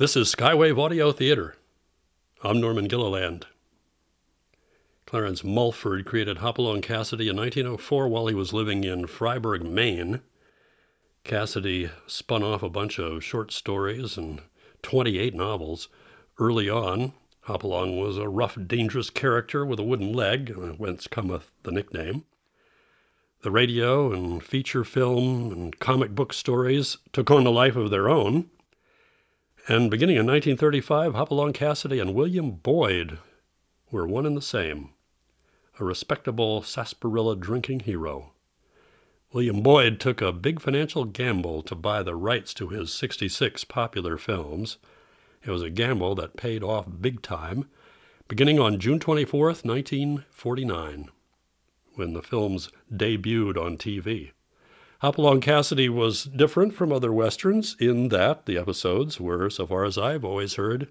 This is Skywave Audio Theater. I'm Norman Gilliland. Clarence Mulford created Hopalong Cassidy in 1904 while he was living in Fryeburg, Maine. Cassidy spun off a bunch of short stories and 28 novels. Early on, Hopalong was a rough, dangerous character with a wooden leg, uh, whence cometh the nickname. The radio and feature film and comic book stories took on a life of their own. And beginning in 1935, Hopalong Cassidy and William Boyd were one and the same a respectable sarsaparilla drinking hero. William Boyd took a big financial gamble to buy the rights to his 66 popular films. It was a gamble that paid off big time, beginning on June 24, 1949, when the films debuted on TV. Hopalong Cassidy was different from other westerns in that the episodes were, so far as I've always heard,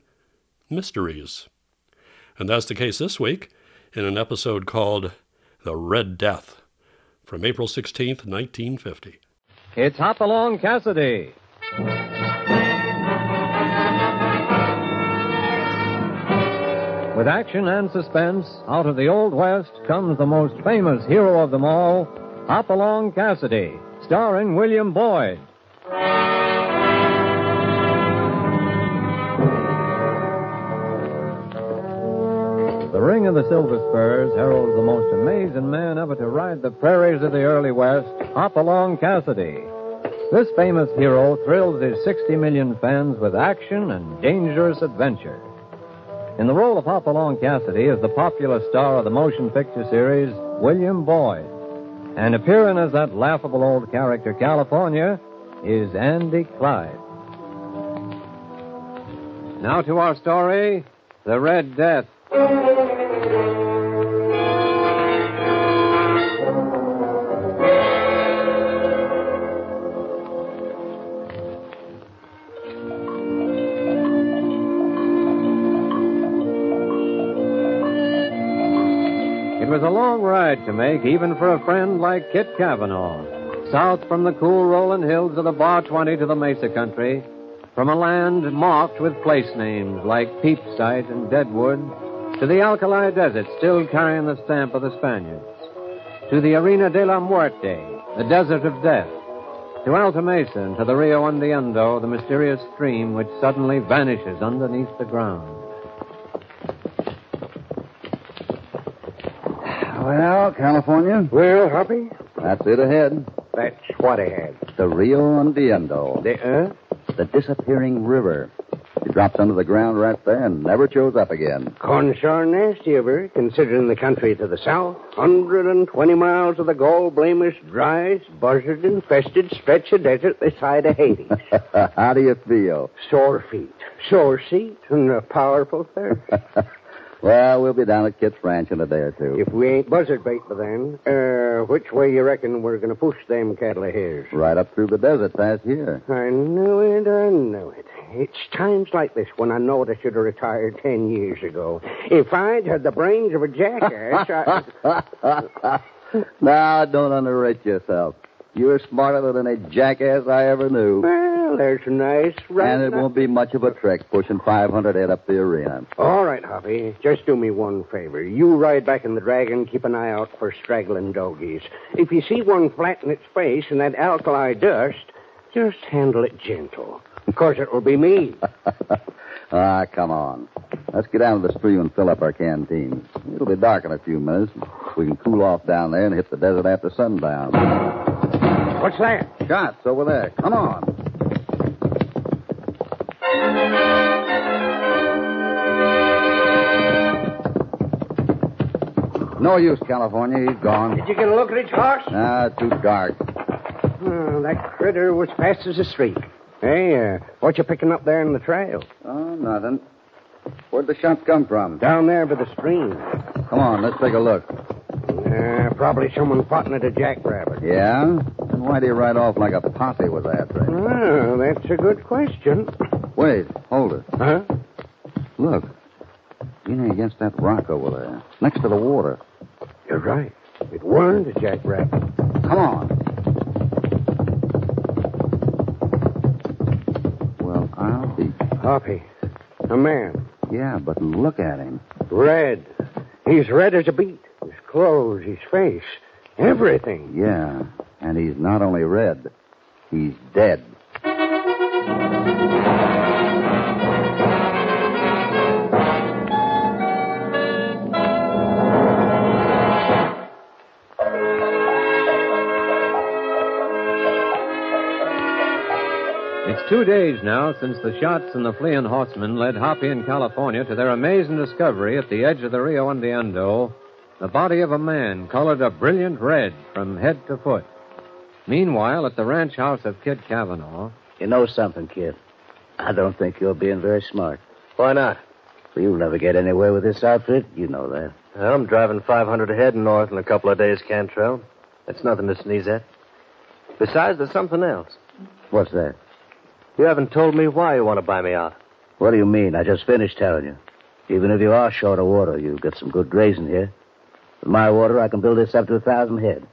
mysteries. And that's the case this week in an episode called The Red Death from April 16th, 1950. It's Hopalong Cassidy. With action and suspense, out of the Old West comes the most famous hero of them all, Hopalong Cassidy, starring William Boyd. The ring of the Silver Spurs heralds the most amazing man ever to ride the prairies of the early West, Hopalong Cassidy. This famous hero thrills his 60 million fans with action and dangerous adventure. In the role of Hopalong Cassidy is the popular star of the motion picture series, William Boyd. And appearing as that laughable old character, California, is Andy Clyde. Now to our story The Red Death. To make, even for a friend like Kit Cavanaugh. South from the cool rolling hills of the Bar 20 to the Mesa country, from a land marked with place names like Peepsite and Deadwood, to the Alkali Desert still carrying the stamp of the Spaniards, to the Arena de la Muerte, the Desert of Death, to Alta Mesa and to the Rio Hundiendo, the mysterious stream which suddenly vanishes underneath the ground. Well, California, Well, Hoppy, that's it ahead. that's what I had. The Rio Hundiendo, The, uh? the disappearing river. It drops under the ground right there and never shows up again. Consarn nasty of her, considering the country to the south. 120 miles of the gall blamous, dry, buzzard infested stretch of desert this side of Haiti. How do you feel? Sore feet, sore seat, and a powerful thirst. Well, we'll be down at Kit's Ranch in a day or two. if we ain't buzzard bait by then, uh, which way you reckon we're going to push them cattle of his? Right up through the desert past here. I knew it, I knew it. It's times like this when I knowed I should have retired ten years ago. If I'd had the brains of a jackass, I... now, don't underrate yourself. You're smarter than any jackass I ever knew. Well, there's a nice And it won't be much of a trek pushing 500 head up the arena. All right, Hoppy. Just do me one favor. You ride back in the Dragon, keep an eye out for straggling dogies. If you see one flatten its face in that alkali dust, just handle it gentle. Of course, it will be me. ah, come on. Let's get down to the stream and fill up our canteen. It'll be dark in a few minutes. We can cool off down there and hit the desert after sundown. What's that? Shots over there. Come on. No use, California. He's gone. Did you get a look at his horse? Ah, too dark. Oh, that critter was fast as a streak. Hey, uh, what you picking up there in the trail? Oh, nothing. Where'd the shots come from? Down there by the stream. Come on, let's take a look. Uh, probably someone at a jackrabbit. Yeah? Then why'd he ride off like a posse was after him? Oh, that's a good question. Wait, hold it. Huh? Look. Leaning against that rock over there, next to the water. You're right. It weren't a jackrabbit. Come on. Well, I'll be. Hoppy, a man. Yeah, but look at him. Red. He's red as a beet. His clothes, his face, everything. Yeah, and he's not only red, he's dead. It's two days now since the shots and the fleeing horsemen led Hoppy and California to their amazing discovery at the edge of the Rio Hundiendo, the body of a man colored a brilliant red from head to foot. Meanwhile, at the ranch house of Kit Cavanaugh, You know something, kid. I don't think you're being very smart. Why not? Well, you'll never get anywhere with this outfit. You know that. Well, I'm driving 500 ahead north in a couple of days, Cantrell. That's nothing to sneeze at. Besides, there's something else. What's that? You haven't told me why you want to buy me out. What do you mean? I just finished telling you. Even if you are short of water, you've got some good grazing here. With my water, I can build this up to a thousand head.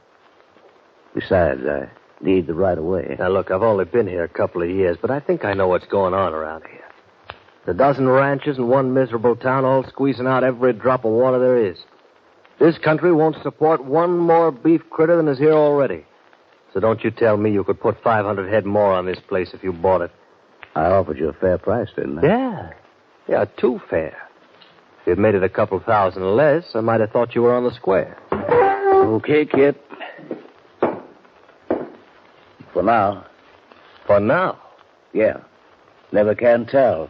Besides, I need the right of way. Now, look, I've only been here a couple of years, but I think I know what's going on around here. A dozen ranches and one miserable town all squeezing out every drop of water there is. This country won't support one more beef critter than is here already. So don't you tell me you could put 500 head more on this place if you bought it. I offered you a fair price, didn't I? Yeah. Yeah, too fair. If you'd made it a couple thousand less, I might have thought you were on the square. Okay, kid. For now, For now. yeah. Never can tell.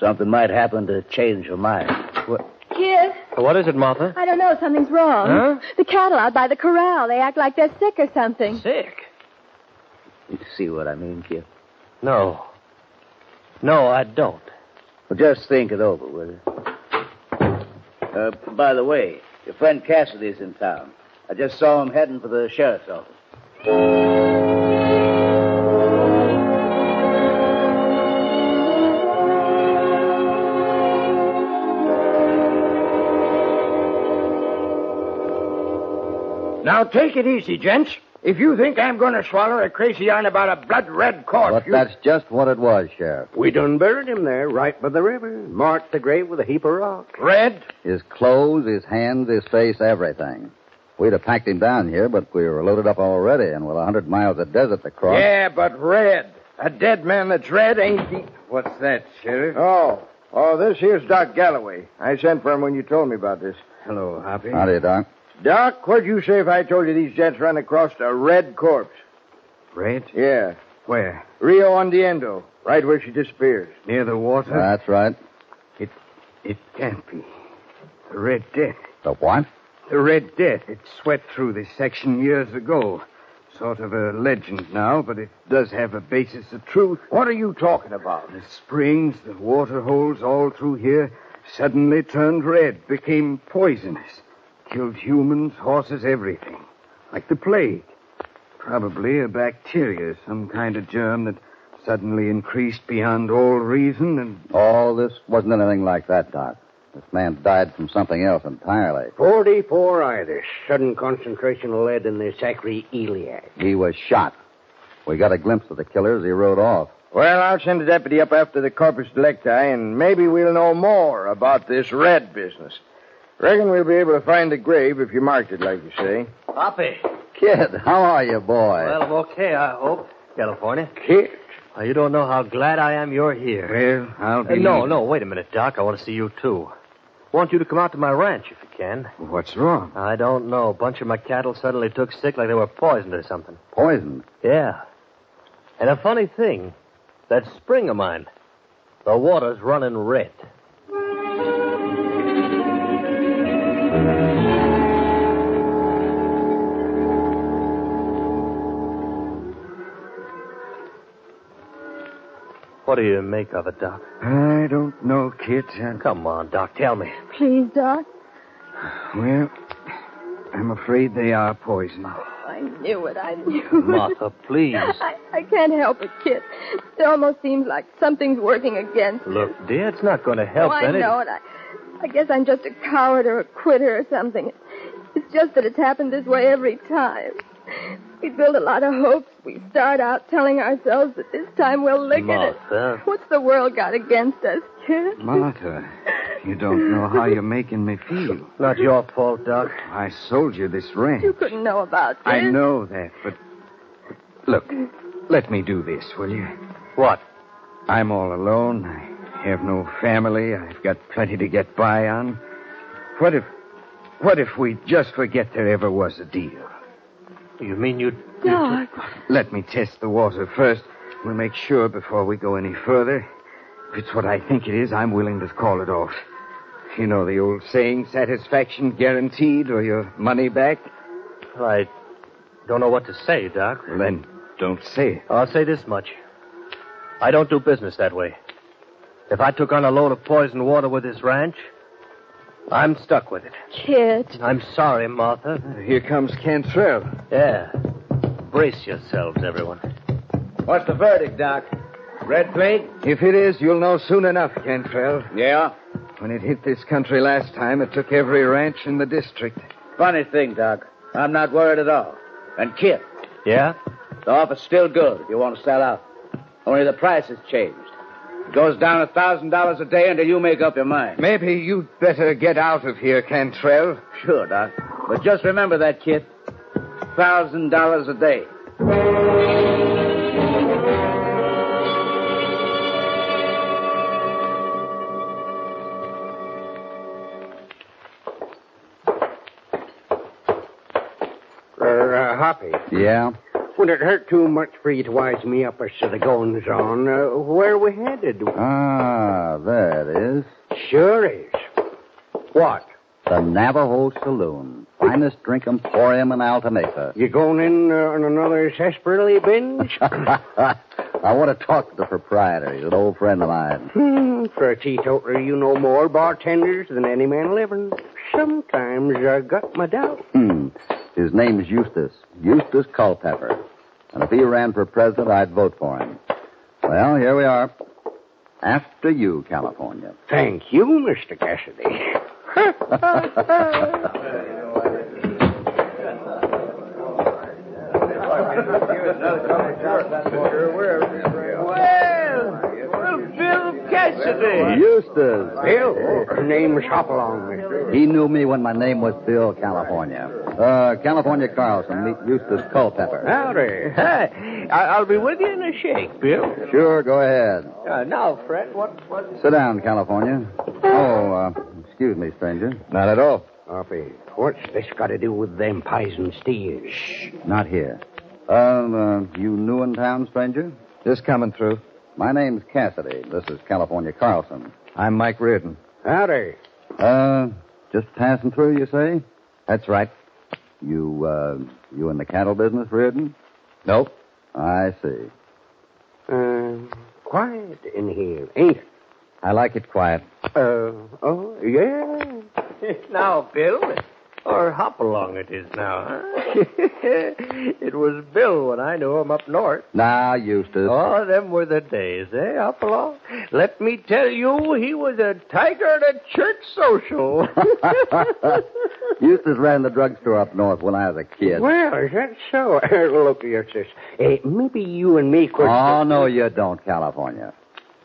Something might happen to change your mind. What? Kid, What is it, Martha? I don't know. Something's wrong. Huh? The cattle out by the corral, they act like they're sick or something. Sick? You see what I mean, kid? No. No, I don't. Well, just think it over, will you? Uh, by the way, your friend Cassidy's in town. I just saw him heading for the sheriff's office. Now take it easy, gents. If you think I'm going to swallow a crazy yarn about a blood red corpse, But you... that's just what it was, Sheriff. We done buried him there, right by the river. Marked the grave with a heap of rock. Red? His clothes, his hands, his face, everything. We'd have packed him down here, but we were loaded up already, and with a hundred miles of desert to cross. Yeah, but red. A dead man that's red ain't he? What's that, Sheriff? Oh. Oh, this here's Doc Galloway. I sent for him when you told me about this. Hello, Hoppy. Howdy, Doc. Doc, what'd you say if I told you these gents ran across a red corpse? Red? Yeah. Where? Rio Hundiendo, right where she disappears. Near the water? That's right. It can't be. The Red Death. The what? The Red Death. It swept through this section years ago. Sort of a legend now, but it does have a basis of truth. What are you talking about? The springs, the water holes all through here suddenly turned red, became poisonous. Killed humans, horses, everything. Like the plague. Probably a bacteria, some kind of germ that suddenly increased beyond all reason and All this wasn't anything like that, Doc. This man died from something else entirely. 44 Irish. Sudden concentration of lead in the sacroiliac. He was shot. We got a glimpse of the killer as he rode off. Well, I'll send a deputy up after the corpus delicti, and maybe we'll know more about this red business. Reckon we'll be able to find the grave if you marked it, like you say. Hoppy. Kid, how are you, boy? Well, I'm okay, I hope. California. Kid. You don't know how glad I am you're here. well, I'll be no, no, wait a minute, Doc. I want to see you, too. Want you to come out to my ranch if you can. What's wrong? I don't know. A bunch of my cattle suddenly took sick like they were poisoned or something. Poisoned. Yeah. And a funny thing, that spring of mine, the water's running red. What do you make of it, Doc? I don't know, kid. I- Come on, Doc, tell me. Please, Doc. well, I'm afraid they are poison. Oh, I knew it. I knew it. Martha, please. I, I can't help it, Kid. It almost seems like something's working against me. Look, dear, it's not going to help oh, I any. know it. I, I guess I'm just a coward or a quitter or something. It's just that it's happened this way every time. We build a lot of hopes. We start out telling ourselves that this time we'll lick it. Martha. What's the world got against us, kid? Martha, you don't know how you're making me feel. Not your fault, Doc. I sold you this ranch. You couldn't know about this. I know that, but, but look, let me do this, will you? What? I'm all alone. I have no family. I've got plenty to get by on. What if, what if we just forget there ever was a deal? You mean you... Doc. Let me test the water first. We'll make sure before we go any further. If it's what I think it is, I'm willing to call it off. You know the old saying, satisfaction guaranteed or your money back? I don't know what to say, Doc. Well, then, don't say it. I'll say this much. I don't do business that way. If I took on a load of poisoned water with this ranch, I'm stuck with it. Kid. I'm sorry, Martha. Here comes Cantrell. Yeah. Brace yourselves, everyone. What's the verdict, Doc? Red plate? If it is, you'll know soon enough, Cantrell. Yeah. When it hit this country last time, it took every ranch in the district. Funny thing, Doc. I'm not worried at all. And Kip, Yeah? the offer's still good if you want to sell out. Only the price has changed. Goes down a thousand dollars a day until you make up your mind. Maybe you'd better get out of here, Cantrell. Sure, Doc. But just remember that, Kip. Thousand dollars a day. Er, uh, Hoppy, Yeah? Would it hurt too much for you to wise me up as to the goings on? Uh, where we headed? Ah, there it is. Sure is. What? The Navajo Saloon. Finest drink emporium in Alta Mesa. You going in uh, on another sarsaparilla binge? I want to talk to the proprietor. He's an old friend of mine. Hmm, for a teetotaler, you know more bartenders than any man living. Sometimes I got my doubts. Hmm. His name's Eustace. Eustace Culpepper. And if he ran for president, I'd vote for him. Well, here we are. After you, California. Thank you, Mr. Cassidy. Eustace. Bill, name's Hopalong, mister. He knew me when my name was Bill California. Uh, California Carlson. Meet Eustace Culpepper. Howdy. Hey, I- will be with you in a shake, Bill. Sure, go ahead. Uh, now, Fred, what, what? Sit down, California. Oh, uh, excuse me, stranger. Not at all. Hoppy, what's this got to do with them poison steers? Not here. Um, uh, you new in town, stranger? Just coming through. My name's Cassidy. This is California Carlson. I'm Mike Reardon. Howdy. Uh, just passing through, you say? That's right. You, uh, you in the cattle business, Reardon? Nope. I see. Uh, quiet in here, ain't it? I like it quiet. Uh, oh, yeah. now, Bill. Or Hopalong it is now, huh? it was Bill when I knew him up north. Now, Eustace. Oh, them were the days, eh, Hopalong? Let me tell you, he was a tiger at a church social. Eustace ran the drugstore up north when I was a kid. Well, is that so? Look here, sis. Uh, maybe you and me could... Oh, no, you don't, California.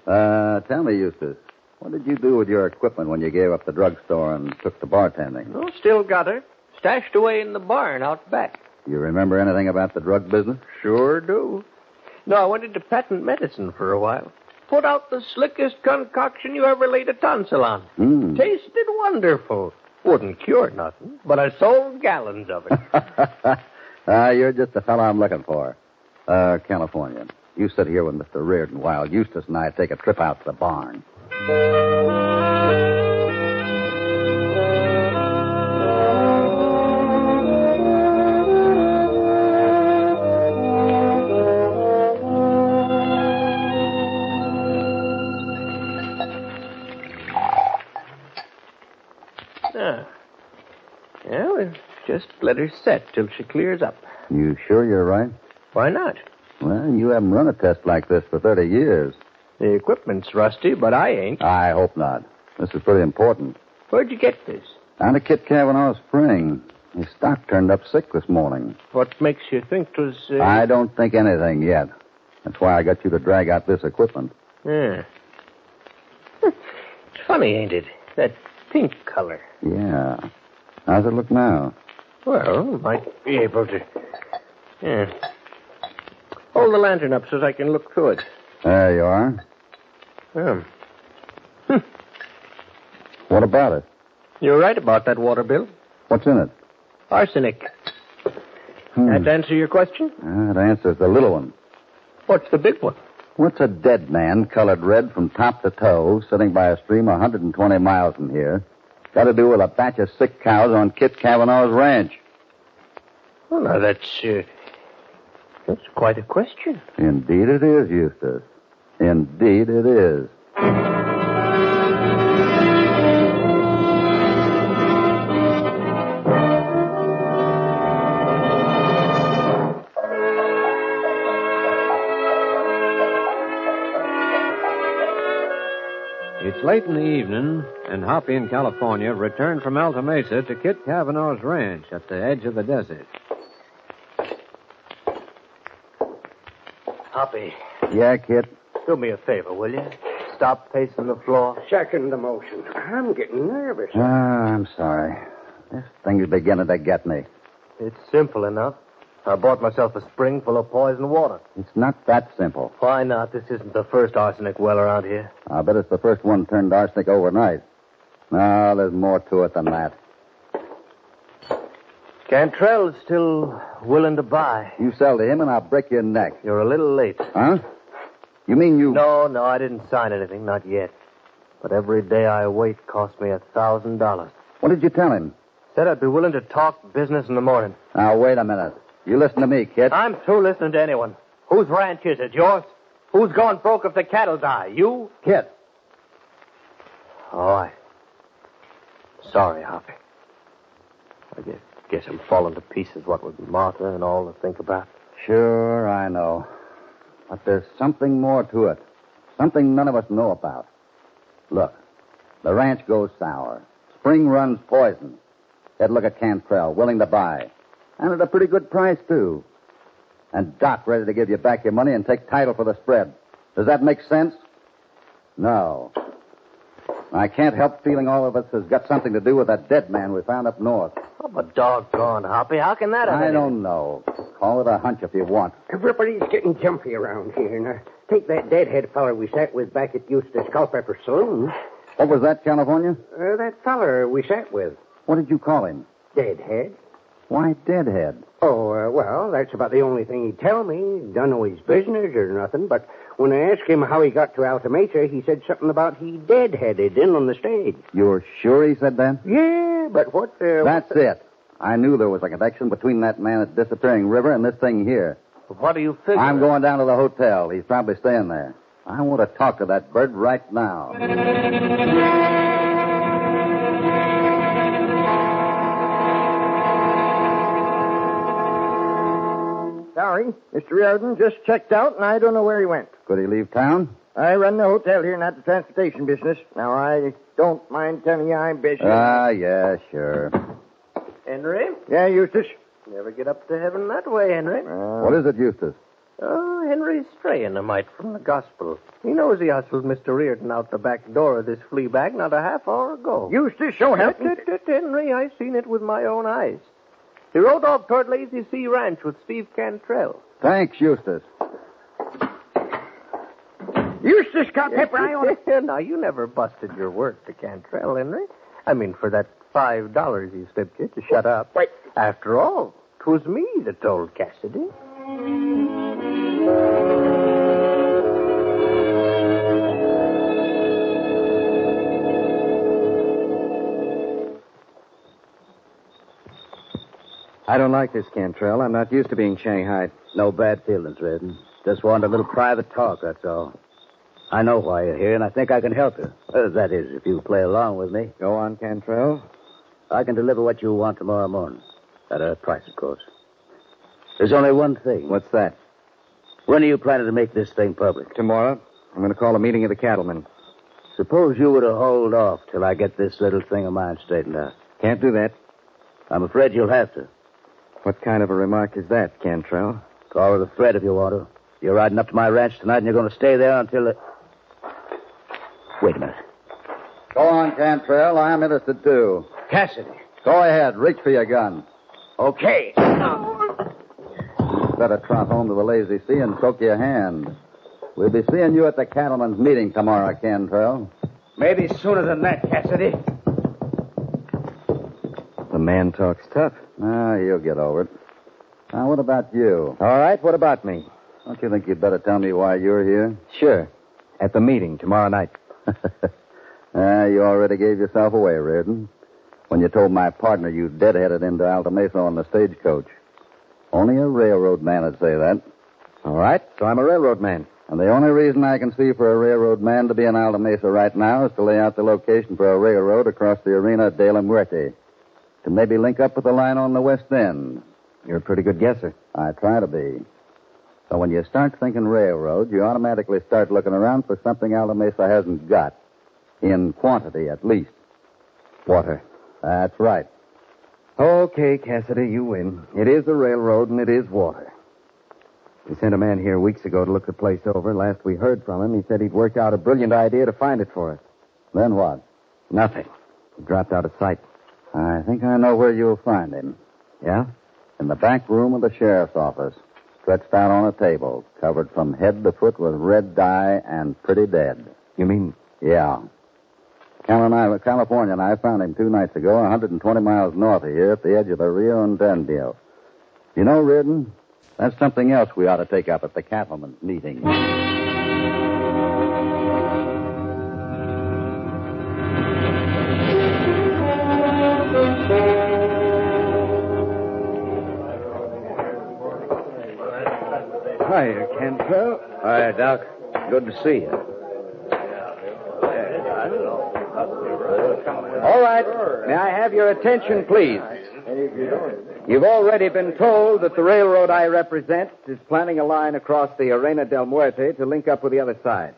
Uh, tell me, Eustace, what did you do with your equipment when you gave up the drugstore and took to bartending? oh, still got her. Stashed away in the barn out back. You remember anything about the drug business? Sure do. No, I went into patent medicine for a while. Put out the slickest concoction you ever laid a tonsil on. Hmm. Tasted wonderful. Wouldn't cure nothing, but I sold gallons of it. Ah, you're just the fellow I'm looking for. Uh, California. You sit here with Mr. Reardon while Eustace and I take a trip out to the barn. Ah. Yeah, we'll just let her set till she clears up. You sure you're right? Why not? Well, you haven't run a test like this for 30 years. The equipment's rusty, but I ain't. I hope not. This is pretty important. Where'd you get this? Down to Kit Cavanaugh Spring. His stock turned up sick this morning. What makes you think it was... Uh... I don't think anything yet. That's why I got you to drag out this equipment. Yeah. it's funny, ain't it? That pink color. Yeah. How's it look now? Well, might be able to. Yeah. Hold the lantern up so I can look through it. There you are. Yeah. What about it? You're right about that water bill. What's in it? Arsenic. Hmm. That answer your question? That answers the little one. What's the big one? What's a dead man colored red from top to toe sitting by a stream 120 miles from here got to do with a batch of sick cows on Kit Cavanaugh's ranch? Well, now that's uh, that's quite a question. Indeed it is, Eustace. Indeed it is. It's late in the evening, and Hoppy in California returned from Alta Mesa to Kit Cavanaugh's ranch at the edge of the desert. Hoppy, Yeah, Kit? Do me a favor, will you? Stop pacing the floor. Second the motion. I'm getting nervous. Ah, I'm sorry. This thing's beginning to get me. It's simple enough. I bought myself a spring full of poison water. It's not that simple. Why not? This isn't the first arsenic well around here. I bet it's the first one turned arsenic overnight. No, there's more to it than that. Cantrell's still willing to buy. You sell to him and I'll break your neck. You're a little late. Huh? You mean you... No, no, I didn't sign anything, not yet. But every day I wait costs me a thousand dollars. What did you tell him? Said I'd be willing to talk business in the morning. Now, wait a minute. You listen to me, kid. I'm through listening to anyone. Whose ranch is it? Yours? Who's gone broke if the cattle die? You? Kid. Oh, I. Sorry, Hoppy. I guess, guess I'm falling to pieces, what with Martha and all to think about. Sure, I know. But there's something more to it. Something none of us know about. Look, the ranch goes sour. Spring runs poison. Head look at Cantrell, willing to buy. And at a pretty good price, too. And Doc ready to give you back your money and take title for the spread. Does that make sense? No. I can't help feeling all of us has got something to do with that dead man we found up north. Oh, but doggone, Hoppy, how can that have I don't know. Call it a hunch if you want. Everybody's getting jumpy around here. Now, take that deadhead feller we sat with back at Eustace Culpepper Saloon. What was that, California? Uh, that feller we sat with. What did you call him? Deadhead. Why, Deadhead. Oh, uh, well, that's about the only thing he'd tell me. Don't know his business or nothing, but when I asked him how he got to Alta Mesa, he said something about he deadheaded in on the stage. You're sure he said that? Yeah, but what, uh... That's what the- it. I knew there was a connection between that man at Disappearing River and this thing here. What do you figure? I'm going down to the hotel. He's probably staying there. I want to talk to that bird right now. Sorry, Mr. Reardon just checked out, and I don't know where he went. Could he leave town? I run the hotel here, not the transportation business. Now, I don't mind telling you I'm busy. Ah, yeah, sure. Henry? yeah, Eustace. Never get up to heaven that way, Henry. Uh, What is it, Eustace? Oh, Henry's straying a mite from the gospel. He knows he hustled Mr. Reardon out the back door of this flea bag not a half hour ago. Eustace, show help me. Tut, tut, tut, Henry, I seen it with my own eyes. He rode off toward Lazy C Ranch with Steve Cantrell. Thanks, Eustace. Eustace Culpepper, I ought to... now, you never busted your word to Cantrell, Henry. I mean, for that five dollars you slipped you to shut up. Wait. After all, 'twas me that told Cassidy. I don't like this, Cantrell. I'm not used to being shanghaied. No bad feelings, Redden. Just want a little private talk, that's all. I know why you're here, and I think I can help you. That is, if you play along with me. Go on, Cantrell. I can deliver what you want tomorrow morning. At a price, of course. There's only one thing. What's that? When are you planning to make this thing public? Tomorrow, I'm going to call a meeting of the cattlemen. Suppose you were to hold off till I get this little thing of mine straightened out. Can't do that. I'm afraid you'll have to. What kind of a remark is that, Cantrell? Call it a threat if you want to. You're riding up to my ranch tonight, and you're going to stay there until the... Wait a minute. Go on, Cantrell. I'm interested, too. Cassidy. Go ahead. Reach for your gun. Okay. Better trot home to the Lazy C and soak your hand. We'll be seeing you at the cattlemen's meeting tomorrow, Cantrell. Maybe sooner than that, Cassidy. Man talks tough. Ah, you'll get over it. Now, what about you? All right, what about me? Don't you think you'd better tell me why you're here? Sure. At the meeting tomorrow night. Ah, you already gave yourself away, Reardon. When you told my partner you deadheaded into Alta Mesa on the stagecoach. Only a railroad man would say that. All right, so I'm a railroad man. And the only reason I can see for a railroad man to be in Alta Mesa right now is to lay out the location for a railroad across the Arena de la Muerte. To maybe link up with the line on the west end. You're a pretty good guesser. I try to be. So when you start thinking railroad, you automatically start looking around for something Alta Mesa hasn't got. In quantity, at least. Water. That's right. Okay, Cassidy, you win. It is a railroad and it is water. We sent a man here weeks ago to look the place over. Last we heard from him, he said he'd worked out a brilliant idea to find it for us. Then what? Nothing. He dropped out of sight. I think I know where you'll find him. Yeah? In the back room of the sheriff's office, stretched out on a table, covered from head to foot with red dye and pretty dead. You mean Yeah. California, California and I found him two nights ago, 120 miles north of here at the edge of the Rio Hundiendo. You know, Reardon, that's something else we ought to take up at the cattlemen's meeting. Cantrell. Hi, Doc. Good to see you. All right. May I have your attention, please? You've already been told that the railroad I represent is planning a line across the Arena del Muerte to link up with the other side.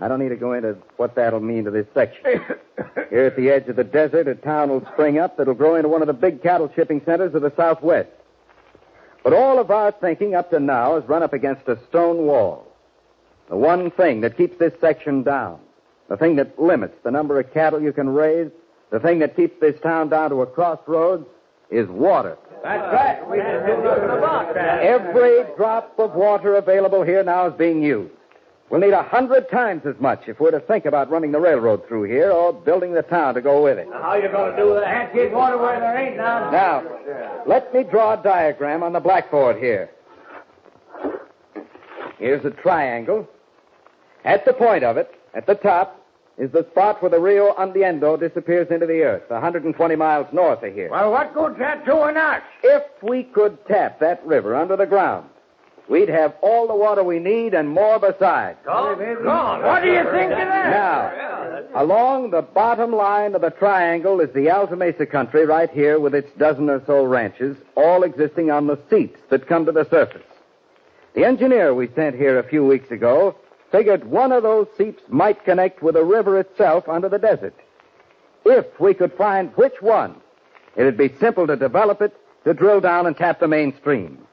I don't need to go into what that'll mean to this section. Here at the edge of the desert, a town will spring up that'll grow into one of the big cattle shipping centers of the Southwest. But all of our thinking up to now has run up against a stone wall. The one thing that keeps this section down, the thing that limits the number of cattle you can raise, the thing that keeps this town down to a crossroads, is water. That's right. Every drop of water available here now is being used. We'll need a hundred times as much if we're to think about running the railroad through here or building the town to go with it. How are you going to do that? Can't get water where there ain't none. Now, let me draw a diagram on the blackboard here. Here's a triangle. At the point of it, at the top, is the spot where the Rio Hundiendo disappears into the earth, 120 miles north of here. Well, what good's that doing us? If we could tap that river under the ground, we'd have all the water we need and more besides. Gone, gone. What do you think of that? Now, along the bottom line of the triangle is the Alta Mesa country right here with its dozen or so ranches, all existing on the seeps that come to the surface. The engineer we sent here a few weeks ago figured one of those seeps might connect with the river itself under the desert. If we could find which one, it'd be simple to develop it, to drill down and tap the main stream.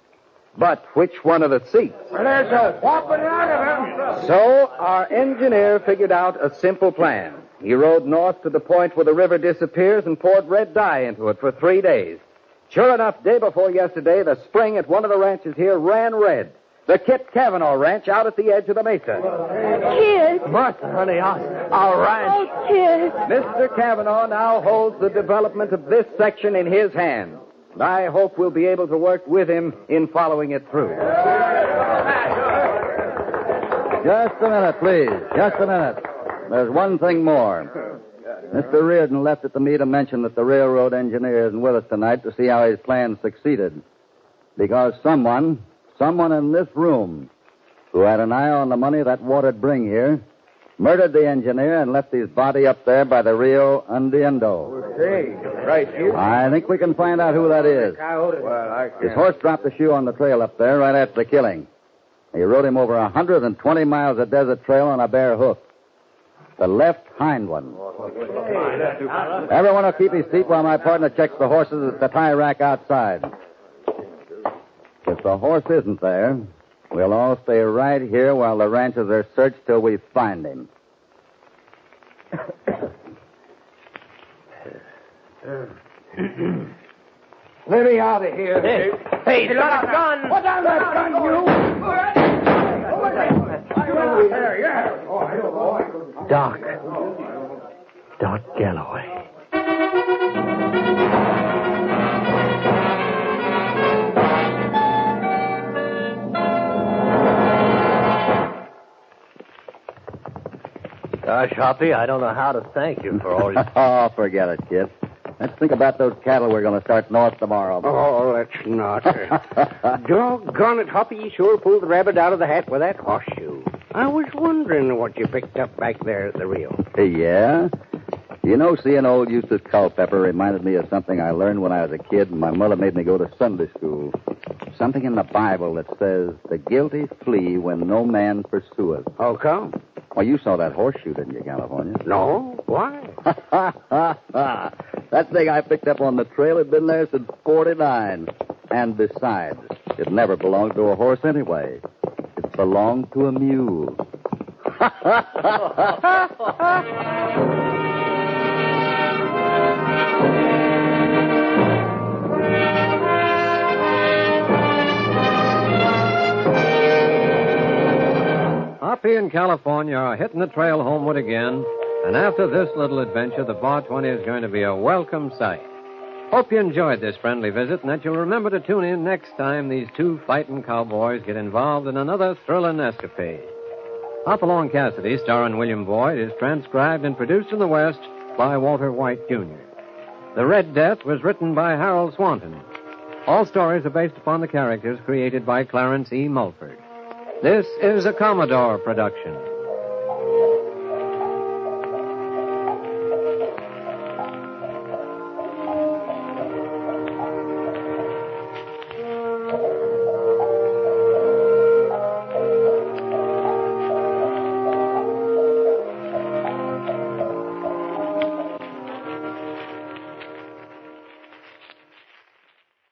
But which one of the seeps? Well, there's a whopping lot of them. So our engineer figured out a simple plan. He rode north to the point where the river disappears and poured red dye into it for three days. Sure enough, day before yesterday, the spring at one of the ranches here ran red. The Kit Cavanaugh Ranch out at the edge of the mesa. Kids. Martha, honey, our, our ranch. Oh, kids. Mr. Cavanaugh now holds the development of this section in his hands. And I hope we'll be able to work with him in following it through. Just a minute, please. Just a minute. There's one thing more. Mr. Reardon left it to me to mention that the railroad engineer isn't with us tonight to see how his plan succeeded. Because someone, someone in this room, who had an eye on the money that water'd bring here, murdered the engineer and left his body up there by the Rio Hundiendo. Hey, right here. I think we can find out who that is. Well, I can. His horse dropped the shoe on the trail up there right after the killing. He rode him over 120 miles of desert trail on a bare hoof. The left hind one. Everyone will keep his seat while my partner checks the horses at the tie rack outside. If the horse isn't there, we'll all stay right here while the ranchers are searched till we find him. Let me out of here. Hey, hey, he's got a gun. Put down that gun, you! Oh, Doc. Doc Galloway. Uh, Gosh, Hoppy, I don't know how to thank you for all you... oh, forget it, kid. Let's think about those cattle we're going to start north tomorrow. Oh, let's not. Doggone it, Hoppy, you sure pulled the rabbit out of the hat with that horseshoe. I was wondering what you picked up back there at the Rio. yeah? You know, seeing old Eustace Culpepper reminded me of something I learned when I was a kid, and my mother made me go to Sunday school. Something in the Bible that says, the guilty flee when no man pursueth. How come? Well, you saw that horseshoe, didn't you, California? No? Why? that thing I picked up on the trail had been there since 49. And besides, it never belonged to a horse anyway. It belonged to a mule. Hoppy and California are hitting the trail homeward again, and after this little adventure, the Bar 20 is going to be a welcome sight. Hope you enjoyed this friendly visit and that you'll remember to tune in next time these two fighting cowboys get involved in another thrilling escapade. Hopalong Cassidy, starring William Boyd, is transcribed and produced in the West by Walter White, Jr. The Red Death was written by Harold Swanton. All stories are based upon the characters created by Clarence E. Mulford. This is a Commodore production.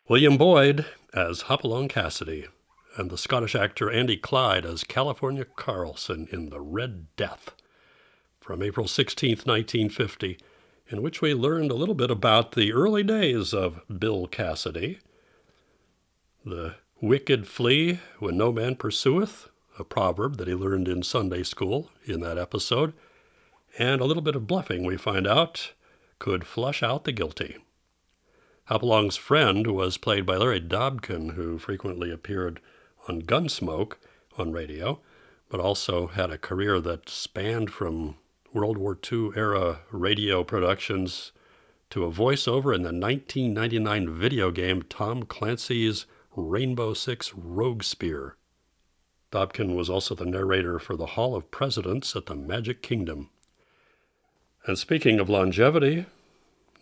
William Boyd as Hopalong Cassidy, and the Scottish actor Andy Clyde as California Carlson in The Red Death from April 16, 1950, in which we learned a little bit about the early days of Bill Cassidy, the wicked flee when no man pursueth, a proverb that he learned in Sunday school in that episode, and a little bit of bluffing, we find out, could flush out the guilty. Hopalong's friend was played by Larry Dobkin, who frequently appeared on Gunsmoke on radio, but also had a career that spanned from World War II era radio productions to a voiceover in the 1999 video game Tom Clancy's Rainbow Six Rogue Spear. Dobkin was also the narrator for the Hall of Presidents at the Magic Kingdom. And speaking of longevity,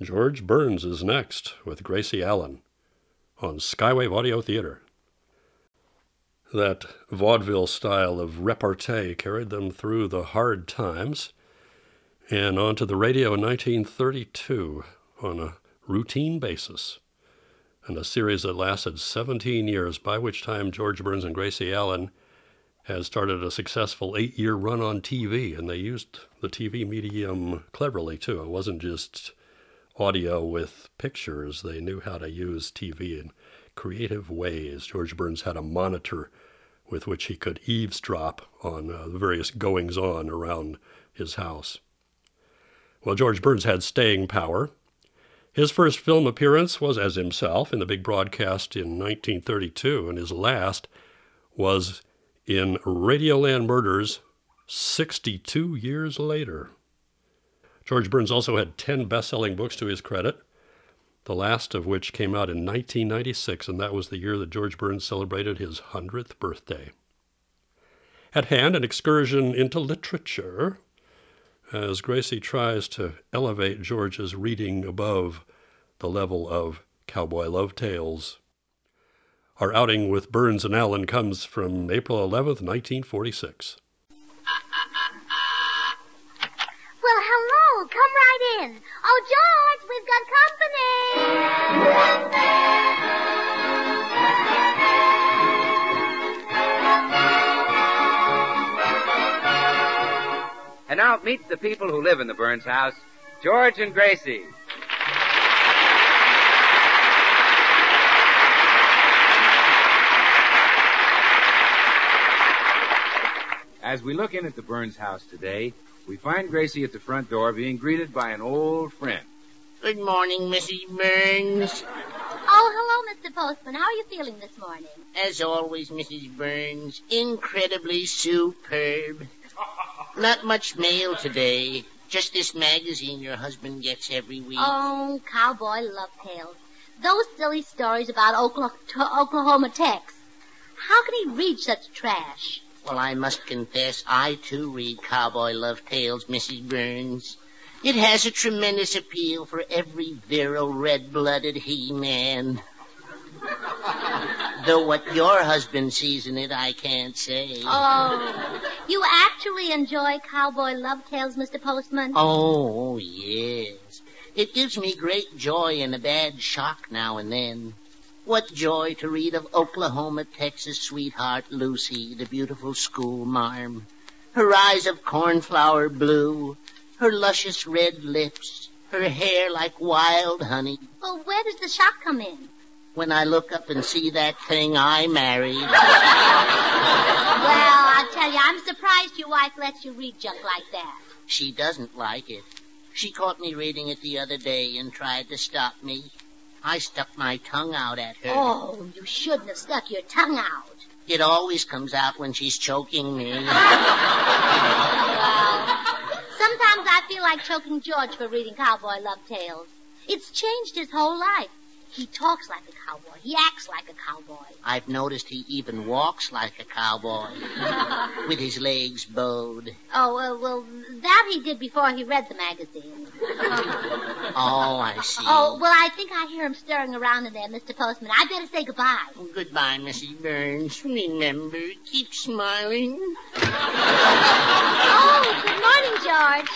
George Burns is next with Gracie Allen on Skywave Audio Theater. That vaudeville style of repartee carried them through the hard times and onto the radio in 1932 on a routine basis, and a series that lasted 17 years, by which time George Burns and Gracie Allen had started a successful eight year run on TV, and they used the TV medium cleverly too. It wasn't just audio with pictures, they knew how to use TV in creative ways. George Burns had a monitor with which he could eavesdrop on uh, the various goings on around his house. Well, George Burns had staying power. His first film appearance was as himself in the big broadcast in 1932, and his last was in Radioland Murders 62 years later. George Burns also had 10 best selling books to his credit, the last of which came out in 1996, and that was the year that George Burns celebrated his 100th birthday. At hand, an excursion into literature, as Gracie tries to elevate George's reading above the level of cowboy love tales. Our outing with Burns and Allen comes from April 11th, 1946. Oh, come right in. Oh, George, we've got company. And now meet the people who live in the Burns house, George and Gracie. As we look in at the Burns house today, we find Gracie at the front door being greeted by an old friend. Good morning, Mrs. Burns. Oh, hello, Mr. Postman. How are you feeling this morning? As always, Mrs. Burns, incredibly superb. Not much mail today. Just this magazine your husband gets every week. Oh, cowboy love tales. Those silly stories about Oklahoma, Oklahoma Tex. How can he read such trash? Well, I must confess, I too read cowboy love tales, Mrs. Burns. It has a tremendous appeal for every virile, red-blooded he-man. Though what your husband sees in it, I can't say. Oh, you actually enjoy cowboy love tales, Mr. Postman? Oh, yes. It gives me great joy and a bad shock now and then. What joy to read of Oklahoma, Tex's sweetheart Lucy, the beautiful school marm. Her eyes of cornflower blue, her luscious red lips, her hair like wild honey. Well, where does the shock come in? When I look up and see that thing I married. well, I'll tell you, I'm surprised your wife lets you read junk like that. She doesn't like it. She caught me reading it the other day and tried to stop me. I stuck my tongue out at her. Oh, you shouldn't have stuck your tongue out. It always comes out when she's choking me. well, sometimes I feel like choking George for reading cowboy love tales. It's changed his whole life. He talks like a cowboy. He acts like a cowboy. I've noticed he even walks like a cowboy, with his legs bowed. Oh, uh, well, that he did before he read the magazine. oh, I see. Oh, well, I think I hear him stirring around in there, Mr. Postman. I better say goodbye. Oh, goodbye, Mrs. Burns. Remember, keep smiling. oh, good morning, George.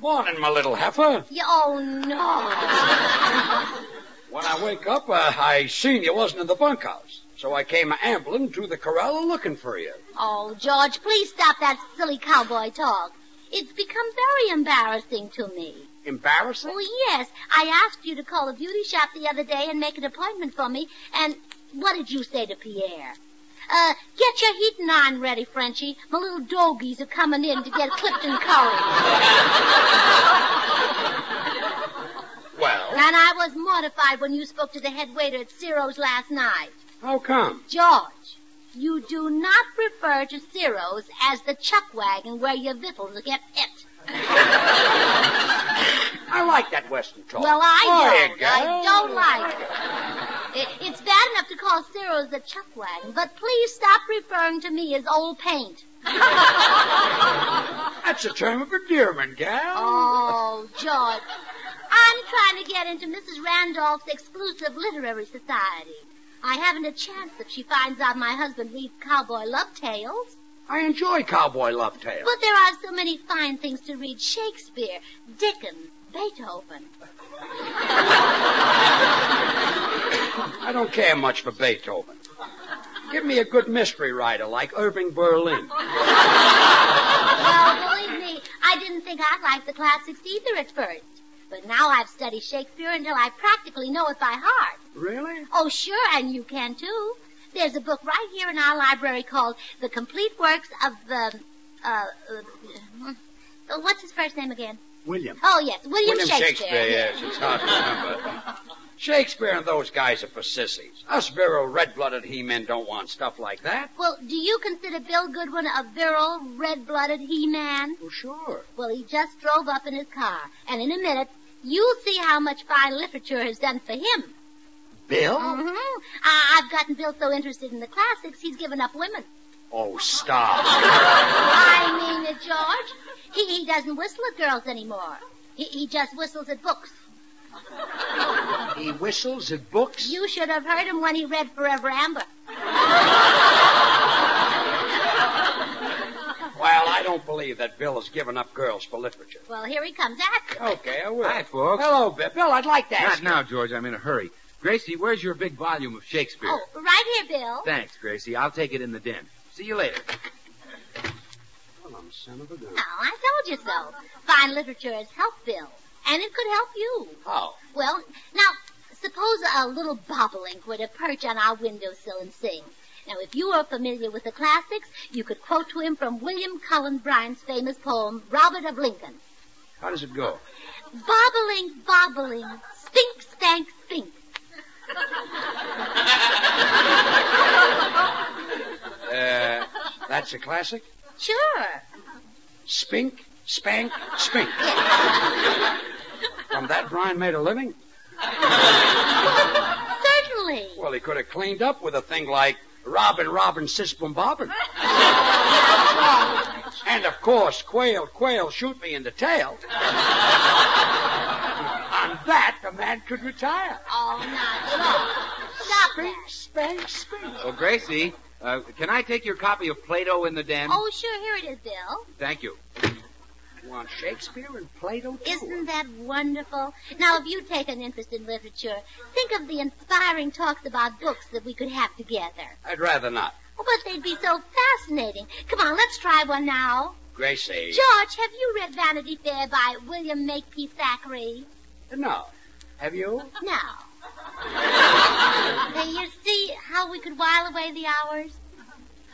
Morning, my little heifer. Yeah, oh, no. When I wake up, uh, I seen you wasn't in the bunkhouse. So I came ambling to the corral looking for you. Oh, George, please stop that silly cowboy talk. It's become very embarrassing to me. Embarrassing? Well, yes. I asked you to call a beauty shop the other day and make an appointment for me, and what did you say to Pierre? Uh, get your heating on ready, Frenchie. My little doggies are coming in to get clipped and curried. Well? And I was mortified when you spoke to the head waiter at Ciro's last night. How come? George, you do not refer to Ciro's as the chuck wagon where your victuals get it. I like that Western talk. Well, I don't. I don't like it. it. It's bad enough to call Ciro's the chuck wagon, but please stop referring to me as old paint. That's a term of endearment, gal. Oh, George. I'm trying to get into Mrs. Randolph's exclusive literary society. I haven't a chance if she finds out my husband reads cowboy love tales. I enjoy cowboy love tales. But there are so many fine things to read. Shakespeare, Dickens, Beethoven. I don't care much for Beethoven. Give me a good mystery writer like Irving Berlin. well, believe me, I didn't think I'd like the classics either at first. But now I've studied Shakespeare until I practically know it by heart. Really? Oh, sure, and you can too. There's a book right here in our library called The Complete Works of the, uh, uh, what's his first name again? William. Oh, yes, William, William Shakespeare. Shakespeare, yes, it's hard to remember. Shakespeare and those guys are for sissies. Us virile, red-blooded he-men don't want stuff like that. Well, do you consider Bill Goodwin a virile, red-blooded he-man? Well, sure. Well, he just drove up in his car, and in a minute, you'll see how much fine literature has done for him. Bill? Mm-hmm. I- I've gotten Bill so interested in the classics, he's given up women. Oh, stop. I mean it, George. He, he doesn't whistle at girls anymore. He, he just whistles at books. He whistles at books? You should have heard him when he read Forever Amber. Well, I I don't believe that Bill has given up girls for literature. Well, here he comes. Ask him. Okay, I will. Hi, folks. Hello, Bill. Bill, I'd like to ask Not now, George. I'm in a hurry. Gracie, where's your big volume of Shakespeare? Oh, right here, Bill. Thanks, Gracie. I'll take it in the den. See you later. Well, I'm son of a gun. Now, I told you so. Fine literature has helped Bill. And it could help you. How? Well, now, suppose a little bobolink were to perch on our windowsill and sing. Now, if you are familiar with the classics, you could quote to him from William Cullen Bryant's famous poem, Robert of Lincoln. How does it go? Bobolink, bobolink, stink, stank, stink. Uh, that's a classic? Sure. Spink, spank, spink. From that, Brian made a living? Certainly. Well, he could have cleaned up with a thing like Robin, Robin, Sispum, Bobbin. and of course, quail, quail, shoot me in the tail. On that, the man could retire. Oh, not at all. Stop that. Spank, spink. Oh, Gracie, uh, can I take your copy of Plato in the den? Oh, sure, here it is, Bill. Thank you. Want Shakespeare and Plato, too? Isn't that wonderful? Now, if you take an interest in literature, think of the inspiring talks about books that we could have together. I'd rather not. Oh, but they'd be so fascinating. Come on, let's try one now. Gracie. George, have you read Vanity Fair by William Makepeace Thackeray? No. Have you? No. Now, you see how we could while away the hours?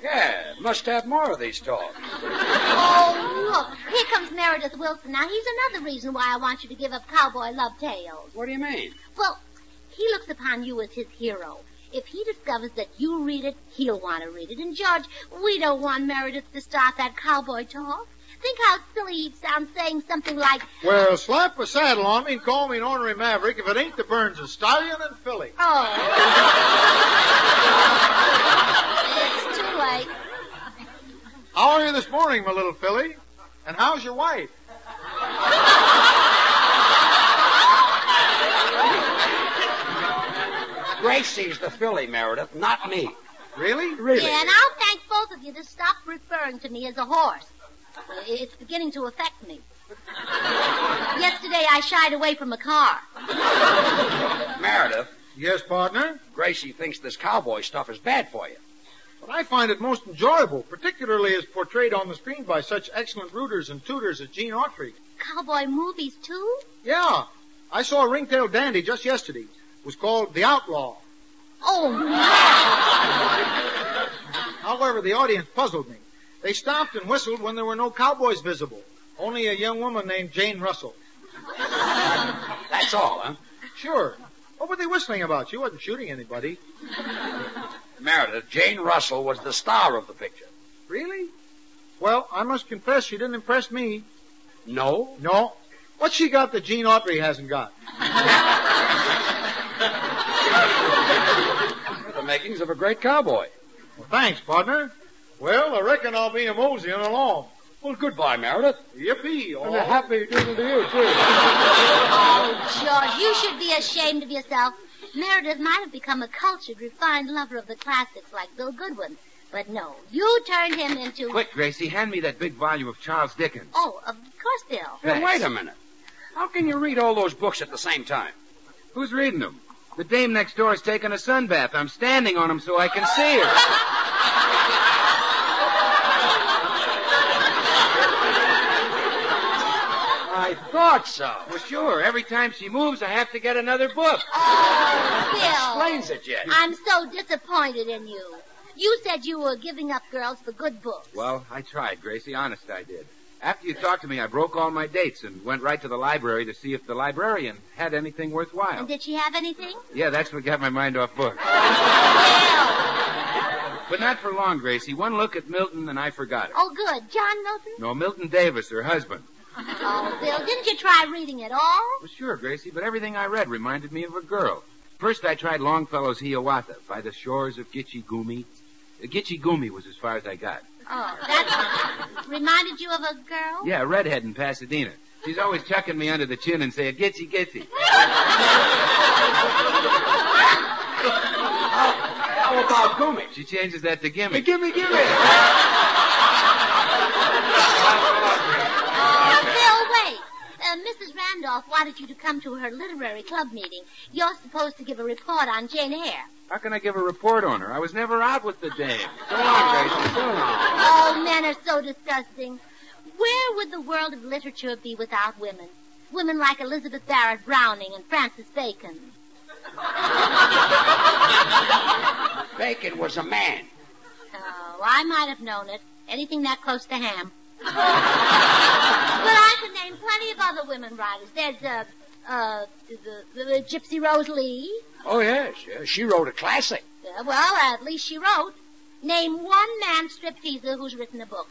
Yeah, must have more of these talks. Oh, look, here comes Meredith Willson. Now, he's another reason why I want you to give up cowboy love tales. What do you mean? Well, he looks upon you as his hero. If he discovers that you read it, he'll want to read it. And, George, we don't want Meredith to start that cowboy talk. Think how silly he'd sound saying something like, Well, slap a saddle on me and call me an ornery maverick if it ain't the Burns of Stallion and Philly. oh. it's too late. How are you this morning, my little Philly? And how's your wife? Gracie's the filly, Meredith, not me. Really? Really? Yeah, and I'll thank both of you to stop referring to me as a horse. Uh, it's beginning to affect me. Yesterday I shied away from a car. Meredith, Yes, partner. Gracie thinks this cowboy stuff is bad for you. But I find it most enjoyable, particularly as portrayed on the screen by such excellent rooters and tutors as Gene Autry. Cowboy movies, too? Yeah, I saw a ringtail dandy just yesterday. It was called The Outlaw. Oh, no. However, the audience puzzled me. They stopped and whistled when there were no cowboys visible. Only a young woman named Jane Russell. That's all, huh? Sure. What were they whistling about? She wasn't shooting anybody. Meredith, Jane Russell was the star of the picture. Really? Well, I must confess she didn't impress me. No? No. What's she got that Gene Autry hasn't got? The makings of a great cowboy. Well, thanks, partner. Well, I reckon I'll be a moseying along. Well, goodbye, Meredith. Yippee! And a happy doodle to you, too. Oh, George, you should be ashamed of yourself. Meredith might have become a cultured, refined lover of the classics like Bill Goodwin. But no, you turned him into... Quick, Gracie, hand me that big volume of Charles Dickens. Oh, of course, Bill. Now, wait a minute. How can you read all those books at the same time? Who's reading them? The dame next door is taking a sun bath. I'm standing on them so I can see her. I thought so. Well, sure. Every time she moves, I have to get another book. Oh, Bill. Explains it yet. I'm so disappointed in you. You said you were giving up girls for good books. Well, I tried, Gracie. Honest, I did. After you talked to me, I broke all my dates and went right to the library to see if the librarian had anything worthwhile. And did she have anything? Yeah, that's what got my mind off books. But not for long, Gracie. One look at Milton and I forgot it. Oh, good. John Milton? No, Milton Davis, her husband. Oh, Bill, didn't you try reading at all? Well, sure, Gracie, but everything I read reminded me of a girl. First, I tried Longfellow's Hiawatha by the shores of Gitche Gumee. Uh, Gitche Gumee was as far as I got. Oh, that reminded you of a girl? Yeah, a redhead in Pasadena. She's always chucking me under the chin and saying, Gitche, Gitche. How about Gumee? She changes that to gimme. Gimme, gimme. Uh, Randolph wanted you to come to her literary club meeting. You're supposed to give a report on Jane Eyre. How can I give a report on her? I was never out with the dame. So long, oh, Gracie. So long. Oh, men are so disgusting. Where would the world of literature be without women? Women like Elizabeth Barrett Browning and Francis Bacon. Bacon was a man. Oh, I might have known it. Anything that close to ham. But I could name plenty of other women writers. There's uh, uh, the, the, the Gypsy Rose Lee. Oh, yes. She wrote a classic. Uh, well, at least she wrote. Name one man stripteaser who's written a book.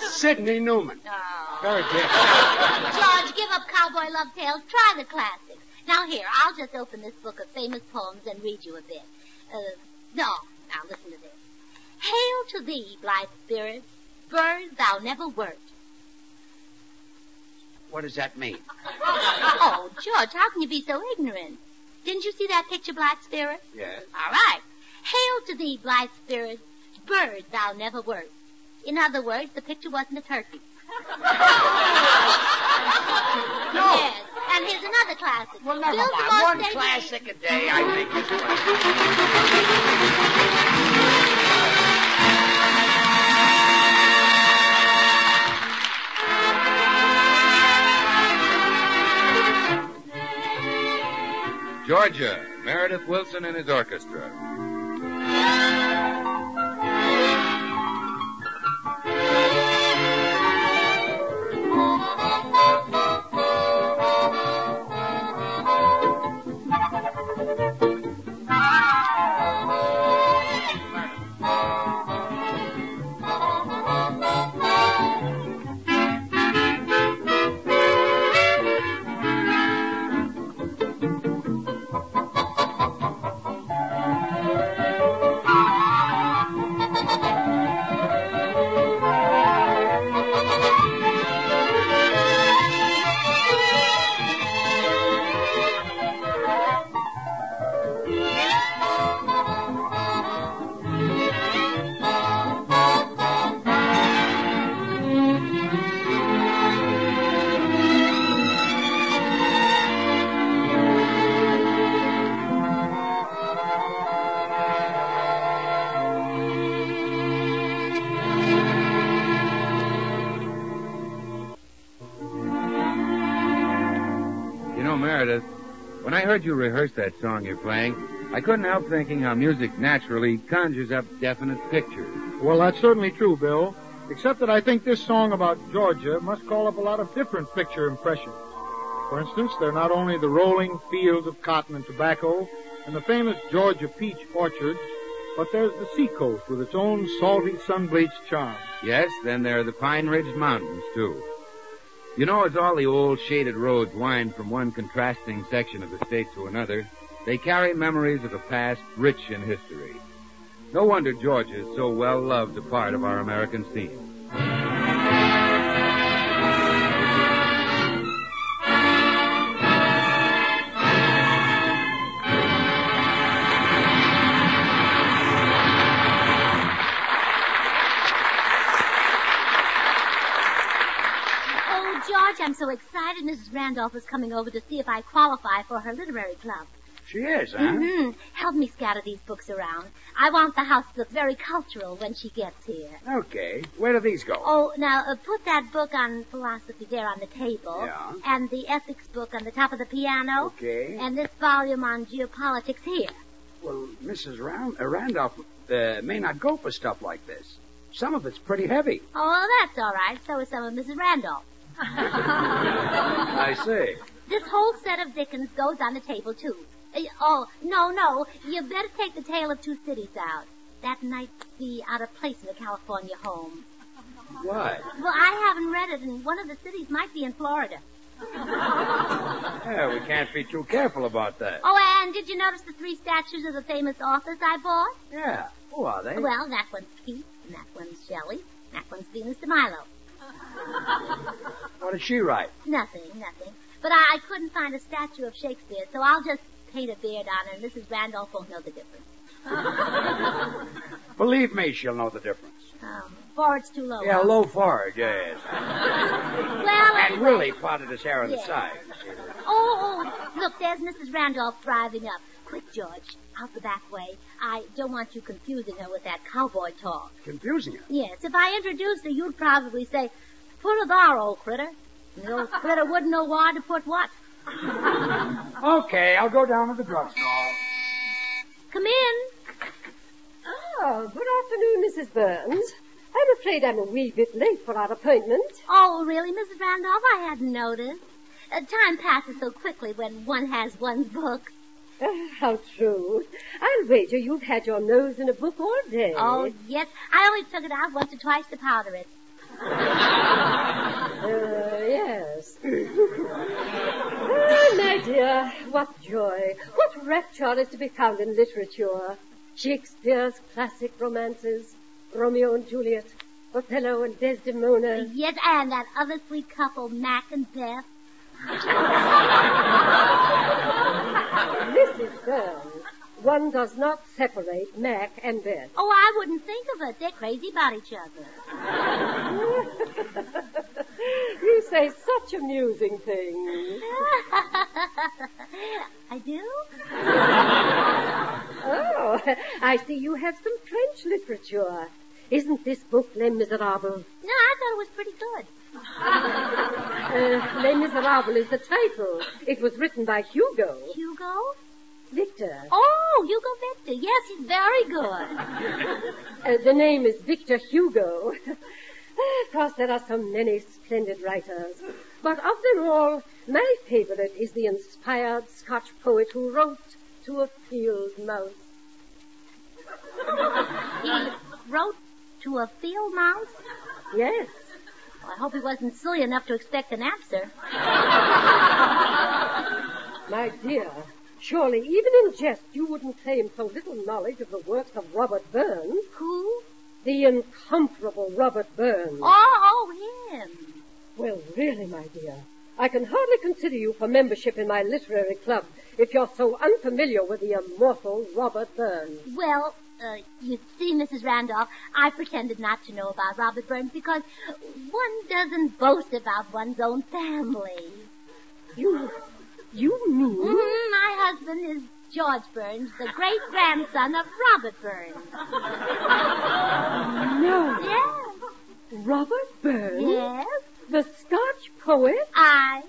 Sidney Newman. Oh. Very good. George, give up cowboy love tales. Try the classics. Now here, I'll just open this book of famous poems and read you a bit. Uh, no, now listen to this. Hail to thee, blithe spirit, bird thou never wert. What does that mean? Oh, George, how can you be so ignorant? Didn't you see that picture, Blithe Spirit? Yes. All right. Hail to thee, blithe spirit, bird thou never wert. In other words, the picture wasn't a turkey. Yes, and here's another classic. Well, never Build mind. One classic a day, I think is. Georgia, Meredith Willson and his orchestra. heard you rehearse that song you're playing, I couldn't help thinking how music naturally conjures up definite pictures. Well, that's certainly true, Bill. Except that I think this song about Georgia must call up a lot of different picture impressions. For instance, there are not only the rolling fields of cotton and tobacco and the famous Georgia peach orchards, but there's the seacoast with its own salty, sun-bleached charm. Yes, then there are the Pine Ridge Mountains, too. You know, as all the old shaded roads wind from one contrasting section of the state to another, they carry memories of a past rich in history. No wonder Georgia is so well loved a part of our American scene. I'm so excited. Mrs. Randolph is coming over to see if I qualify for her literary club. She is, huh? Mm-hmm. Help me scatter these books around. I want the house to look very cultural when she gets here. Okay. Where do these go? Oh, now uh, put that book on philosophy there on the table. Yeah. And the ethics book on the top of the piano. Okay. And this volume on geopolitics here. Well, Mrs. Uh, Randolph uh, may not go for stuff like this. Some of it's pretty heavy. Oh, well, that's all right. So is some of Mrs. Randolph. I see. This whole set of Dickens goes on the table, too. Uh, oh, no, no. You better take the Tale of Two Cities out. That might be out of place in a California home. Why? Well, I haven't read it, and one of the cities might be in Florida. Yeah, we can't be too careful about that. Oh, and did you notice the three statues of the famous authors I bought? Yeah. Who are they? Well, that one's Keats, and that one's Shelley, and that one's Venus de Milo. What did she write? Nothing, nothing. But I, I couldn't find a statue of Shakespeare, so I'll just paint a beard on her, and Mrs. Randolph won't know the difference. Believe me, she'll know the difference. Um, Forward's too low. Yeah, huh? low forward, yes. Well, And anyway. Willie plotted his hair on the Yeah. side. Oh, oh, look, there's Mrs. Randolph driving up. Quick, George, out the back way. I don't want you confusing her with that cowboy talk. Confusing her. Yes, if I introduced her, you'd probably say, put her there, old critter. And the old critter wouldn't know where to put what. Okay, I'll go down to the drugstore. Come in. Oh, good afternoon, Mrs. Burns. I'm afraid I'm a wee bit late for our appointment. Oh, really, Mrs. Randolph? I hadn't noticed. Uh, time passes so quickly when one has one's book. Uh, how true. I'll wager you've had your nose in a book all day. Oh, yes. I only took it out once or twice to powder it. Uh, yes. oh, my dear, what joy, what rapture is to be found in literature. Shakespeare's classic romances, Romeo and Juliet, Othello and Desdemona. Yes, and that other sweet couple, Mac and Beth. Mrs. Burns, one does not separate Mac and Beth. Oh, I wouldn't think of it. They're crazy about each other. you say such amusing things. I do? Oh, I see you have some French literature. Isn't this book Les Miserables? No, I thought it was pretty good. Uh, Les Miserables is the title. It was written by Hugo. Hugo? Victor. Oh, Hugo Victor. Yes, he's very good. Uh, the name is Victor Hugo. of course, there are so many splendid writers. But of them all, my favorite is the inspired Scotch poet who wrote to a field mouse. He wrote to a field mouse? Yes. Well, I hope he wasn't silly enough to expect an answer. My dear, surely even in jest you wouldn't claim so little knowledge of the works of Robert Burns. Who? The incomparable Robert Burns. Oh, oh, him. Well, really, my dear, I can hardly consider you for membership in my literary club if you're so unfamiliar with the immortal Robert Burns. Well, uh, you see, Mrs. Randolph, I pretended not to know about Robert Burns because one doesn't boast about one's own family. You, you mean? Mhm, my husband is George Burns, the great grandson of Robert Burns. No. Yes. Robert Burns? Yes. The Scotch poet? I.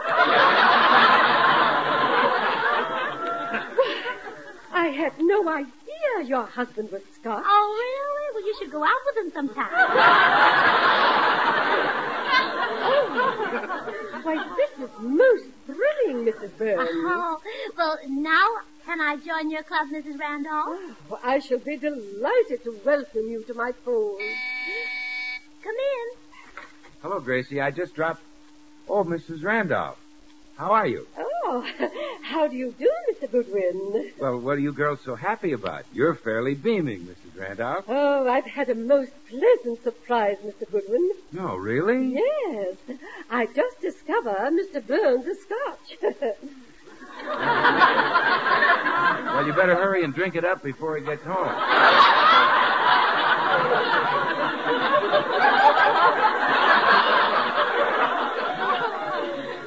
I had no idea your husband was Scotch. Oh, really? Well, you should go out with him sometime. Oh, why, this is most thrilling, Mrs. Burns. Oh, well, now can I join your club, Mrs. Randolph? Oh, I shall be delighted to welcome you to my fold. Come in. Hello, Gracie. I just dropped. Oh, Mrs. Randolph. How are you? Oh, how do you do, Mr. Goodwin? Well, what are you girls so happy about? You're fairly beaming, Mrs. Randolph. Oh, I've had a most pleasant surprise, Mr. Goodwin. No, really? Yes, I just discovered Mr. Burns is Scotch. Well, you better hurry and drink it up before he gets home.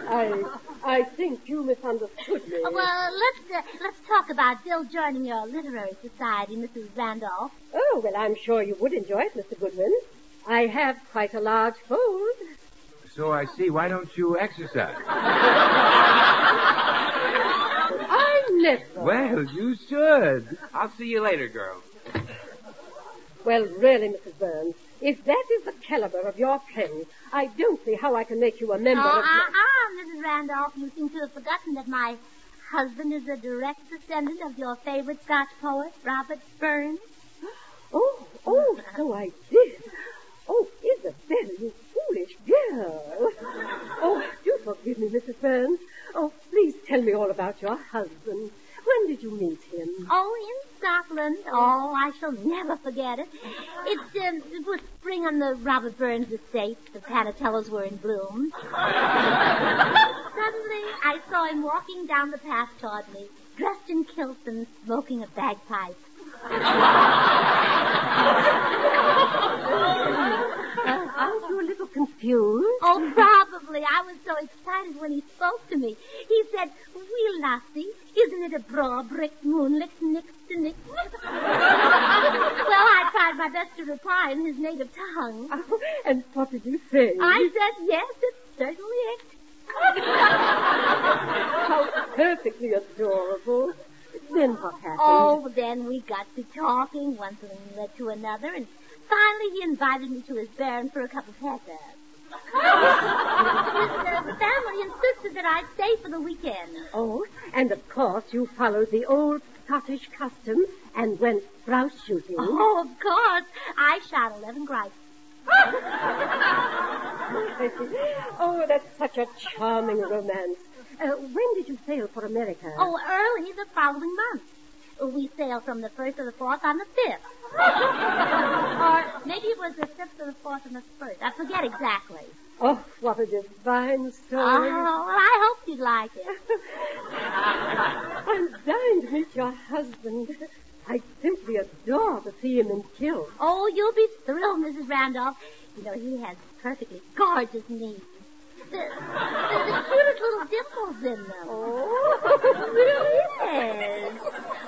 I, I think you misunderstood me. Well, let's uh, let's talk about Bill joining your literary society, Mrs. Randolph. Oh, well, I'm sure you would enjoy it, Mr. Goodwin. I have quite a large fold. So I see. Why don't you exercise? I never. Well, you should. I'll see you later, girls. Well, really, Mrs. Burns, if that is the caliber of your friend, I don't see how I can make you a member oh, of. uh-uh, Mrs. Randolph. You seem to have forgotten that my husband is a direct descendant of your favorite Scotch poet, Robert Burns. Oh, oh, so I did. Oh, Isabel, you foolish girl. Oh, do forgive me, Mrs. Burns. Oh, please tell me all about your husband. When did you meet him? Oh, in Scotland. Oh, I shall never forget it. It, um, it was spring on the Robert Burns estate. The panatellas were in bloom. Suddenly, I saw him walking down the path toward me, dressed in kilts and smoking a bagpipe. Uh, aren't you a little confused? Oh, probably. I was so excited when he spoke to me. He said, Well, Lassie, isn't it a broad brick moonlit next to Nick? well, I tried my best to reply in his native tongue. Oh, and what did you say? I said, Yes, it certainly is. How perfectly adorable. Then what happened? Oh, then we got to talking. One thing led to another, and finally he invited me to his barn for a cup of peppers. His uh, family insisted that I'd stay for the weekend. Oh, and of course you followed the old Scottish custom and went grouse shooting. Oh, of course. I shot 11 grouse. oh, that's such a charming romance. Uh, when did you sail for America? Oh, early the following month. We sailed from the 1st to the 4th on the 5th. or maybe it was the 5th or the 4th and the 1st. I forget exactly. Oh, what a divine story. Oh, well, I hope you'd like it. I'm dying to meet your husband. I simply adore to see him in kill. Oh, you'll be thrilled, Mrs. Randolph. You know, he has perfectly gorgeous knees. The, the, the cutest little dimples in them. Oh, really? Yes.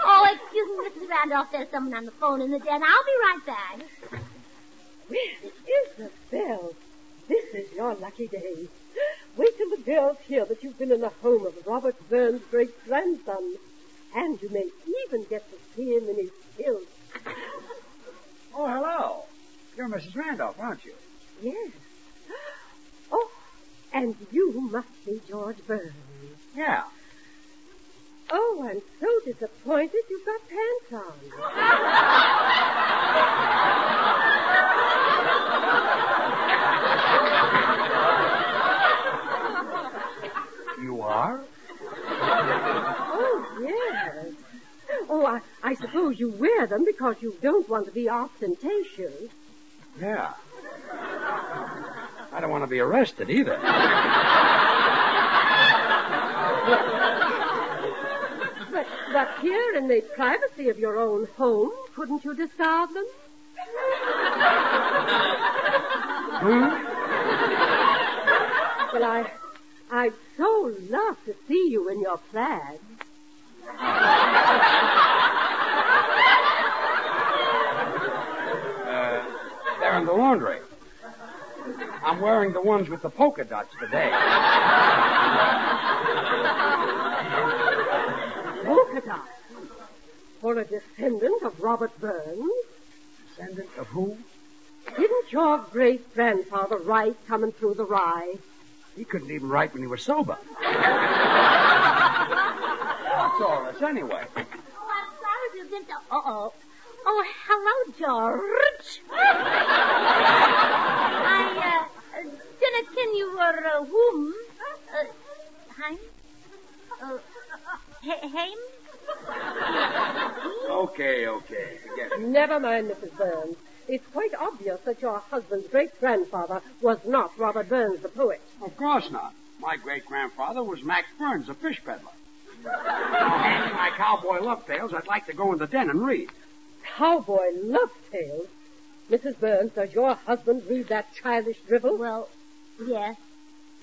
Oh, excuse me, Mrs. Randolph. There's someone on the phone in the den. I'll be right back. Well, Isabel, this is your lucky day. Wait till the girls hear that you've been in the home of Robert Burns' great grandson. And you may even get to see him in his kilt. Oh, hello. You're Mrs. Randolph, aren't you? Yes. Oh, and you must be George Burns. Yeah. Oh, I'm so disappointed you've got pants on. You are? Oh, yes. Oh, I, I suppose you wear them because you don't want to be ostentatious. Yeah. I don't want to be arrested either. But, but here in the privacy of your own home, couldn't you discard them? Well, I, I'd so love to see you in your plaid. Uh, they're in the laundry. I'm wearing the ones with the polka dots today. Polka dots. For a descendant of Robert Burns. Descendant of who? Didn't your great grandfather write coming through the rye? He couldn't even write when he was sober. What's all this anyway? Oh, I'm sorry to have been to... Uh-oh. Oh, hello, George. I, uh, dinner can you were, uh, whom? Uh, Hein? Uh, H- Haim? Okay, okay. Forget it. Never mind, Mrs. Burns. It's quite obvious that your husband's great grandfather was not Robert Burns, the poet. Of course not. My great grandfather was Max Burns, a fish peddler. Now, handing my cowboy love tales, I'd like to go in the den and read. Cowboy love tales. Mrs. Burns, does your husband read that childish drivel? Well, yes.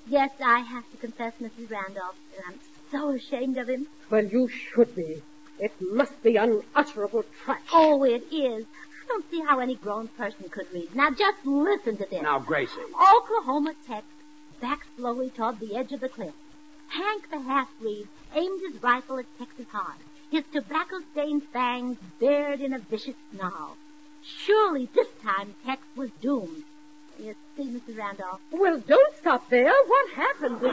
Yes, I have to confess, Mrs. Randolph, that I'm so ashamed of him. Well, you should be. It must be unutterable trash. Oh, it is. I don't see how any grown person could read. Now, just listen to this. Now, Gracie. Oklahoma Tex backed slowly toward the edge of the cliff. Hank the half-breed aimed his rifle at Tex's heart, his tobacco-stained fangs bared in a vicious snarl. Surely this time Tex was doomed. You see, Mr. Randolph? Well, don't stop there. What happened? oh,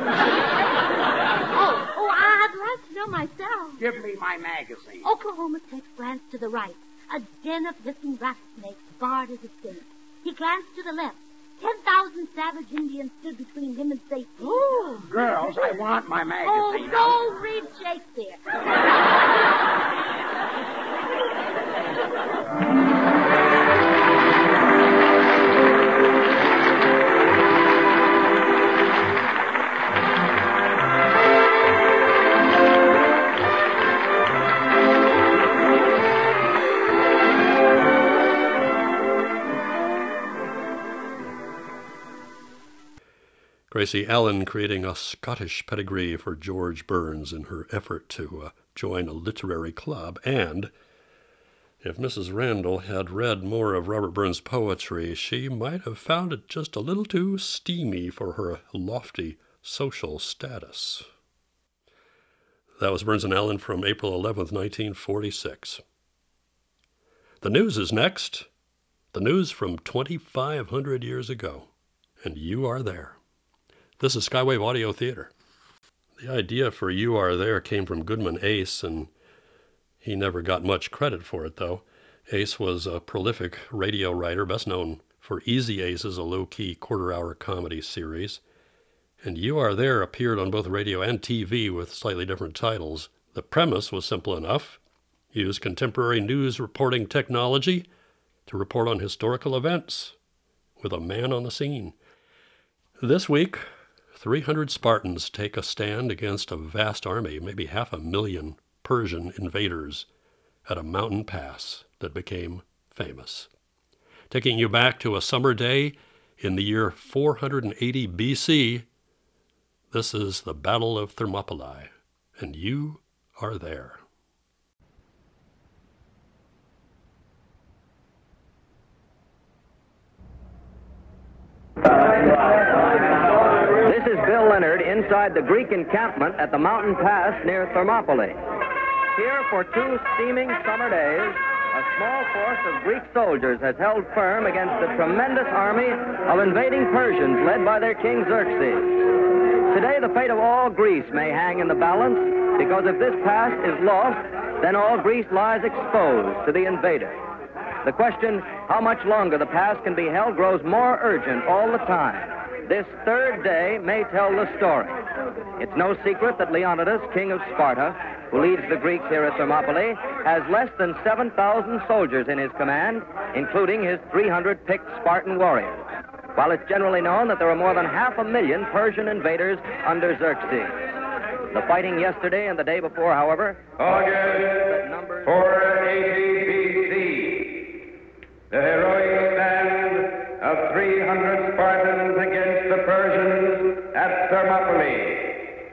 oh, I'd like to know myself. Give me my magazine. Oklahoma Tex glanced to the right. A den of hissing rattlesnakes barred his escape. He glanced to the left. Ten thousand savage Indians stood between him and safety. Oh, Girls, I want my magazine. Oh, magazine. go read Shakespeare. Gracie Allen creating a Scottish pedigree for George Burns in her effort to uh, join a literary club. And if Mrs. Randall had read more of Robert Burns' poetry, she might have found it just a little too steamy for her lofty social status. That was Burns and Allen from April 11th, 1946. The news is next. The news from 2,500 years ago. And you are there. This is Skywave Audio Theater. The idea for You Are There came from Goodman Ace, and he never got much credit for it, though. Ace was a prolific radio writer, best known for Easy Aces, a low key quarter hour comedy series. And You Are There appeared on both radio and TV with slightly different titles. The premise was simple enough use contemporary news reporting technology to report on historical events with a man on the scene. This week, 300 Spartans take a stand against a vast army, maybe half a million Persian invaders, at a mountain pass that became famous. Taking you back to a summer day in the year 480 BC, this is the Battle of Thermopylae, and you are there. The Greek encampment at the mountain pass near Thermopylae. Here for two steaming summer days, a small force of Greek soldiers has held firm against the tremendous army of invading Persians led by their king Xerxes. Today, the fate of all Greece may hang in the balance because if this pass is lost, then all Greece lies exposed to the invader. The question, how much longer the pass can be held, grows more urgent all the time. This third day may tell the story. It's no secret that Leonidas, king of Sparta, who leads the Greeks here at Thermopylae, has less than 7,000 soldiers in his command, including his 300 picked Spartan warriors. While it's generally known that there are more than half a million Persian invaders under Xerxes. The fighting yesterday and the day before, however, August 480 BC. The heroic stand of 300 Spartans against at Thermopylae.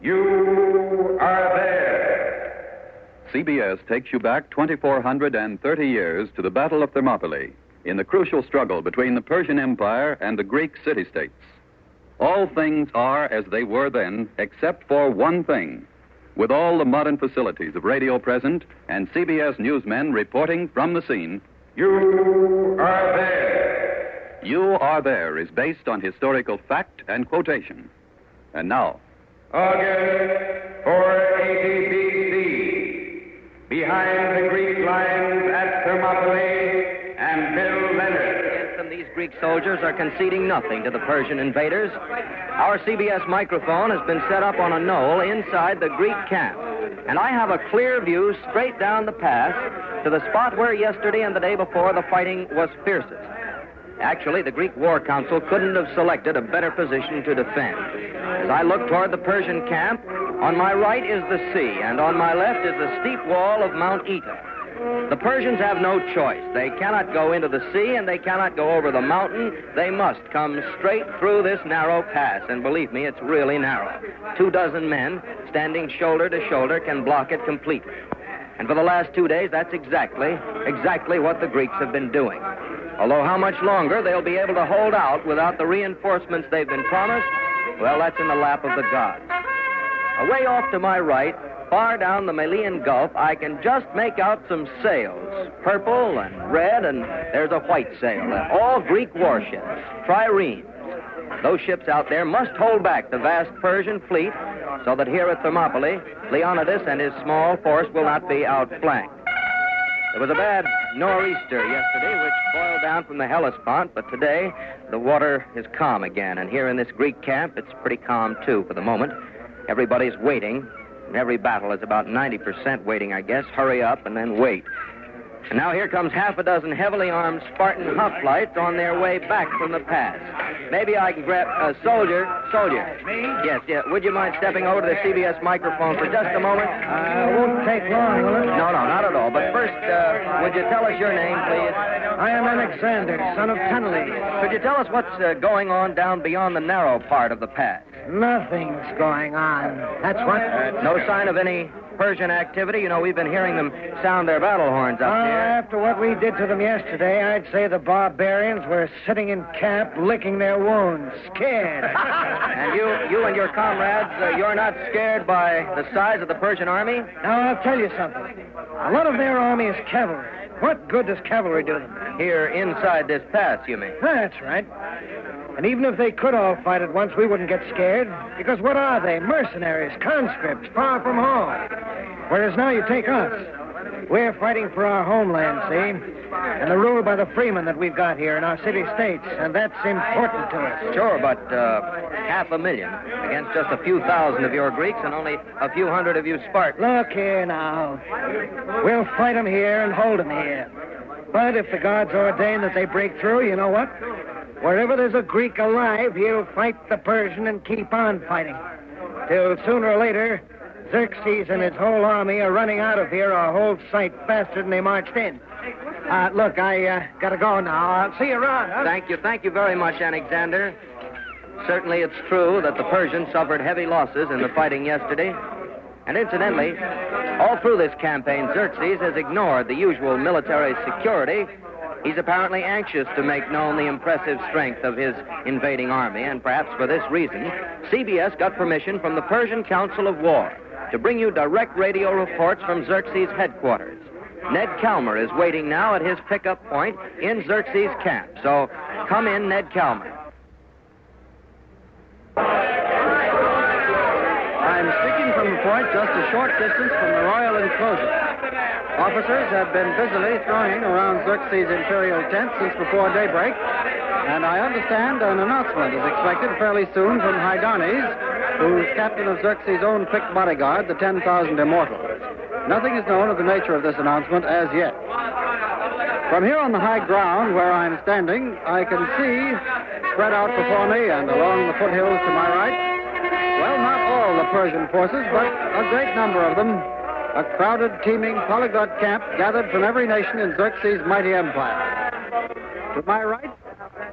You are there. CBS takes you back 2,430 years to the Battle of Thermopylae in the crucial struggle between the Persian Empire and the Greek city states. All things are as they were then, except for one thing. With all the modern facilities of radio present and CBS newsmen reporting from the scene, you are there. You Are There is based on historical fact and quotation. And now, August 480 BC. Behind the Greek lines at Thermopylae and Bill Leonard. And these Greek soldiers are conceding nothing to the Persian invaders. Our CBS microphone has been set up on a knoll inside the Greek camp. And I have a clear view straight down the pass to the spot where yesterday and the day before the fighting was fiercest. Actually, the Greek War Council couldn't have selected a better position to defend. As I look toward the Persian camp, on my right is the sea, and on my left is the steep wall of Mount Oeta. The Persians have no choice. They cannot go into the sea and they cannot go over the mountain. They must come straight through this narrow pass. And believe me, it's really narrow. Two dozen men standing shoulder to shoulder can block it completely. And for the last two days, that's exactly, exactly what the Greeks have been doing. Although how much longer they'll be able to hold out without the reinforcements they've been promised, well, that's in the lap of the gods. Away off to my right, far down the Malian Gulf, I can just make out some sails, purple and red, and there's a white sail. All Greek warships, triremes. Those ships out there must hold back the vast Persian fleet so that here at Thermopylae, Leonidas and his small force will not be outflanked. There was a bad nor'easter yesterday which boiled down from the Hellespont, but today the water is calm again. And here in this Greek camp, it's pretty calm too for the moment. Everybody's waiting. And every battle is about 90% waiting, I guess. Hurry up and then wait. And now here comes half a dozen heavily armed Spartan hoplites on their way back from the pass. Maybe I can grab a uh, soldier. Soldier. Me? Yes, yes. Would you mind stepping over to the CBS microphone for just a moment? Uh, won't take long, will it? No, no, not at all. But first, uh, would you tell us your name, please? I am Alexander, son of Tunnelly. Could you tell us what's uh, going on down beyond the narrow part of the pass? Nothing's going on. That's what. Uh, no sign of any Persian activity? You know, we've been hearing them sound their battle horns up uh, here. After what we did to them yesterday, I'd say the barbarians were sitting in camp, licking their wounds, scared. and you, you and your comrades, uh, you're not scared by the size of the Persian army? Now, I'll tell you something. A lot of their army is cavalry. What good does cavalry do them? Here inside this pass, you mean? That's right. And even if they could all fight at once, we wouldn't get scared. Because what are they? Mercenaries, conscripts, far from home. Whereas now you take us. We're fighting for our homeland, see? And the rule by the freemen that we've got here in our city states. And that's important to us. Sure, but uh, half a million against just a few thousand of your Greeks and only a few hundred of you Spartans. Look here now. We'll fight them here and hold them here. But if the gods ordain that they break through, you know what? Wherever there's a Greek alive, he'll fight the Persian and keep on fighting. Till sooner or later, Xerxes and his whole army are running out of here or hold sight faster than they marched in. Uh, look, I uh, gotta go now. I'll see you around. Huh? Thank you, thank you very much, Alexander. Certainly, it's true that the Persians suffered heavy losses in the fighting yesterday. And incidentally, all through this campaign, Xerxes has ignored the usual military security He's apparently anxious to make known the impressive strength of his invading army, and perhaps for this reason, CBS got permission from the Persian Council of War to bring you direct radio reports from Xerxes' headquarters. Ned Calmer is waiting now at his pickup point in Xerxes' camp. So come in, Ned Calmer. I'm speaking from a point just a short distance from the royal enclosure. Officers have been busily thronging around Xerxes' imperial tent since before daybreak, and I understand an announcement is expected fairly soon from Hydarnes, who's captain of Xerxes' own picked bodyguard, the 10,000 Immortals. Nothing is known of the nature of this announcement as yet. From here on the high ground where I'm standing, I can see, spread out before me and along the foothills to my right, well, not all the Persian forces, but a great number of them a crowded, teeming, polyglot camp gathered from every nation in Xerxes' mighty empire. To my right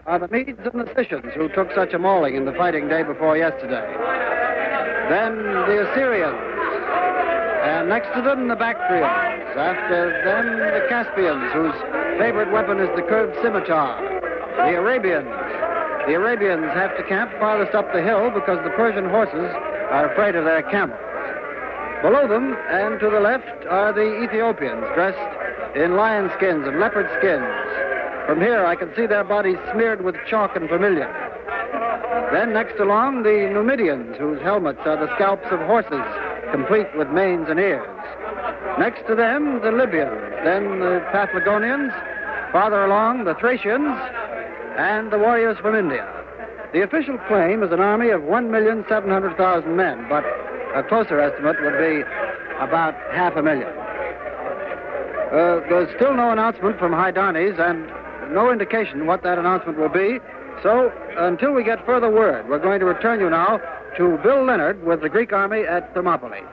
are the Medes and the Scythians who took such a mauling in the fighting day before yesterday. Then the Assyrians. And next to them, the Bactrians. After them, the Caspians, whose favorite weapon is the curved scimitar. The Arabians. The Arabians have to camp farthest up the hill because the Persian horses are afraid of their camels. Below them and to the left are the Ethiopians dressed in lion skins and leopard skins. From here, I can see their bodies smeared with chalk and vermilion. Then, next along, the Numidians, whose helmets are the scalps of horses, complete with manes and ears. Next to them, the Libyans, then the Paphlagonians, farther along, the Thracians, and the warriors from India. The official claim is an army of 1,700,000 men, but a closer estimate would be about half a million. Uh, there's still no announcement from Hydarnes and no indication what that announcement will be. So, until we get further word, we're going to return you now to Bill Leonard with the Greek army at Thermopylae.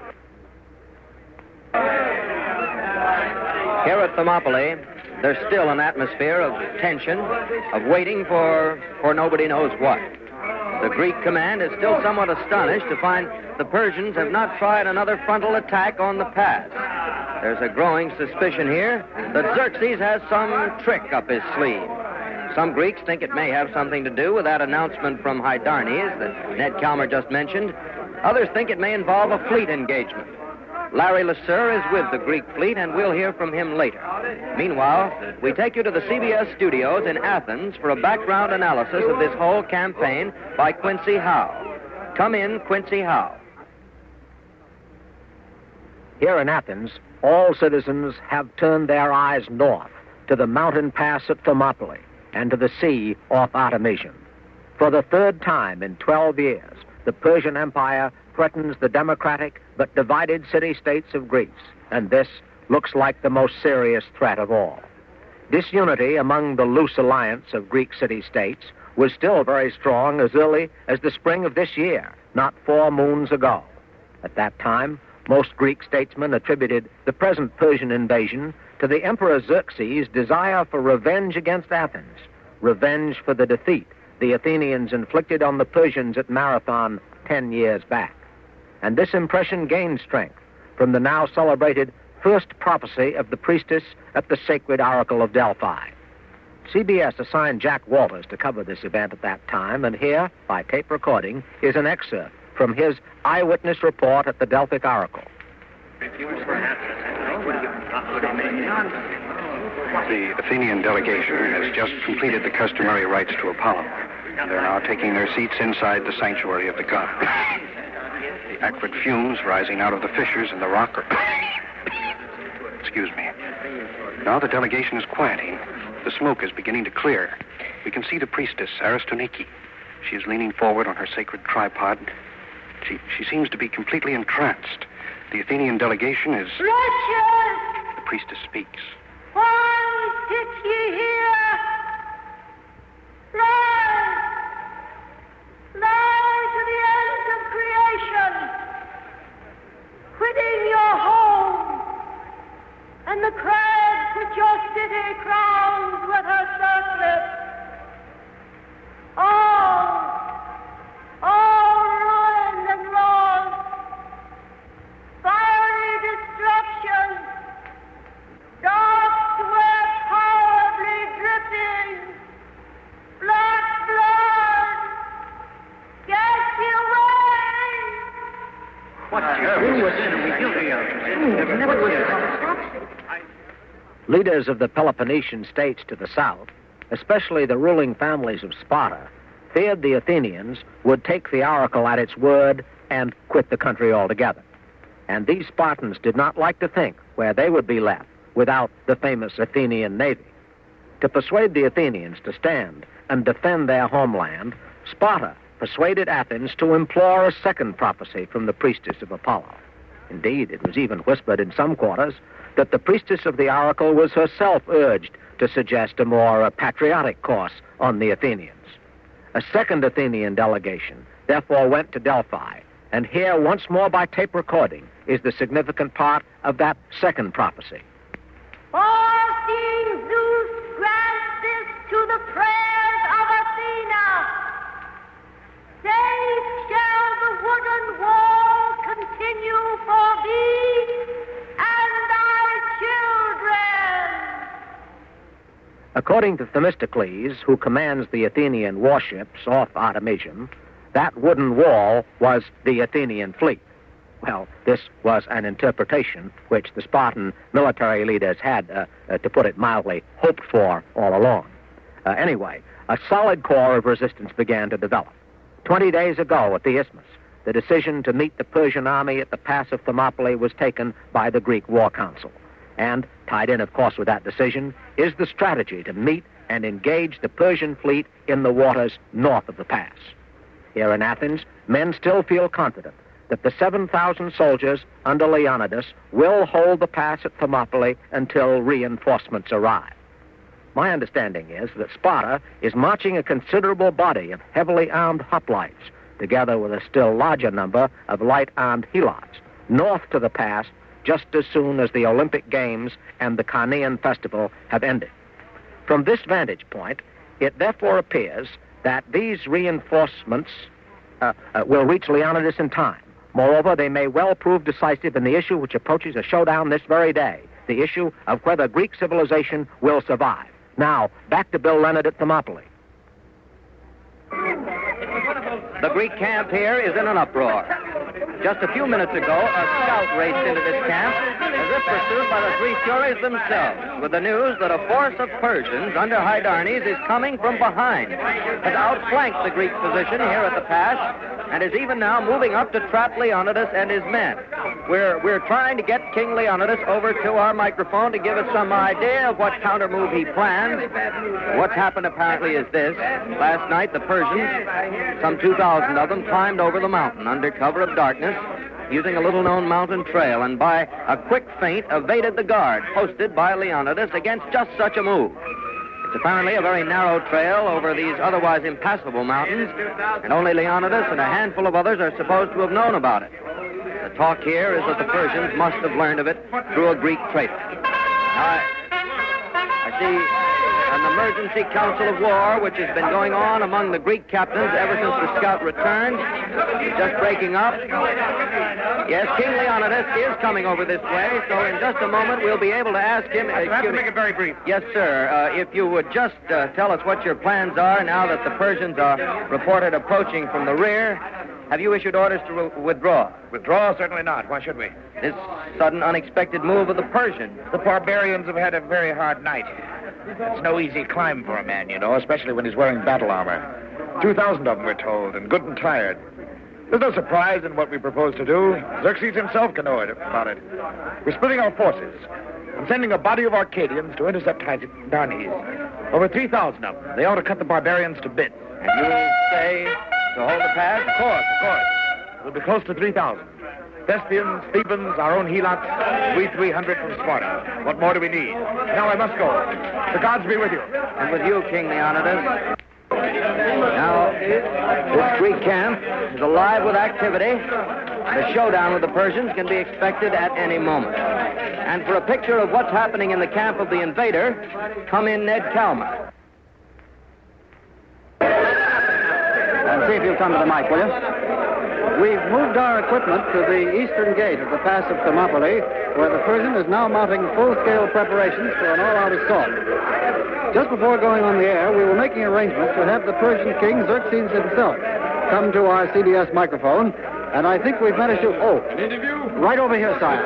Here at Thermopylae, there's still an atmosphere of tension, of waiting for, for nobody knows what. The Greek command is still somewhat astonished to find the Persians have not tried another frontal attack on the pass. There's a growing suspicion here that Xerxes has some trick up his sleeve. Some Greeks think it may have something to do with that announcement from Hydarnes that Ned Calmer just mentioned. Others think it may involve a fleet engagement. Larry LeSueur is with the Greek fleet, and we'll hear from him later. Meanwhile, we take you to the CBS studios in Athens for a background analysis of this whole campaign by Quincy Howe. Come in, Quincy Howe. Here in Athens, all citizens have turned their eyes north to the mountain pass at Thermopylae and to the sea off Artemisium. For the third time in 12 years, the Persian Empire threatens the democratic but divided city states of Greece, and this looks like the most serious threat of all. Disunity among the loose alliance of Greek city states was still very strong as early as the spring of this year, not four moons ago. At that time, most Greek statesmen attributed the present Persian invasion to the Emperor Xerxes' desire for revenge against Athens, revenge for the defeat the Athenians inflicted on the Persians at Marathon ten years back. And this impression gained strength from the now celebrated first prophecy of the priestess at the sacred oracle of Delphi. CBS assigned Jack Walters to cover this event at that time, and here, by tape recording, is an excerpt from his eyewitness report at the Delphic Oracle. The Athenian delegation has just completed the customary rites to Apollo. And they're now taking their seats inside the sanctuary of the god. The acrid fumes rising out of the fissures in the rock are. Excuse me. Now the delegation is quieting. The smoke is beginning to clear. We can see the priestess, Aristonice. She is leaning forward on her sacred tripod. She, she seems to be completely entranced. The Athenian delegation is. Wretches! The priestess speaks. Why sit ye here? Quitting your home and the crags which your city crowns with her circlet. All, all ruined and lost, fiery destruction, dark sweat horribly dripping, black blood, get you away! What you do with it are we guilty of? It never was Leaders of the Peloponnesian states to the south, especially the ruling families of Sparta, feared the Athenians would take the oracle at its word and quit the country altogether. And these Spartans did not like to think where they would be left without the famous Athenian navy. To persuade the Athenians to stand and defend their homeland, Sparta persuaded Athens to implore a second prophecy from the priestess of Apollo. Indeed, it was even whispered in some quarters that the priestess of the oracle was herself urged to suggest a more uh, patriotic course on the Athenians. A second Athenian delegation therefore went to Delphi, and here, once more by tape recording, is the significant part of that second prophecy. All-seeing Zeus grants this to the prayers of Athena. Safe shall the wooden wall continue for thee and thy children. According to Themistocles, who commands the Athenian warships off Artemisium, that wooden wall was the Athenian fleet. Well, this was an interpretation which the Spartan military leaders had, uh, uh, to put it mildly, hoped for all along. Uh, anyway, a solid core of resistance began to develop. Twenty days ago at the Isthmus, the decision to meet the Persian army at the pass of Thermopylae was taken by the Greek War Council. And, tied in, of course, with that decision, is the strategy to meet and engage the Persian fleet in the waters north of the pass. Here in Athens, men still feel confident that the 7,000 soldiers under Leonidas will hold the pass at Thermopylae until reinforcements arrive. My understanding is that Sparta is marching a considerable body of heavily armed hoplites, together with a still larger number of light armed helots, north to the pass just as soon as the Olympic Games and the Carnean Festival have ended. From this vantage point, it therefore appears that these reinforcements uh, uh, will reach Leonidas in time. Moreover, they may well prove decisive in the issue which approaches a showdown this very day the issue of whether Greek civilization will survive. Now, back to Bill Leonard at Thermopylae. The Greek camp here is in an uproar. Just a few minutes ago, a scout raced into this camp as if pursued by the three Furies themselves with the news that a force of Persians under Hydarnes is coming from behind, has outflanked the Greek position here at the pass, and is even now moving up to trap Leonidas and his men. We're, we're trying to get King Leonidas over to our microphone to give us some idea of what counter move he plans. What's happened apparently is this. Last night, the Persians, some 2,000 of them, climbed over the mountain under cover of darkness using a little known mountain trail and by a quick feint evaded the guard posted by Leonidas against just such a move. It's apparently a very narrow trail over these otherwise impassable mountains, and only Leonidas and a handful of others are supposed to have known about it. The talk here is that the Persians must have learned of it through a Greek traitor. Now, I, I see an emergency council of war which has been going on among the Greek captains ever since the scout returned. Just breaking up. Yes, King Leonidas is coming over this way, so in just a moment we'll be able to ask him. I have to make it very brief. Yes, sir. Uh, if you would just uh, tell us what your plans are now that the Persians are reported approaching from the rear. Have you issued orders to re- withdraw? Withdraw? Certainly not. Why should we? This sudden, unexpected move of the Persians. The barbarians have had a very hard night. It's no easy climb for a man, you know, especially when he's wearing battle armor. Two thousand of them, we're told, and good and tired. There's no surprise in what we propose to do. Xerxes himself can know it, about it. We're splitting our forces and sending a body of Arcadians to intercept Hydarnes. Over 3,000 of them. They ought to cut the barbarians to bits. And you say to hold the pass? Of course, of course. We'll be close to 3,000. Thespians, Thebans, our own Helots, we 300 from Sparta. What more do we need? Now I must go. The gods be with you. And with you, King Leonidas. Now, this Greek camp is alive with activity. The showdown with the Persians can be expected at any moment. And for a picture of what's happening in the camp of the invader, come in Ned Calmer. And see if you'll come to the mic, will you? We've moved our equipment to the eastern gate of the pass of Thermopylae, where the Persian is now mounting full-scale preparations for an all-out assault. Just before going on the air, we were making arrangements to have the Persian king, Xerxes himself, come to our CBS microphone, and I think we've managed to... Oh, An interview? right over here, sire.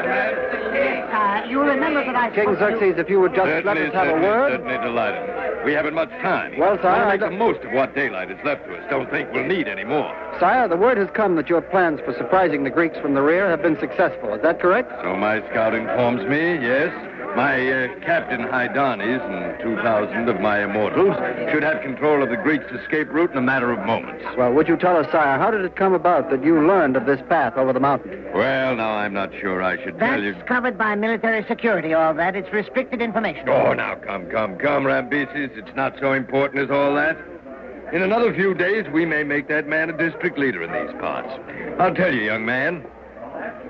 Uh, you remember that I... Told you. King Xerxes, if you would just let us have a word. Certainly delighted. We haven't much time. Well, sire, We'll I make the most of what daylight is left to us. Don't think we'll need any more. Sire, the word has come that your plans for surprising the Greeks from the rear have been successful. Is that correct? So my scout informs me, yes. My uh, Captain Hydarnes and 2,000 of my immortals should have control of the Greeks' escape route in a matter of moments. Well, would you tell us, sire, how did it come about that you learned of this path over the mountain? Well, now, I'm not sure I should tell you. That's covered by military security, all that. It's restricted information. Oh, now, come, come, come, Rambesis. It's not so important as all that. In another few days, we may make that man a district leader in these parts. I'll tell you, young man.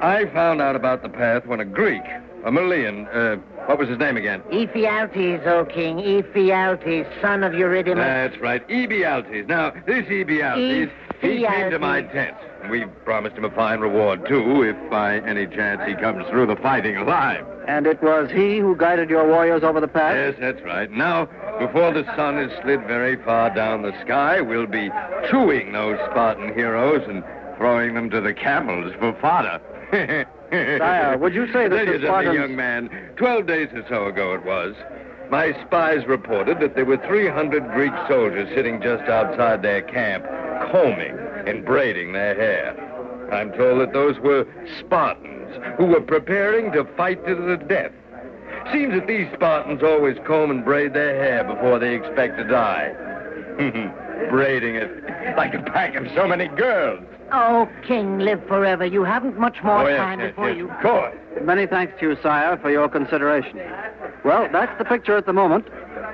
I found out about the path when a Greek, a Malian, uh, what was his name again? Ephialtes, O king, Ephialtes, son of Eurydemus. That's right, Ebialtes. Now, this Ebialtes, he came to my tent. And we promised him a fine reward, too, if by any chance he comes through the fighting alive. And it was he who guided your warriors over the pass? Yes, that's right. Now, before the sun has slid very far down the sky, we'll be chewing those Spartan heroes and throwing them to the camels for fodder. Sire, would you say that Tell the you something, Spartans- young man. Twelve days or so ago it was. My spies reported that there were 300 Greek soldiers sitting just outside their camp, combing and braiding their hair. I'm told that those were Spartans who were preparing to fight to the death. Seems that these Spartans always comb and braid their hair before they expect to die. Braiding it like a pack of so many girls. Oh, king, live forever. You haven't much more Oh, yes, time yes, before yes, you. Of course. Many thanks to you, sire, for your consideration. Well, that's the picture at the moment.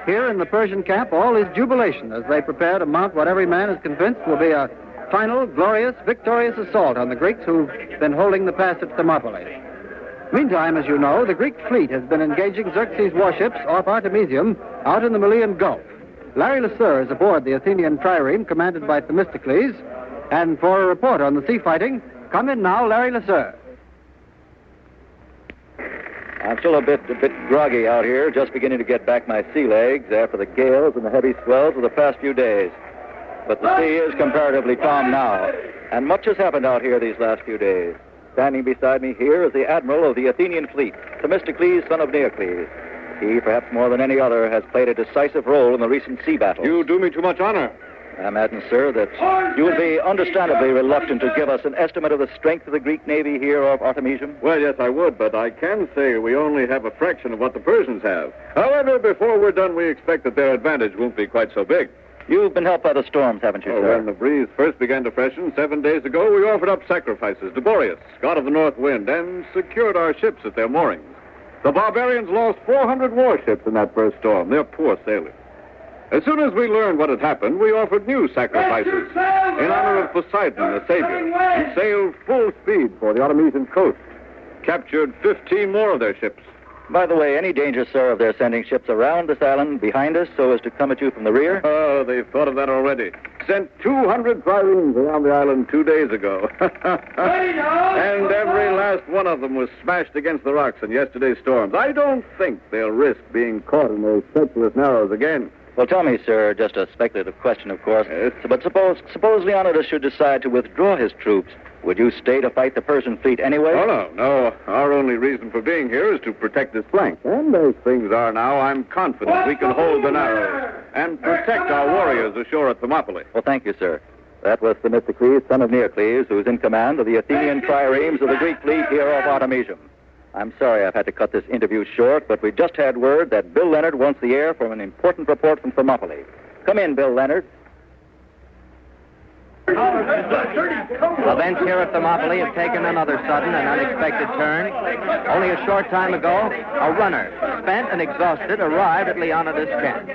Here in the Persian camp, all is jubilation as they prepare to mount what every man is convinced will be a final, glorious, victorious assault on the Greeks who've been holding the pass at Thermopylae. Meantime, as you know, the Greek fleet has been engaging Xerxes' warships off Artemisium out in the Malian Gulf. Larry LeSueur is aboard the Athenian trireme commanded by Themistocles. And for a report on the sea fighting, come in now, Larry LeSueur. I'm still a bit a bit groggy out here, just beginning to get back my sea legs after the gales and the heavy swells of the past few days. But the sea is comparatively calm now, and much has happened out here these last few days. Standing beside me here is the admiral of the Athenian fleet, Themistocles, son of Neocles. He, perhaps more than any other, has played a decisive role in the recent sea battles. You do me too much honor. I imagine, sir, that you would be understandably reluctant to give us an estimate of the strength of the Greek navy here off Artemisium. Well, yes, I would, but I can say we only have a fraction of what the Persians have. However, before we're done, we expect that their advantage won't be quite so big. You've been helped by the storms, haven't you, Oh, sir? when the breeze first began to freshen seven days ago, we offered up sacrifices to Boreas, god of the north wind, and secured our ships at their moorings. The barbarians lost 400 warships in that first storm. They're poor sailors. As soon as we learned what had happened, we offered new sacrifices in honor of Poseidon, the savior. We sailed full speed for the Artemisian coast, captured 15 more of their ships. By the way, any danger, sir, of their sending ships around this island behind us so as to come at you from the rear? Oh, they've thought of that already. Sent 200 triremes around the island two days ago. and every last one of them was smashed against the rocks in yesterday's storms. I don't think they'll risk being caught in those treacherous narrows again. Well, tell me, sir, just a speculative question, of course. But suppose suppose Leonidas should decide to withdraw his troops. Would you stay to fight the Persian fleet anyway? Oh, no, no. Our only reason for being here is to protect this flank. And as things are now, I'm confident we can hold the narrows and protect our warriors ashore at Thermopylae. Well, thank you, sir. That was Themistocles, son of Neocles, who's in command of the Athenian triremes of the Greek fleet here off Artemisium. I'm sorry I've had to cut this interview short, but we just had word that Bill Leonard wants the air for an important report from Thermopylae. Come in, Bill Leonard. Events here at Thermopylae have taken another sudden and unexpected turn. Only a short time ago, a runner, spent and exhausted, arrived at Leonidas' camp.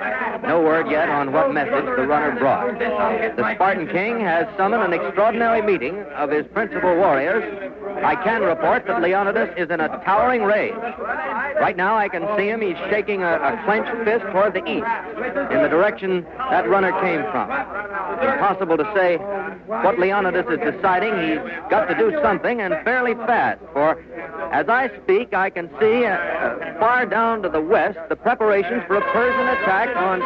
No word yet on what message the runner brought. The Spartan king has summoned an extraordinary meeting of his principal warriors. I can report that Leonidas is in a towering rage. Right now, I can see him. He's shaking a, a clenched fist toward the east, in the direction that runner came from. Impossible to say what Leonidas is deciding. He's got to do something, and fairly fast. For as I speak, I can see uh, far down to the west the preparations for a Persian attack on.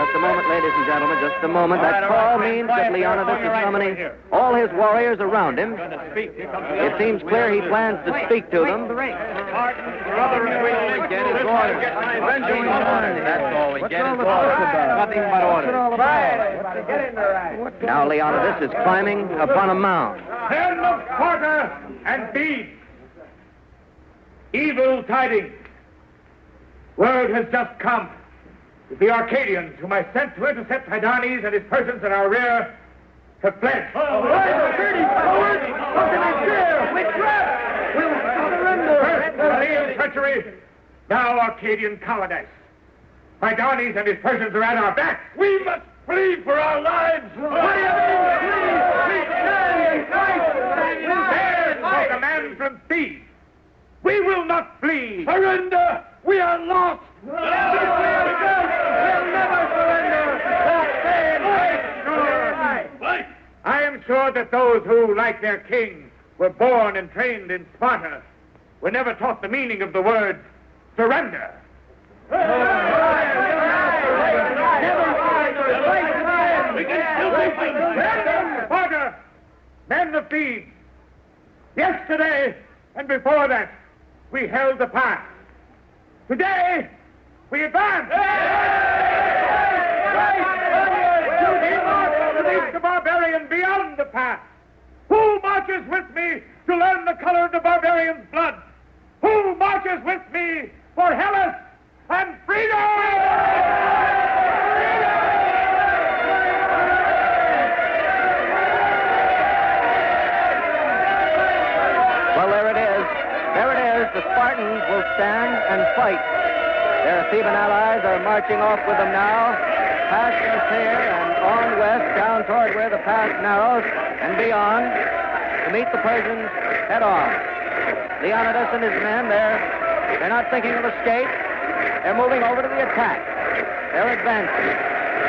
Just a moment, ladies and gentlemen, just a moment. That call means that Leonidas is summoning all his warriors around him. It seems clear he plans to speak to them. Get his orders. That's all. We get. Nothing but orders. Now Leonidas is climbing upon a mound. Men of Sparta and Thebes, evil tidings. Word has just come. That The Arcadians, whom I sent to intercept Hydarnes and his Persians in our rear, have fled. Oh, What can I fear? We trap! We'll surrender! First, Achaean treachery, now Arcadian cowardice. Hydarnes and his Persians are at our backs. We must flee for our lives. What do you mean, flee? There's the command from Thebes. We will not flee. Surrender! We are lost! I am sure that those who, like their king, were born and trained in Sparta, were never taught the meaning of the word surrender. Sparta, men of Thebes, yesterday and before that, we held the pass. Today, we advance. To meet the barbarian beyond the pass. Who marches with me to learn the color of the barbarian's blood? Who marches with me for Hellas and freedom? Well, there it is. There it is. The Spartans will stand and fight. Their Theban allies are marching off with them now, past the here and on west, down toward where the pass narrows, and beyond, to meet the Persians head on. Leonidas and his men, they're, they're not thinking of escape. They're moving over to the attack. They're advancing.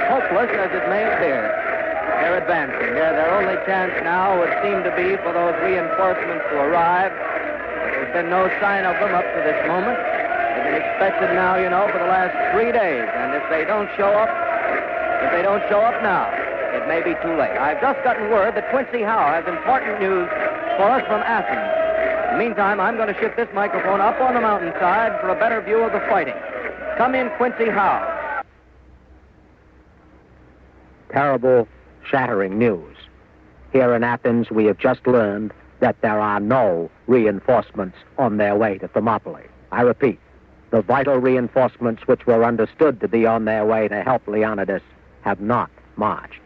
Hopeless as it may appear. They're advancing. Their, their only chance now would seem to be for those reinforcements to arrive. There's been no sign of them up to this moment. Expected now, you know, for the last three days. And if they don't show up, if they don't show up now, it may be too late. I've just gotten word that Quincy Howe has important news for us from Athens. Meantime, I'm going to shift this microphone up on the mountainside for a better view of the fighting. Come in, Quincy Howe. Terrible, shattering news. Here in Athens, we have just learned that there are no reinforcements on their way to Thermopylae. I repeat, the vital reinforcements which were understood to be on their way to help Leonidas have not marched.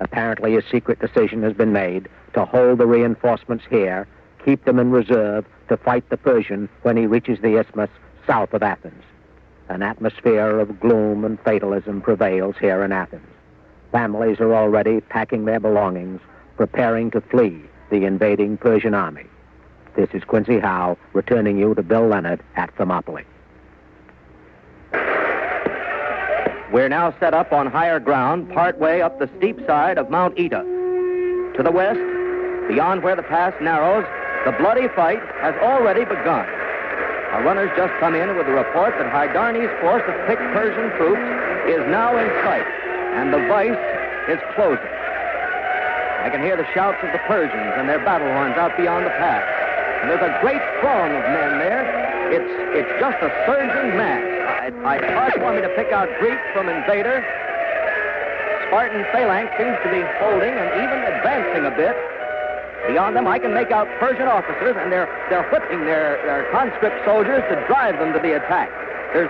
Apparently, a secret decision has been made to hold the reinforcements here, keep them in reserve to fight the Persian when he reaches the isthmus south of Athens. An atmosphere of gloom and fatalism prevails here in Athens. Families are already packing their belongings, preparing to flee the invading Persian army. This is Quincy Howe returning you to Bill Leonard at Thermopylae. We're now set up on higher ground, partway up the steep side of Mount Oeta. To the west, beyond where the pass narrows, the bloody fight has already begun. Our runners just come in with a report that Hydarnes' force of picked Persian troops is now in sight, and the vice is closing. I can hear the shouts of the Persians and their battle horns out beyond the pass. And there's a great throng of men there. It's, it's just a surging mass. I, I, hard me to pick out Greek from invader. Spartan phalanx seems to be holding and even advancing a bit. Beyond them, I can make out Persian officers, and they're, they're whipping their, their conscript soldiers to drive them to the attack. There's,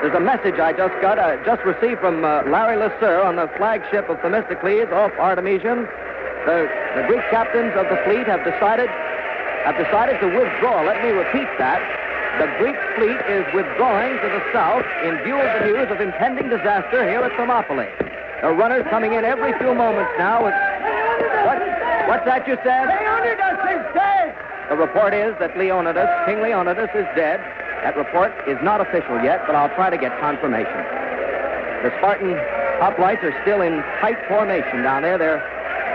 there's a message I just got, uh, just received from uh, Larry LeSueur on the flagship of Themistocles off Artemisium. The, the Greek captains of the fleet have decided have decided to withdraw. Let me repeat that. The Greek fleet is withdrawing to the south in view of the news of impending disaster here at Thermopylae. The runners coming in every few moments now with what? What's that you said? Leonidas is dead! The report is that Leonidas, King Leonidas, is dead. That report is not official yet, but I'll try to get confirmation. The Spartan hoplites are still in tight formation down there. They're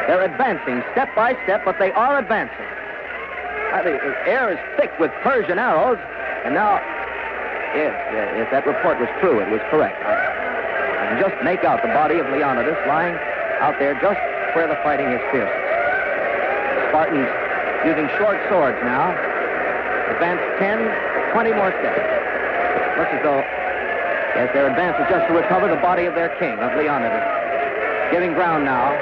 they're advancing step by step, but they are advancing. The air is thick with Persian arrows, and now, uh, if that report was true, it was correct. I, can just make out the body of Leonidas lying out there just where the fighting is fiercest. The Spartans using short swords now. Advance 10, 20 more steps. Looks as though, yes, their advance is just to recover the body of their king, of Leonidas. Giving ground now.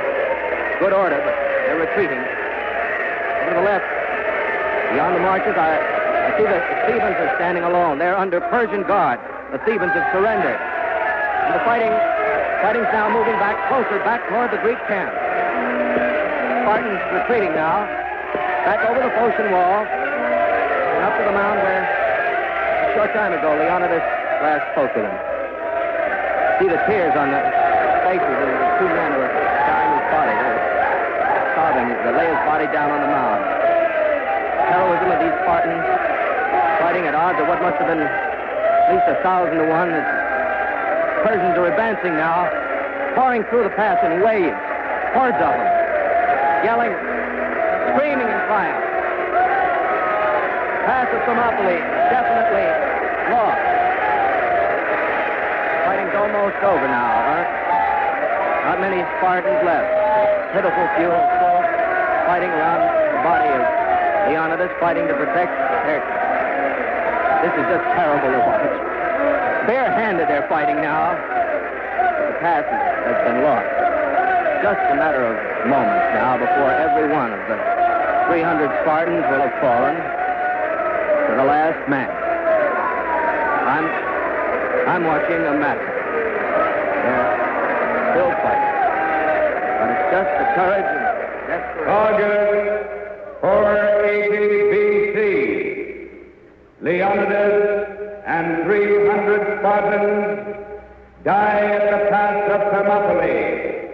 Good order, but they're retreating. Over to the left, beyond the marches, I see the Thebans are standing alone. They're under Persian guard. The Thebans have surrendered. And the fighting, fighting's now moving back closer, back toward the Greek camp. Spartans retreating now, back over the Phocian wall, and up to the mound where a short time ago Leonidas last spoke to them. See the tears on the faces of the two men who are carrying his body. They're sobbing. They lay his body down on the mound. Heroism of these Spartans of what must have been at least a thousand to one. The Persians are advancing now, pouring through the pass in waves, hordes of them, yelling, screaming in triumph. Pass of Thermopylae definitely lost. Fighting's almost over now, huh? Not many Spartans left. Pitiful few fighting around the body of Leonidas, fighting to protect their. This is just terrible to watch. Barehanded they're fighting now. The pass has been lost. Just a matter of moments now before every one of the 300 Spartans will have fallen to the last man. I'm, I'm watching a massacre. They're still fighting. But it's just the courage and desperation. August 480 BC. Leonidas and 300 Spartans die at the pass of Thermopylae,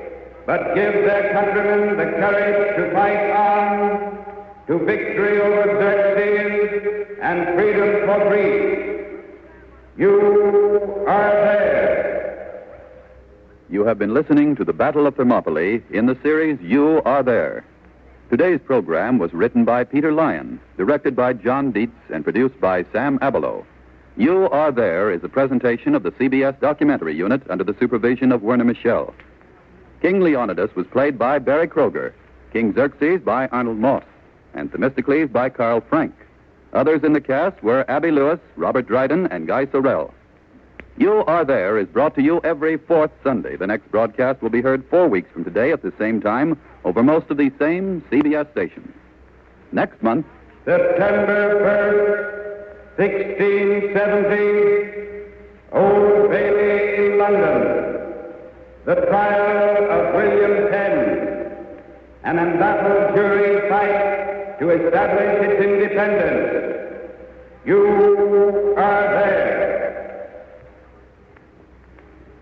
but give their countrymen the courage to fight on to victory over Xerxes and freedom for Greece. You are there. You have been listening to the Battle of Thermopylae in the series You Are There. Today's program was written by Peter Lyon, directed by John Dietz, and produced by Sam Abelow. You Are There is a presentation of the CBS documentary unit under the supervision of Werner Michel. King Leonidas was played by Berry Kroeger, King Xerxes by Arnold Moss, and Themistocles by Carl Frank. Others in the cast were Abby Lewis, Robert Dryden, and Guy Sorel. You Are There is brought to you every fourth Sunday. The next broadcast will be heard four weeks from today at the same time over most of these same CBS stations. Next month, September 1st, 1670, Old Bailey London. The trial of William Penn, an embattled jury fight to establish its independence. You are there.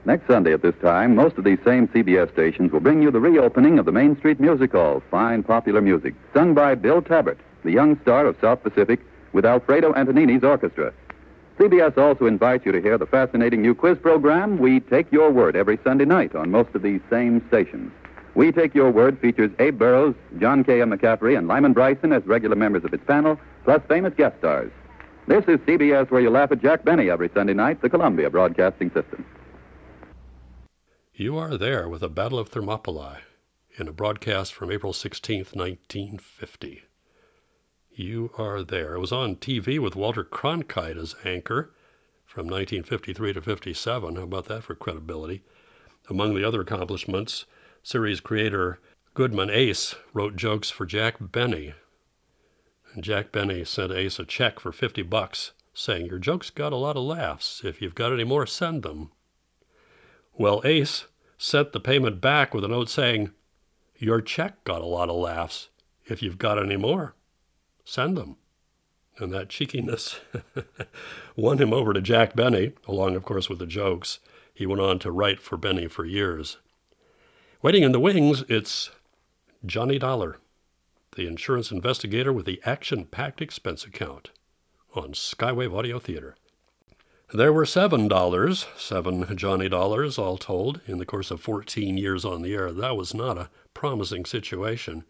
Next Sunday at this time, most of these same CBS stations will bring you the reopening of the Main Street Music Hall, fine popular music, sung by Bill Tabbert, the young star of South Pacific, with Alfredo Antonini's orchestra. CBS also invites you to hear the fascinating new quiz program, We Take Your Word, every Sunday night on most of these same stations. We Take Your Word features Abe Burrows, John K. M. McCaffery, and Lyman Bryson as regular members of its panel, plus famous guest stars. This is CBS where you laugh at Jack Benny every Sunday night, the Columbia Broadcasting System. You are there with the Battle of Thermopylae in a broadcast from April 16th, 1950. You Are There. It was on TV with Walter Cronkite as anchor from 1953 to 57. How about that for credibility? Among the other accomplishments, series creator Goodman Ace wrote jokes for Jack Benny. And Jack Benny sent Ace a check for 50 bucks, saying, Your jokes got a lot of laughs. If you've got any more, send them. Well, Ace sent the payment back with a note saying, Your check got a lot of laughs. If you've got any more, send them. And that cheekiness won him over to Jack Benny, along, of course, with the jokes. He went on to write for Benny for years. Waiting in the wings, it's Johnny Dollar, the insurance investigator with the action packed expense account on Skywave Audio Theater. There were seven dollars, seven Johnny dollars, all told, in the course of 14 years on the air. That was not a promising situation.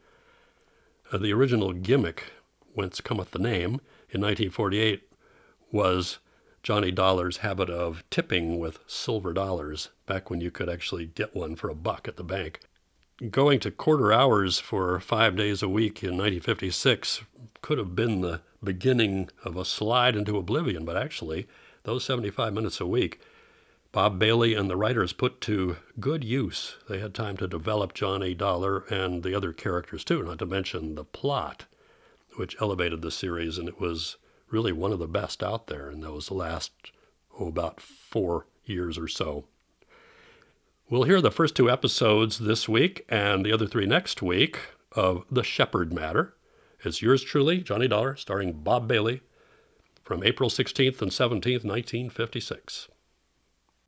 Uh, the original gimmick whence cometh the name, in 1948 was Johnny Dollar's habit of tipping with silver dollars, back when you could actually get one for a buck at the bank. Going to quarter hours for five days a week in 1956 could have been the beginning of a slide into oblivion, but actually, those 75 minutes a week, Bob Bailey and the writers put to good use. They had time to develop Johnny Dollar and the other characters too, not to mention the plot which elevated the series, and it was really one of the best out there in those last, oh, about four years or so. We'll hear the first two episodes this week and the other three next week of The Shepherd Matter. It's yours truly, Johnny Dollar, starring Bob Bailey, from April 16th and 17th, 1956.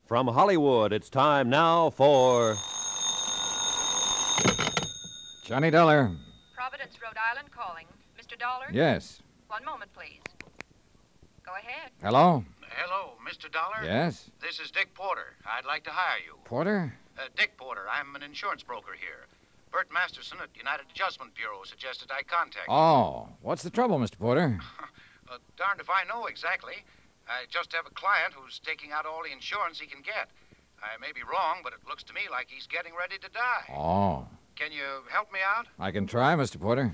From Hollywood, it's time now for. Johnny Dollar. Providence, Rhode Island calling. Mr. Dollar? Yes. One moment, please. Go ahead. Hello? Hello, Mr. Dollar? Yes? This is Dick Porter. I'd like to hire you. Porter? Uh, Dick Porter. I'm an insurance broker here. Bert Masterson at United Adjustment Bureau suggested I contact you. Oh, what's the trouble, Mr. Porter? uh, darned if I know exactly. I just have a client who's taking out all the insurance he can get. I may be wrong, but it looks to me like he's getting ready to die. Oh. Can you help me out? I can try, Mr. Porter.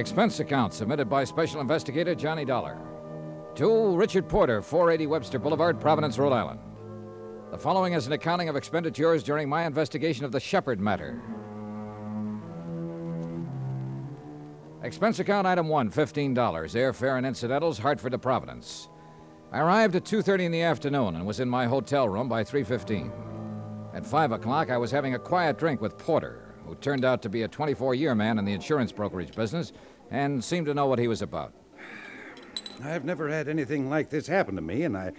Expense account submitted by Special Investigator Johnny Dollar. To Richard Porter, 480 Webster Boulevard, Providence, Rhode Island. The following is an accounting of expenditures during my investigation of the Shepherd matter. Expense account item one, $15. Airfare and incidentals, Hartford to Providence. I arrived at 2.30 in the afternoon and was in my hotel room by 3.15. At 5 o'clock, I was having a quiet drink with Porter, who turned out to be a 24 year man in the insurance brokerage business and seemed to know what he was about. I've never had anything like this happen to me, and I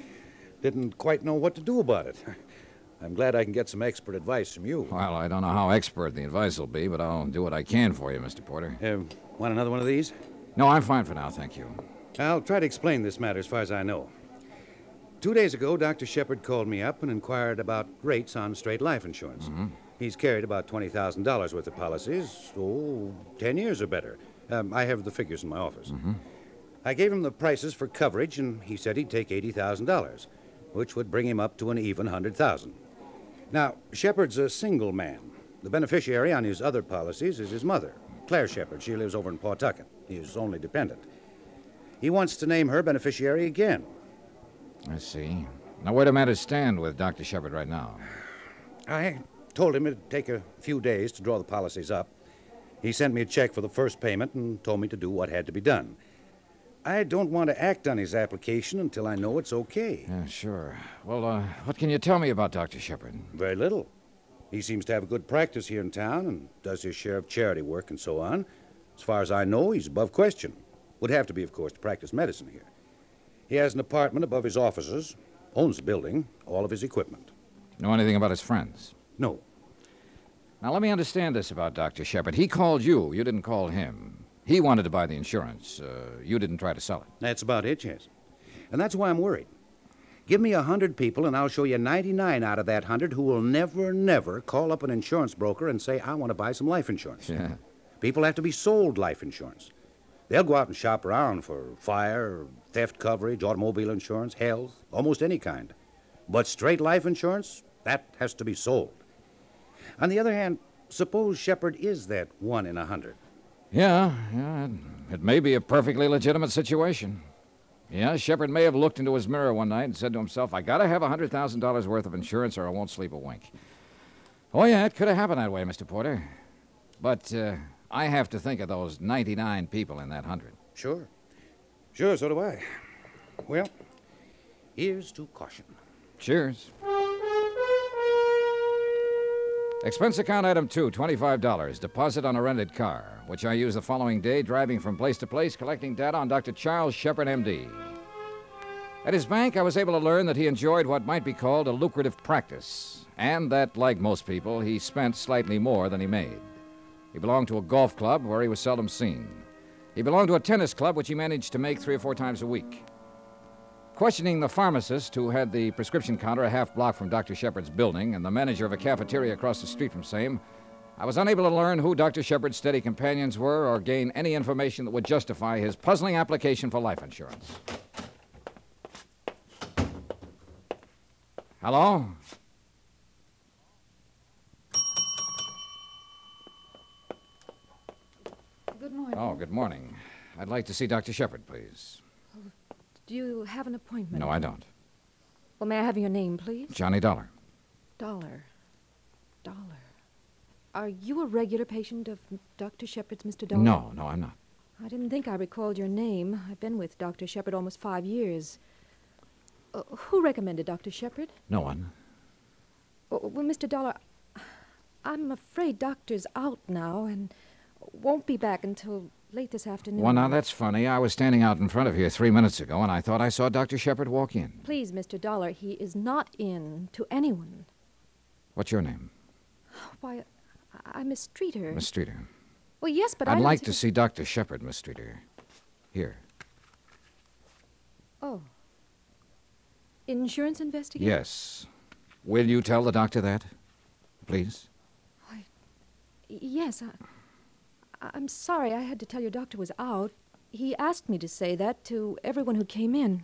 didn't quite know what to do about it. I'm glad I can get some expert advice from you. Well, I don't know how expert the advice will be, but I'll do what I can for you, Mr. Porter. Uh, want another one of these? No, I'm fine for now, thank you. I'll try to explain this matter as far as I know. Two days ago, Dr. Shepard called me up and inquired about rates on straight life insurance. Mm-hmm. He's carried about $20,000 worth of policies, oh, 10 years or better. Um, I have the figures in my office. Mm-hmm. I gave him the prices for coverage, and he said he'd take $80,000. which would bring him up to an even 100,000. Now, Shepard's a single man. The beneficiary on his other policies is his mother, Claire Shepard. She lives over in Pawtucket. He is only dependent. He wants to name her beneficiary again. I see. Now, where do matters stand with Dr. Shepard right now? I told him it'd take a few days to draw the policies up. He sent me a check for the first payment and told me to do what had to be done. I don't want to act on his application until I know it's okay. Yeah, sure. Well, uh, what can you tell me about Dr. Shepard? Very little. He seems to have a good practice here in town and does his share of charity work and so on. As far as I know, he's above question. Would have to be, of course, to practice medicine here. He has an apartment above his offices, owns the building, all of his equipment. Know anything about his friends? No. Now, let me understand this about Dr. Shepard. He called you. You didn't call him. He wanted to buy the insurance. Uh, you didn't try to sell it. That's about it, yes. And that's why I'm worried. Give me a hundred people, and I'll show you 99 out of that hundred who will never, never call up an insurance broker and say, I want to buy some life insurance. Yeah. People have to be sold life insurance. They'll go out and shop around for fire, theft coverage, automobile insurance, health, almost any kind. But straight life insurance, that has to be sold. On the other hand, suppose Shepard is that one in a hundred. Yeah, yeah. It may be a perfectly legitimate situation. Yeah, Shepard may have looked into his mirror one night and said to himself, I gotta have a $100,000 worth of insurance or I won't sleep a wink. Oh, yeah, it could have happened that way, Mr. Porter. But uh, I have to think of those 99 people in that 100. Sure. Sure, so do I. Well, here's to caution. Cheers. Expense account item two, $25. Deposit on a rented car, which I use the following day driving from place to place collecting data on Dr. Charles Shepard, MD. At his bank, I was able to learn that he enjoyed what might be called a lucrative practice, and that, like most people, he spent slightly more than he made. He belonged to a golf club where he was seldom seen. He belonged to a tennis club which he managed to make three or four times a week. Questioning the pharmacist who had the prescription counter a half block from Dr. Shepard's building and the manager of a cafeteria across the street from same, I was unable to learn who Dr. Shepard's steady companions were or gain any information that would justify his puzzling application for life insurance. Hello? Good morning. Oh, good morning. I'd like to see Dr. Shepard, please. Do you have an appointment? No, I don't. Well, may I have your name, please? Johnny Dollar. Dollar. Dollar. Are you a regular patient of Dr. Shepard's, Mr. Dollar? No, no, I'm not. I didn't think I recalled your name. I've been with Dr. Shepard almost five years. Uh, who recommended Dr. Shepard? No one. Uh, well, Mr. Dollar, I'm afraid Doctor's out now and won't be back until late this afternoon. Well, now that's funny. I was standing out in front of here three minutes ago, and I thought I saw Dr. Shepard walk in. Please, Mr. Dollar, he is not in to anyone. What's your name? Why, I- I'm Miss Streeter. Miss Streeter. Well, yes, but I I'd like see- to see Dr. Shepard, Miss Streeter. Here. Oh. Insurance investigator? Yes. Will you tell the doctor that? Please? Why, yes, I, I'm sorry I had to tell your doctor was out. He asked me to say that to everyone who came in.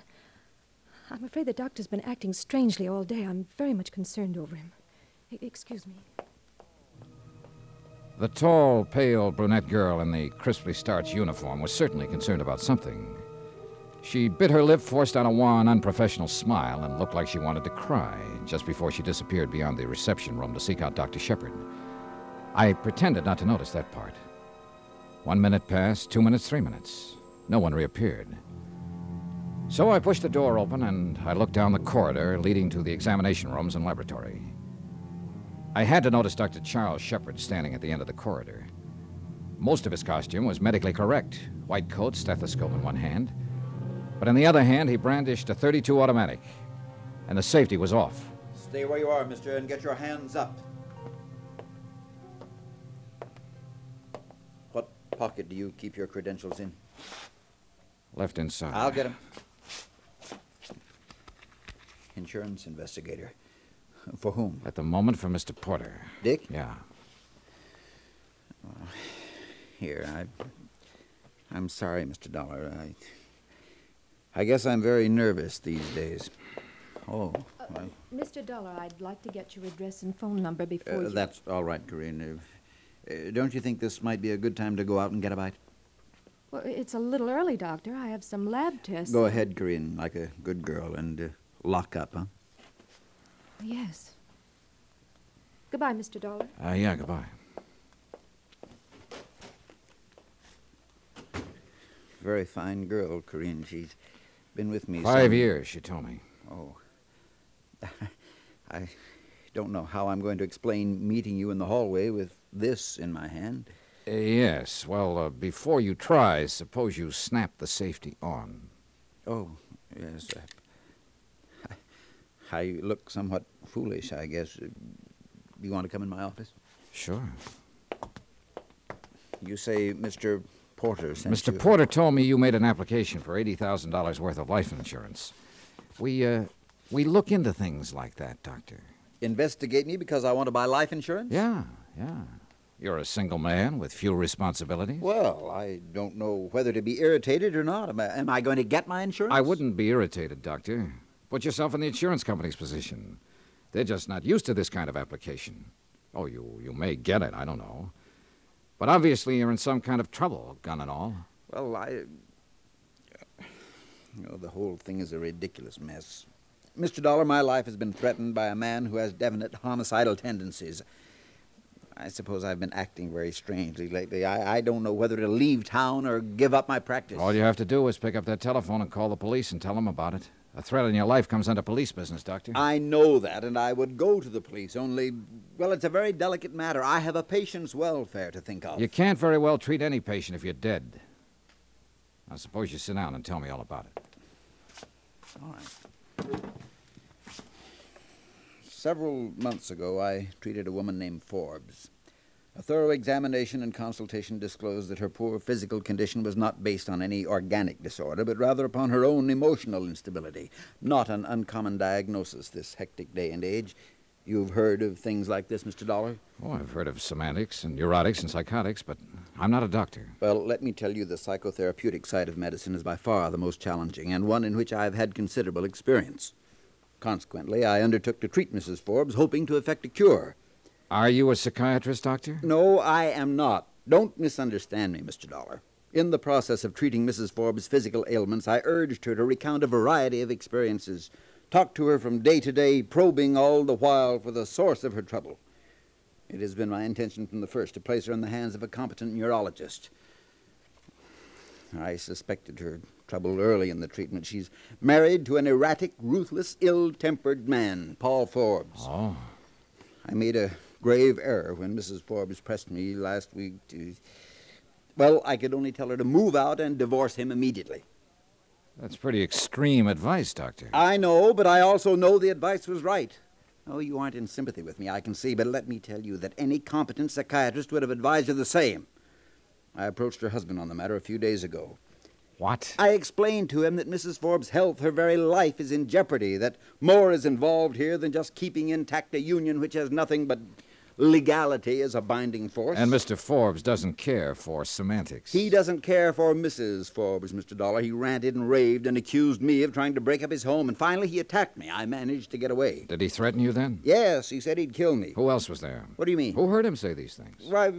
I'm afraid the doctor's been acting strangely all day. I'm very much concerned over him. E- excuse me. The tall, pale brunette girl in the crisply starched uniform was certainly concerned about something. She bit her lip, forced on a wan, unprofessional smile, and looked like she wanted to cry just before she disappeared beyond the reception room to seek out Dr. Shepard. I pretended not to notice that part. One minute passed, two minutes, three minutes. No one reappeared. So I pushed the door open and I looked down the corridor leading to the examination rooms and laboratory. I had to notice Dr. Charles Shepard standing at the end of the corridor. Most of his costume was medically correct white coat, stethoscope in one hand. But in the other hand, he brandished a 32 automatic, and the safety was off. Stay where you are, mister, and get your hands up. Pocket do you keep your credentials in? Left inside. I'll get them. Insurance investigator. For whom? At the moment, for Mr. Porter. Dick? Yeah. Here, I. I'm sorry, Mr. Dollar. I. I guess I'm very nervous these days. Oh, Uh, Mr. Dollar, I'd like to get your address and phone number before uh, you. that's all right, Corinne. Don't you think this might be a good time to go out and get a bite? Well, it's a little early, Doctor. I have some lab tests. Go ahead, Corinne, like a good girl, and uh, lock up, huh? Yes. Goodbye, Mr. Dollar. Uh, yeah, goodbye. Very fine girl, Corinne. She's been with me Five some- years, she told me. Oh. I don't know how I'm going to explain meeting you in the hallway with this in my hand. Uh, yes. Well, uh, before you try, suppose you snap the safety on. Oh, yes. I, I look somewhat foolish, I guess. You want to come in my office? Sure. You say Mr. Porter sent Mr. you. Porter told me you made an application for $80,000 worth of life insurance. We, uh, we look into things like that, Doctor. Investigate me because I want to buy life insurance? Yeah, yeah. You're a single man with few responsibilities. Well, I don't know whether to be irritated or not. Am I, am I going to get my insurance? I wouldn't be irritated, Doctor. Put yourself in the insurance company's position. They're just not used to this kind of application. Oh, you, you may get it, I don't know. But obviously you're in some kind of trouble, gun and all. Well, I. You know, the whole thing is a ridiculous mess. Mr. Dollar, my life has been threatened by a man who has definite homicidal tendencies. I suppose I've been acting very strangely lately. I, I don't know whether to leave town or give up my practice. All you have to do is pick up that telephone and call the police and tell them about it. A threat on your life comes under police business, Doctor. I know that, and I would go to the police, only, well, it's a very delicate matter. I have a patient's welfare to think of. You can't very well treat any patient if you're dead. Now, suppose you sit down and tell me all about it. All right. Several months ago, I treated a woman named Forbes. A thorough examination and consultation disclosed that her poor physical condition was not based on any organic disorder, but rather upon her own emotional instability. Not an uncommon diagnosis this hectic day and age. You've heard of things like this, Mr. Dollar? Oh, I've heard of semantics and neurotics and psychotics, but I'm not a doctor. Well, let me tell you the psychotherapeutic side of medicine is by far the most challenging, and one in which I've had considerable experience. Consequently, I undertook to treat Mrs. Forbes, hoping to effect a cure. Are you a psychiatrist, Doctor? No, I am not. Don't misunderstand me, Mr. Dollar. In the process of treating Mrs. Forbes' physical ailments, I urged her to recount a variety of experiences, talked to her from day to day, probing all the while for the source of her trouble. It has been my intention from the first to place her in the hands of a competent neurologist. I suspected her trouble early in the treatment. She's married to an erratic, ruthless, ill tempered man, Paul Forbes. Oh. I made a grave error when Mrs. Forbes pressed me last week to. Well, I could only tell her to move out and divorce him immediately. That's pretty extreme advice, Doctor. I know, but I also know the advice was right. Oh, you aren't in sympathy with me, I can see, but let me tell you that any competent psychiatrist would have advised her the same. I approached her husband on the matter a few days ago. What? I explained to him that Mrs. Forbes' health, her very life, is in jeopardy, that more is involved here than just keeping intact a union which has nothing but legality as a binding force. And Mr. Forbes doesn't care for semantics. He doesn't care for Mrs. Forbes, Mr. Dollar. He ranted and raved and accused me of trying to break up his home, and finally he attacked me. I managed to get away. Did he threaten you then? Yes, he said he'd kill me. Who else was there? What do you mean? Who heard him say these things? Why,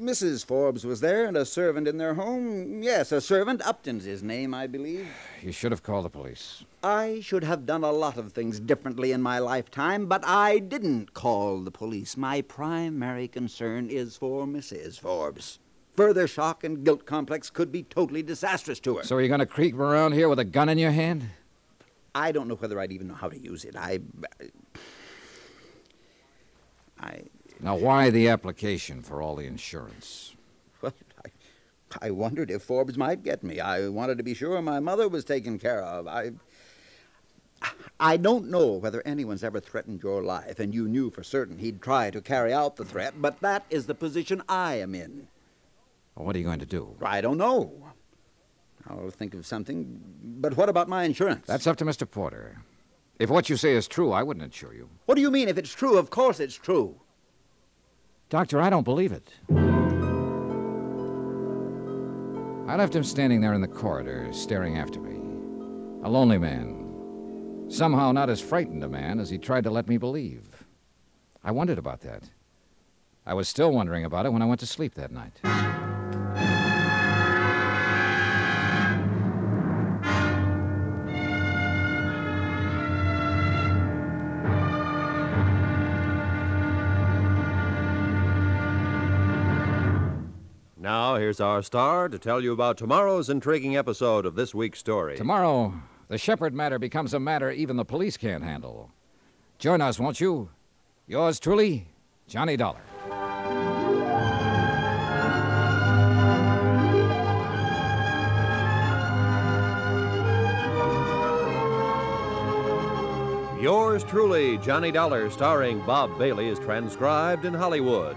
Mrs. Forbes was there, and a servant in their home. Yes, a servant. Upton's his name, I believe. You should have called the police. I should have done a lot of things differently in my lifetime, but I didn't call the police. My primary concern is for Mrs. Forbes. Further shock and guilt complex could be totally disastrous to her. So are you going to creep around here with a gun in your hand? I don't know whether I'd even know how to use it. I. I. Now, why the application for all the insurance? Well, I, I wondered if Forbes might get me. I wanted to be sure my mother was taken care of. I. I don't know whether anyone's ever threatened your life, and you knew for certain he'd try to carry out the threat, but that is the position I am in. Well, what are you going to do? I don't know. I'll think of something. But what about my insurance? That's up to Mr. Porter. If what you say is true, I wouldn't insure you. What do you mean if it's true? Of course it's true. Doctor, I don't believe it. I left him standing there in the corridor, staring after me. A lonely man. Somehow not as frightened a man as he tried to let me believe. I wondered about that. I was still wondering about it when I went to sleep that night. Now, here's our star to tell you about tomorrow's intriguing episode of this week's story. Tomorrow, the Shepherd matter becomes a matter even the police can't handle. Join us, won't you? Yours truly, Johnny Dollar. Yours truly, Johnny Dollar, starring Bob Bailey, is transcribed in Hollywood.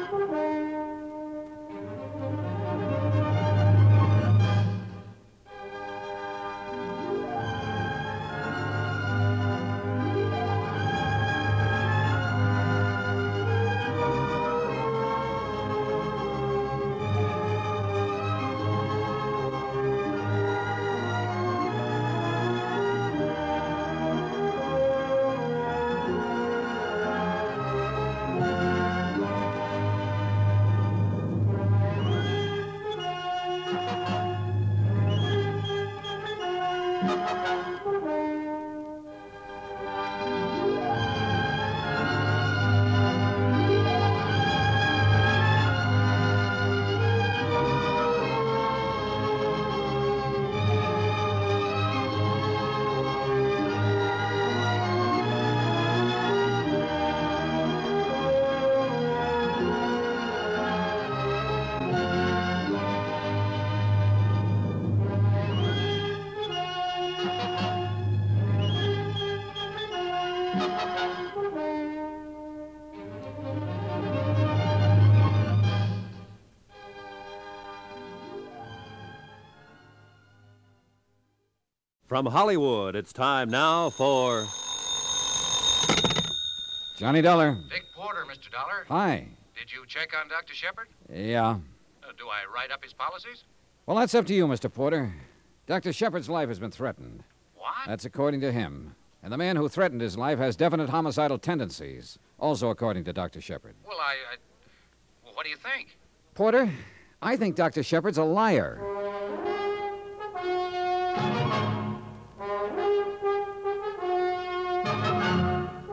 From Hollywood, it's time now for. Johnny Dollar. Vic Porter, Mr. Dollar. Hi. Did you check on Dr. Shepard? Yeah. Uh, do I write up his policies? Well, that's up to you, Mr. Porter. Dr. Shepard's life has been threatened. What? That's according to him. And the man who threatened his life has definite homicidal tendencies, also according to Dr. Shepard. Well, I. I well, what do you think? Porter, I think Dr. Shepard's a liar.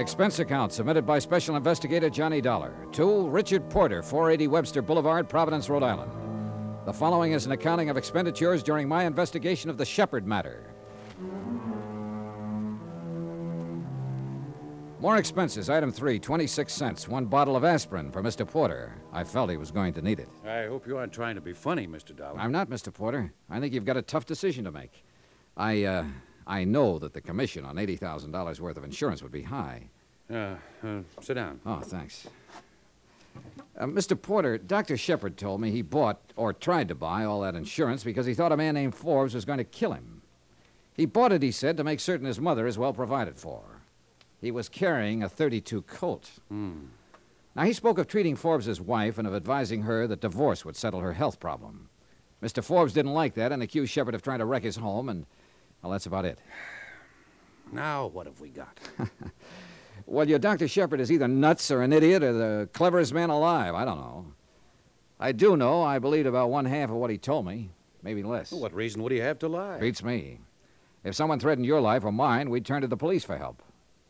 Expense account submitted by Special Investigator Johnny Dollar to Richard Porter, 480 Webster Boulevard, Providence, Rhode Island. The following is an accounting of expenditures during my investigation of the Shepard matter. More expenses. Item three, 26 cents. One bottle of aspirin for Mr. Porter. I felt he was going to need it. I hope you aren't trying to be funny, Mr. Dollar. I'm not, Mr. Porter. I think you've got a tough decision to make. I, uh, I know that the commission on $80,000 worth of insurance would be high. Uh, uh, sit down. Oh, thanks. Uh, Mr. Porter, Dr. Shepard told me he bought, or tried to buy, all that insurance because he thought a man named Forbes was going to kill him. He bought it, he said, to make certain his mother is well provided for. He was carrying a 32 Colt. Hmm. Now, he spoke of treating Forbes' wife and of advising her that divorce would settle her health problem. Mr. Forbes didn't like that and accused Shepard of trying to wreck his home, and, well, that's about it. Now, what have we got? Well, your Dr. Shepard is either nuts or an idiot or the cleverest man alive. I don't know. I do know I believed about one half of what he told me, maybe less. What reason would he have to lie? Beats me. If someone threatened your life or mine, we'd turn to the police for help.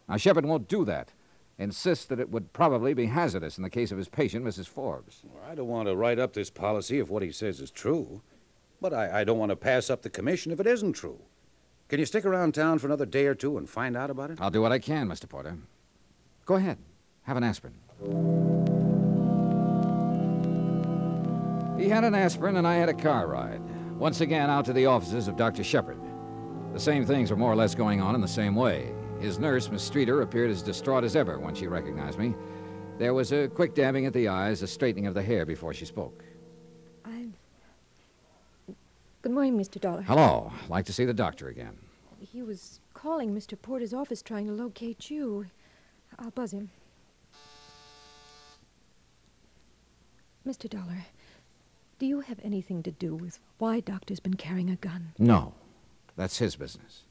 Now, Shepard won't do that. Insists that it would probably be hazardous in the case of his patient, Mrs. Forbes. I don't want to write up this policy if what he says is true. But I, I don't want to pass up the commission if it isn't true. Can you stick around town for another day or two and find out about it? I'll do what I can, Mr. Porter. Go ahead. Have an aspirin. He had an aspirin, and I had a car ride. Once again, out to the offices of Dr. Shepard. The same things were more or less going on in the same way. His nurse, Miss Streeter, appeared as distraught as ever when she recognized me. There was a quick dabbing at the eyes, a straightening of the hair before she spoke. Good morning, Mr. Dollar. Hello. Like to see the doctor again. He was calling Mr. Porter's office trying to locate you. I'll buzz him. Mr. Dollar, do you have anything to do with why Doctor's been carrying a gun? No. That's his business.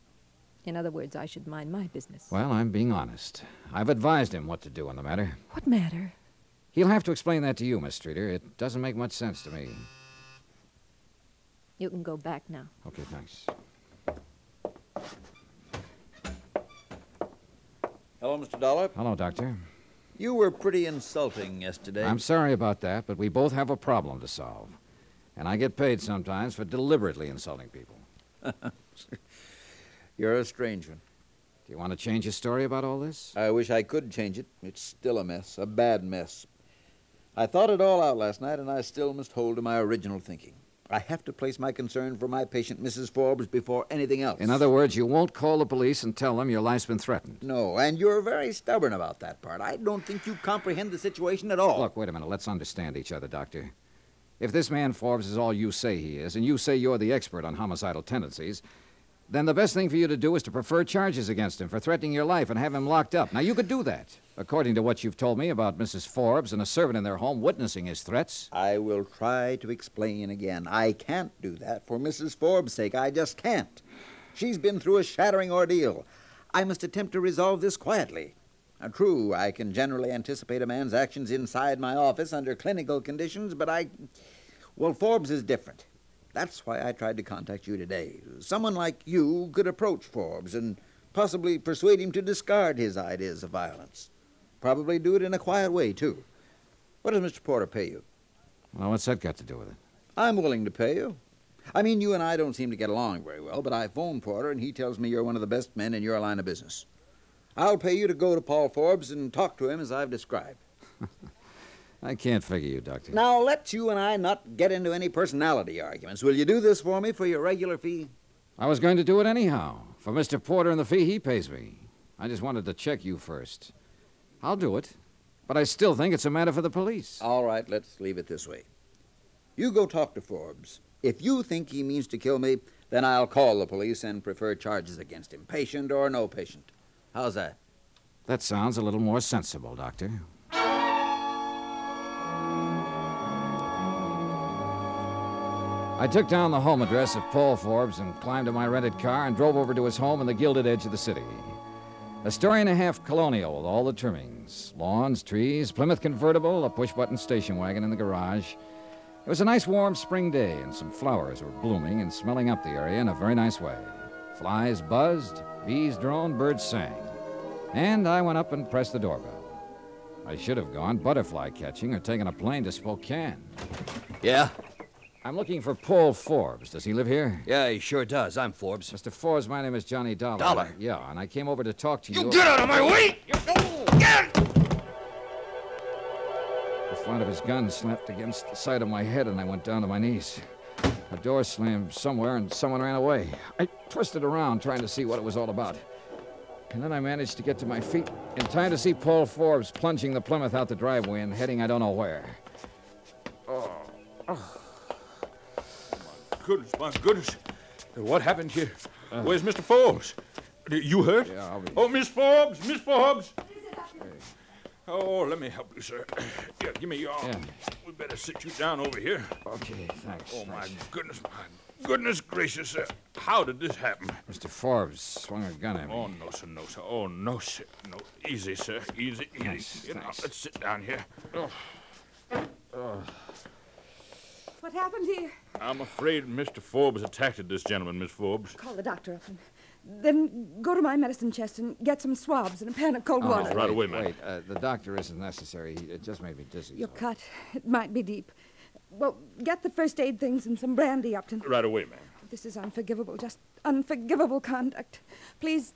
In other words, I should mind my business. Well, I'm being honest. I've advised him what to do on the matter. What matter? He'll have to explain that to you, Miss Streeter. It doesn't make much sense to me. You can go back now. Okay, thanks. Hello, Mr. Dollar. Hello, Doctor. You were pretty insulting yesterday. I'm sorry about that, but we both have a problem to solve. And I get paid sometimes for deliberately insulting people. You're a strange one. Do you want to change your story about all this? I wish I could change it. It's still a mess, a bad mess. I thought it all out last night, and I still must hold to my original thinking. I have to place my concern for my patient, Mrs. Forbes, before anything else. In other words, you won't call the police and tell them your life's been threatened. No, and you're very stubborn about that part. I don't think you comprehend the situation at all. Look, wait a minute. Let's understand each other, Doctor. If this man Forbes is all you say he is, and you say you're the expert on homicidal tendencies, then the best thing for you to do is to prefer charges against him for threatening your life and have him locked up. Now, you could do that, according to what you've told me about Mrs. Forbes and a servant in their home witnessing his threats. I will try to explain again. I can't do that for Mrs. Forbes' sake. I just can't. She's been through a shattering ordeal. I must attempt to resolve this quietly. Now, true, I can generally anticipate a man's actions inside my office under clinical conditions, but I. Well, Forbes is different. That's why I tried to contact you today. Someone like you could approach Forbes and possibly persuade him to discard his ideas of violence. Probably do it in a quiet way, too. What does Mr. Porter pay you? Well, what's that got to do with it? I'm willing to pay you. I mean, you and I don't seem to get along very well, but I phoned Porter, and he tells me you're one of the best men in your line of business. I'll pay you to go to Paul Forbes and talk to him as I've described. I can't figure you, Doctor. Now, let's you and I not get into any personality arguments. Will you do this for me for your regular fee? I was going to do it anyhow, for Mr. Porter and the fee he pays me. I just wanted to check you first. I'll do it, but I still think it's a matter for the police. All right, let's leave it this way. You go talk to Forbes. If you think he means to kill me, then I'll call the police and prefer charges against him, patient or no patient. How's that? That sounds a little more sensible, Doctor. I took down the home address of Paul Forbes and climbed to my rented car and drove over to his home in the gilded edge of the city. A story and a half colonial with all the trimmings lawns, trees, Plymouth convertible, a push button station wagon in the garage. It was a nice warm spring day, and some flowers were blooming and smelling up the area in a very nice way. Flies buzzed, bees droned, birds sang. And I went up and pressed the doorbell. I should have gone butterfly catching or taken a plane to Spokane. Yeah? I'm looking for Paul Forbes. Does he live here? Yeah, he sure does. I'm Forbes. Mr. Forbes, my name is Johnny Dollar. Dollar? Yeah, and I came over to talk to you. You get out of my way! Get! The flat of his gun slapped against the side of my head, and I went down to my knees. A door slammed somewhere, and someone ran away. I twisted around, trying to see what it was all about. And then I managed to get to my feet in time to see Paul Forbes plunging the Plymouth out the driveway and heading I don't know where. Oh. oh. Goodness, my goodness. What happened here? Uh, Where's Mr. Forbes? You hurt? Yeah, I'll be... Oh, Miss Forbes! Miss Forbes! Oh, let me help you, sir. Yeah, give me your arm. Yeah. We better sit you down over here. Okay, thanks. Oh, my goodness, my goodness gracious, sir. How did this happen? Mr. Forbes swung a gun at me. Oh, no, sir, no, sir. Oh, no, sir. No, easy, sir. Easy, easy. Thanks, You know, thanks. let's sit down here. What happened here? I'm afraid Mr. Forbes attacked this gentleman, Miss Forbes. Call the doctor up and then go to my medicine chest and get some swabs and a pan of cold Oh, water. right wait, away, ma'am. Wait, uh, the doctor isn't necessary. It just made me dizzy. You're cut. It might be deep. Well, get the first aid things and some brandy, Upton. Right away, ma'am. This is unforgivable, just unforgivable conduct. Please,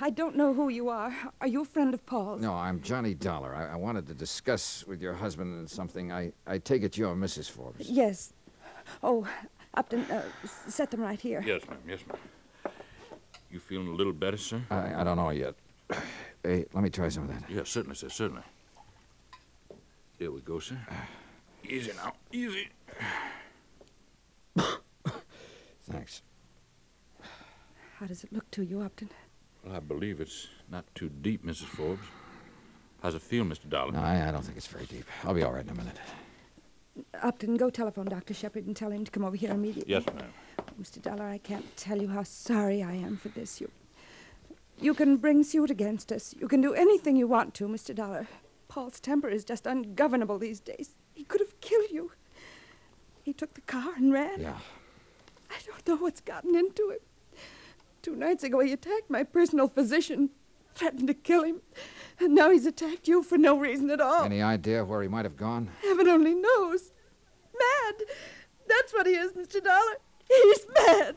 I don't know who you are. Are you a friend of Paul's? No, I'm Johnny Dollar. I, I wanted to discuss with your husband something. I, I take it you're Mrs. Forbes. Yes. Oh, Upton, uh, set them right here. Yes, ma'am. Yes, ma'am. You feeling a little better, sir? I, I don't know yet. Hey, let me try some of that. Yes, certainly, sir. Certainly. Here we go, sir. Easy now. Easy. Thanks. How does it look to you, Upton? Well, I believe it's not too deep, Mrs. Forbes. How's it feel, Mr. Dollar? No, I, I don't think it's very deep. I'll be all right in a minute. Upton, go telephone Dr. Shepard and tell him to come over here immediately. Yes, ma'am. Mr. Dollar, I can't tell you how sorry I am for this. You, you can bring suit against us. You can do anything you want to, Mr. Dollar. Paul's temper is just ungovernable these days. He could have killed you. He took the car and ran. Yeah. I don't know what's gotten into him. Two nights ago, he attacked my personal physician, threatened to kill him, and now he's attacked you for no reason at all. Any idea where he might have gone? Heaven only knows. Mad. That's what he is, Mr. Dollar. He's mad.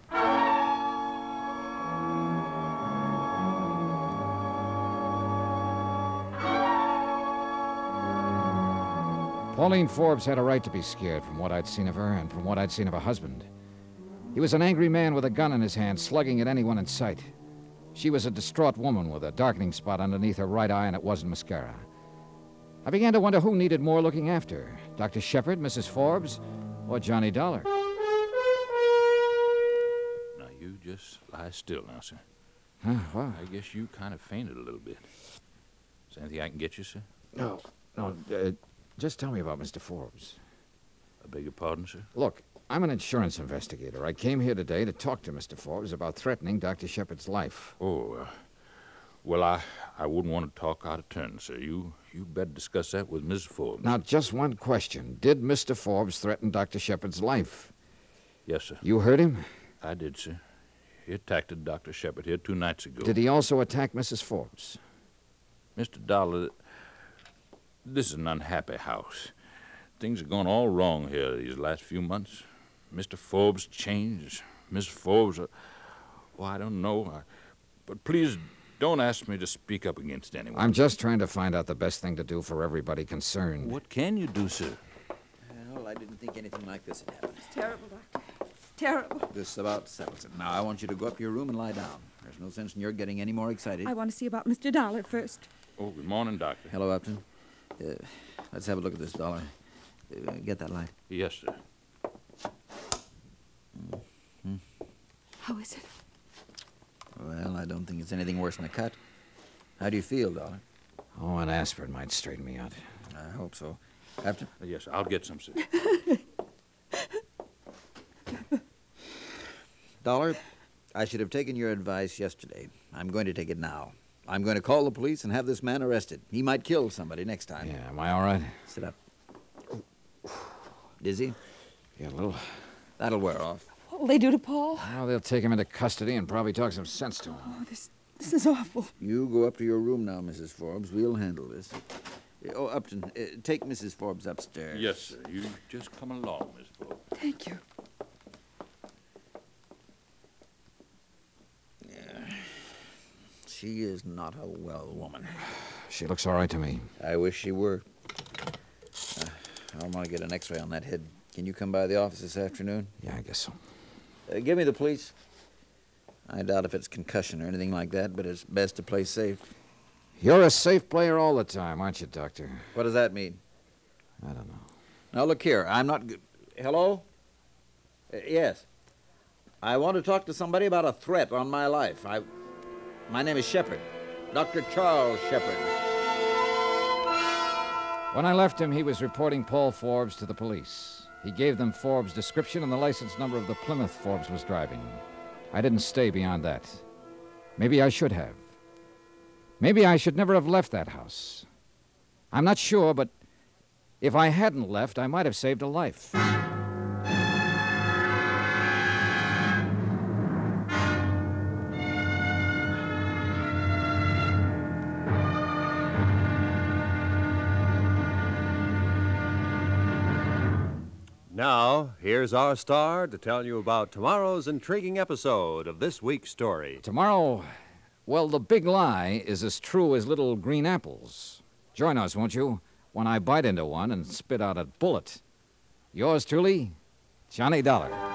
Pauline Forbes had a right to be scared from what I'd seen of her and from what I'd seen of her husband. He was an angry man with a gun in his hand, slugging at anyone in sight. She was a distraught woman with a darkening spot underneath her right eye, and it wasn't mascara. I began to wonder who needed more looking after Dr. Shepard, Mrs. Forbes, or Johnny Dollar. Now, you just lie still now, sir. Huh, what? I guess you kind of fainted a little bit. Is there anything I can get you, sir? No, no, uh, just tell me about Mr. Forbes. I beg your pardon, sir? Look, I'm an insurance investigator. I came here today to talk to Mr. Forbes about threatening Dr. Shepard's life. Oh, uh, well, I, I wouldn't want to talk out of turn, sir. You you better discuss that with Mrs. Forbes. Now, just one question. Did Mr. Forbes threaten Dr. Shepard's life? Yes, sir. You heard him? I did, sir. He attacked Dr. Shepard here two nights ago. Did he also attack Mrs. Forbes? Mr. Dollar, this is an unhappy house. Things have gone all wrong here these last few months. Mr. Forbes changed. Miss Forbes, uh, well, I don't know. I, but please don't ask me to speak up against anyone. I'm just trying to find out the best thing to do for everybody concerned. What can you do, sir? Well, I didn't think anything like this had happened. It's terrible, Doctor. It's terrible. This about settles it. Now, I want you to go up to your room and lie down. There's no sense in your getting any more excited. I want to see about Mr. Dollar first. Oh, good morning, Doctor. Hello, Upton. Uh, let's have a look at this dollar. Uh, get that light. Yes, sir. Hmm. How is it? Well, I don't think it's anything worse than a cut. How do you feel, Dollar? Oh, an aspirin might straighten me out. I hope so. Upton? Uh, yes, I'll get some, sir. Dollar, I should have taken your advice yesterday. I'm going to take it now. I'm going to call the police and have this man arrested. He might kill somebody next time. Yeah, am I all right? Sit up. Dizzy? Yeah, a little. That'll wear off. What will they do to Paul? Well, they'll take him into custody and probably talk some sense to him. Oh, this, this is awful. You go up to your room now, Mrs. Forbes. We'll handle this. Oh, Upton, uh, take Mrs. Forbes upstairs. Yes, sir. You just come along, Miss Forbes. Thank you. She is not a well woman. She looks all right to me. I wish she were. Uh, I want to get an x-ray on that head. Can you come by the office this afternoon? Yeah, I guess so. Uh, give me the police. I doubt if it's concussion or anything like that, but it's best to play safe. You're a safe player all the time, aren't you, Doctor? What does that mean? I don't know. Now, look here. I'm not. G- Hello? Uh, yes. I want to talk to somebody about a threat on my life. I. My name is Shepard. Dr. Charles Shepard. When I left him, he was reporting Paul Forbes to the police. He gave them Forbes' description and the license number of the Plymouth Forbes was driving. I didn't stay beyond that. Maybe I should have. Maybe I should never have left that house. I'm not sure, but if I hadn't left, I might have saved a life. Now, here's our star to tell you about tomorrow's intriguing episode of this week's story. Tomorrow, well, the big lie is as true as little green apples. Join us, won't you, when I bite into one and spit out a bullet. Yours truly, Johnny Dollar.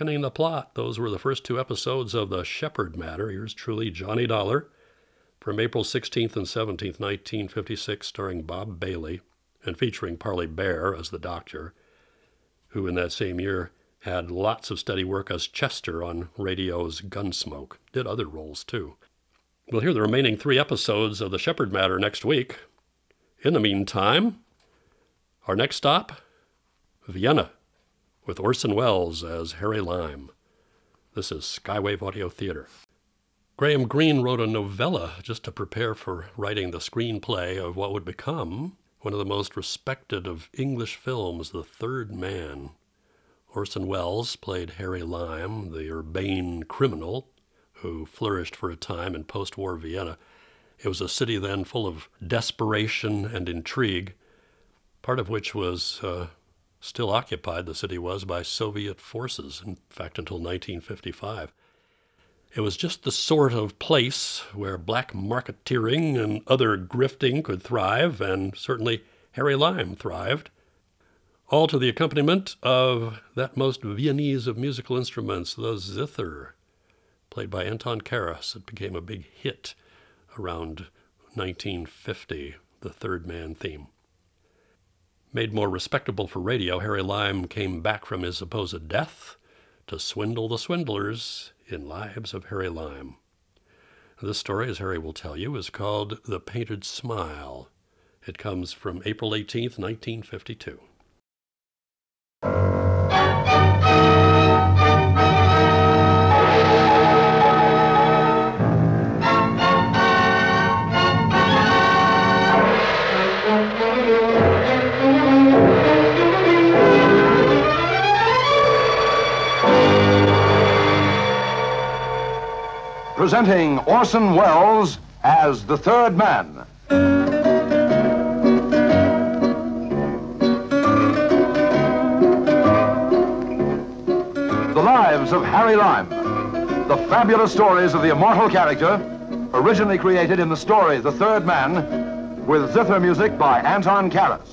Thickening the plot, those were the first two episodes of The Shepherd Matter. Yours truly Johnny Dollar from April 16th and 17th, 1956, starring Bob Bailey and featuring Parley Baer as the doctor, who in that same year had lots of steady work as Chester on radio's Gunsmoke. Did other roles too. We'll hear the remaining three episodes of The Shepherd Matter next week. In the meantime, our next stop, Vienna with Orson Welles as Harry Lime. This is Skywave Audio Theater. Graham Greene wrote a novella just to prepare for writing the screenplay of what would become one of the most respected of English films, The Third Man. Orson Welles played Harry Lime, the urbane criminal who flourished for a time in post war Vienna. It was a city then full of desperation and intrigue, part of which was uh, still occupied, the city was, by Soviet forces, in fact, until 1955. It was just the sort of place where black marketeering and other grifting could thrive, and certainly Harry Lime thrived. All to the accompaniment of that most Viennese of musical instruments, the zither, played by Anton Karas. It became a big hit around 1950, the third man theme. Made more respectable for radio, Harry Lime came back from his supposed death to swindle the swindlers in Lives of Harry Lime. This story, as Harry will tell you, is called The Painted Smile. It comes from April 18th, 1952. Presenting Orson Welles as the third man. The Lives of Harry Lime. The fabulous stories of the immortal character, originally created in the story The Third Man, with zither music by Anton Karas.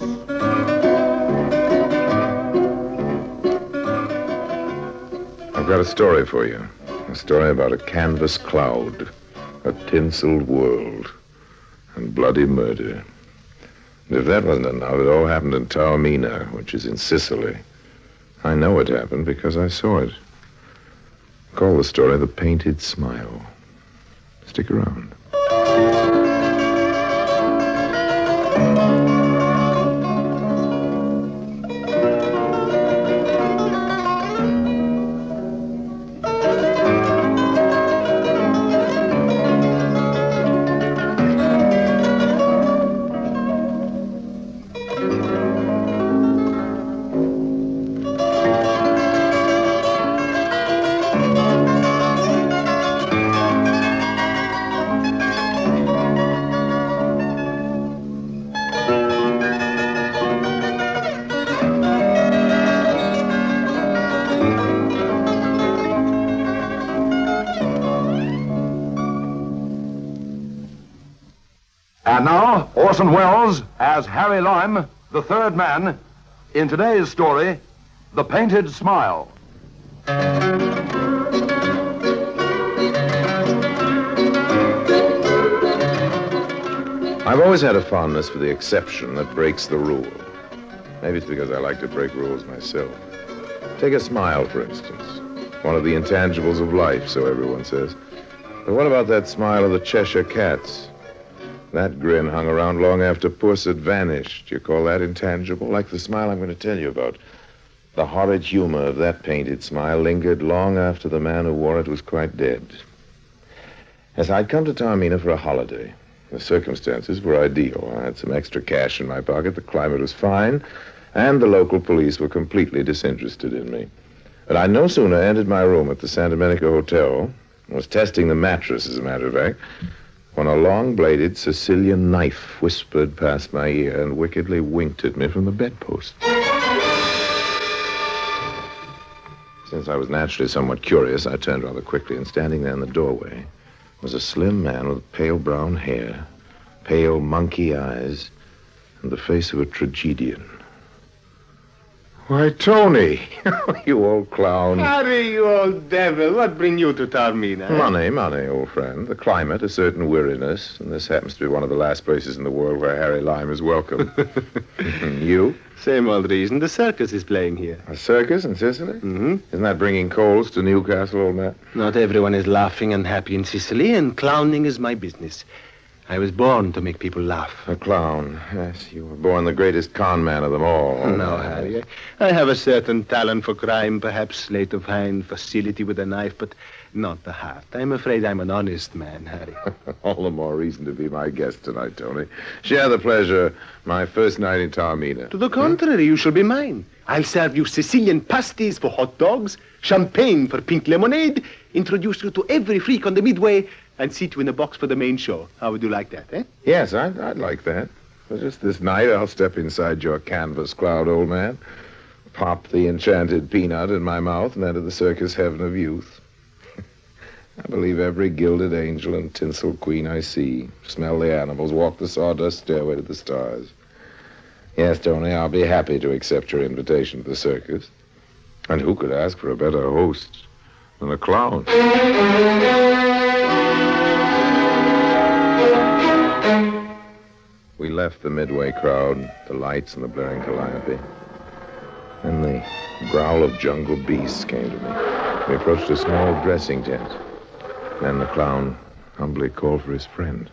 I've got a story for you. A story about a canvas cloud, a tinseled world, and bloody murder. And if that wasn't enough, it all happened in Taormina, which is in Sicily. I know it happened because I saw it. Call the story The Painted Smile. Stick around. Orson Welles as Harry Lime, the third man, in today's story, The Painted Smile. I've always had a fondness for the exception that breaks the rule. Maybe it's because I like to break rules myself. Take a smile, for instance. One of the intangibles of life, so everyone says. But what about that smile of the Cheshire Cats? That grin hung around long after Puss had vanished. You call that intangible? Like the smile I'm going to tell you about. The horrid humor of that painted smile lingered long after the man who wore it was quite dead. As I'd come to Taormina for a holiday, the circumstances were ideal. I had some extra cash in my pocket, the climate was fine, and the local police were completely disinterested in me. But I no sooner entered my room at the San Domenico Hotel, was testing the mattress, as a matter of fact, when a long-bladed Sicilian knife whispered past my ear and wickedly winked at me from the bedpost. Since I was naturally somewhat curious, I turned rather quickly, and standing there in the doorway was a slim man with pale brown hair, pale monkey eyes, and the face of a tragedian. Why, Tony, you old clown. Harry, you old devil, what bring you to Taormina? eh? Money, money, old friend. The climate, a certain weariness, and this happens to be one of the last places in the world where Harry Lime is welcome. you? Same old reason. The circus is playing here. A circus in Sicily? Mm-hmm. Isn't that bringing coals to Newcastle, old man? Not everyone is laughing and happy in Sicily, and clowning is my business. I was born to make people laugh. A clown. Yes, you were born the greatest con man of them all. No, Harry. I have a certain talent for crime, perhaps sleight of hand, facility with a knife, but not the heart. I'm afraid I'm an honest man, Harry. All the more reason to be my guest tonight, Tony. Share the pleasure. My first night in Taormina. To the contrary, you shall be mine. I'll serve you Sicilian pasties for hot dogs, champagne for pink lemonade, introduce you to every freak on the Midway, and seat you in the box for the main show. How would you like that, eh? Yes, I'd, I'd like that. But just this night, I'll step inside your canvas cloud, old man, pop the enchanted peanut in my mouth, and enter the circus heaven of youth. I believe every gilded angel and tinsel queen I see, smell the animals, walk the sawdust stairway to the stars. Yes, Tony, I'll be happy to accept your invitation to the circus. And who could ask for a better host than a clown? We left the Midway crowd, the lights and the blaring calliope. Then the growl of jungle beasts came to me. We approached a small dressing tent. Then the clown humbly called for his friend.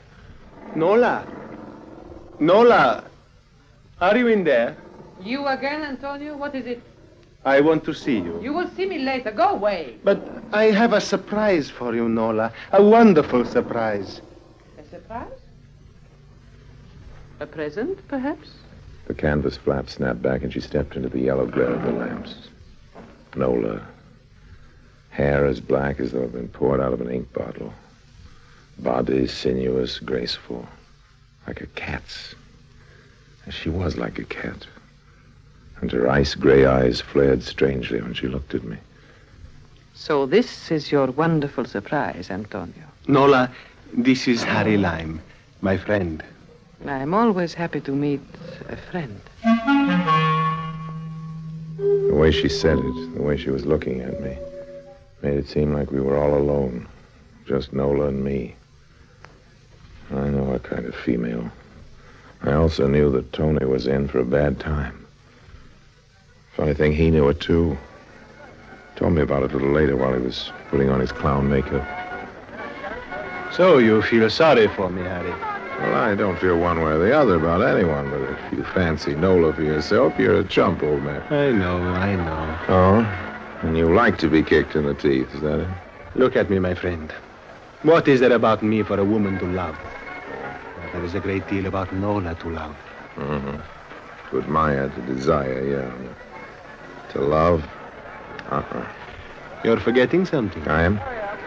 Nola. Nola. Are you in there? You again, Antonio? What is it? I want to see you. You will see me later. Go away. But I have a surprise for you, Nola. A wonderful surprise. A surprise? A present, perhaps? The canvas flap snapped back and she stepped into the yellow glare of the lamps. Nola. Hair as black as though it had been poured out of an ink bottle. Body sinuous, graceful. Like a cat's. And she was like a cat. And her ice gray eyes flared strangely when she looked at me. So this is your wonderful surprise, Antonio. Nola, this is Harry Lime, my friend. I'm always happy to meet a friend. The way she said it, the way she was looking at me, made it seem like we were all alone. Just Nola and me. I know a kind of female. I also knew that Tony was in for a bad time. Funny thing, he knew it too. Told me about it a little later while he was putting on his clown makeup. So you feel sorry for me, Harry? Well, I don't feel one way or the other about anyone, but if you fancy Nola for yourself, you're a chump, old man. I know, I know. Oh? And you like to be kicked in the teeth, is that it? Look at me, my friend. What is there about me for a woman to love? Well, there is a great deal about Nola to love. Mm-hmm. To admire, to desire, yeah. To love? Uh-uh. You're forgetting something. I am?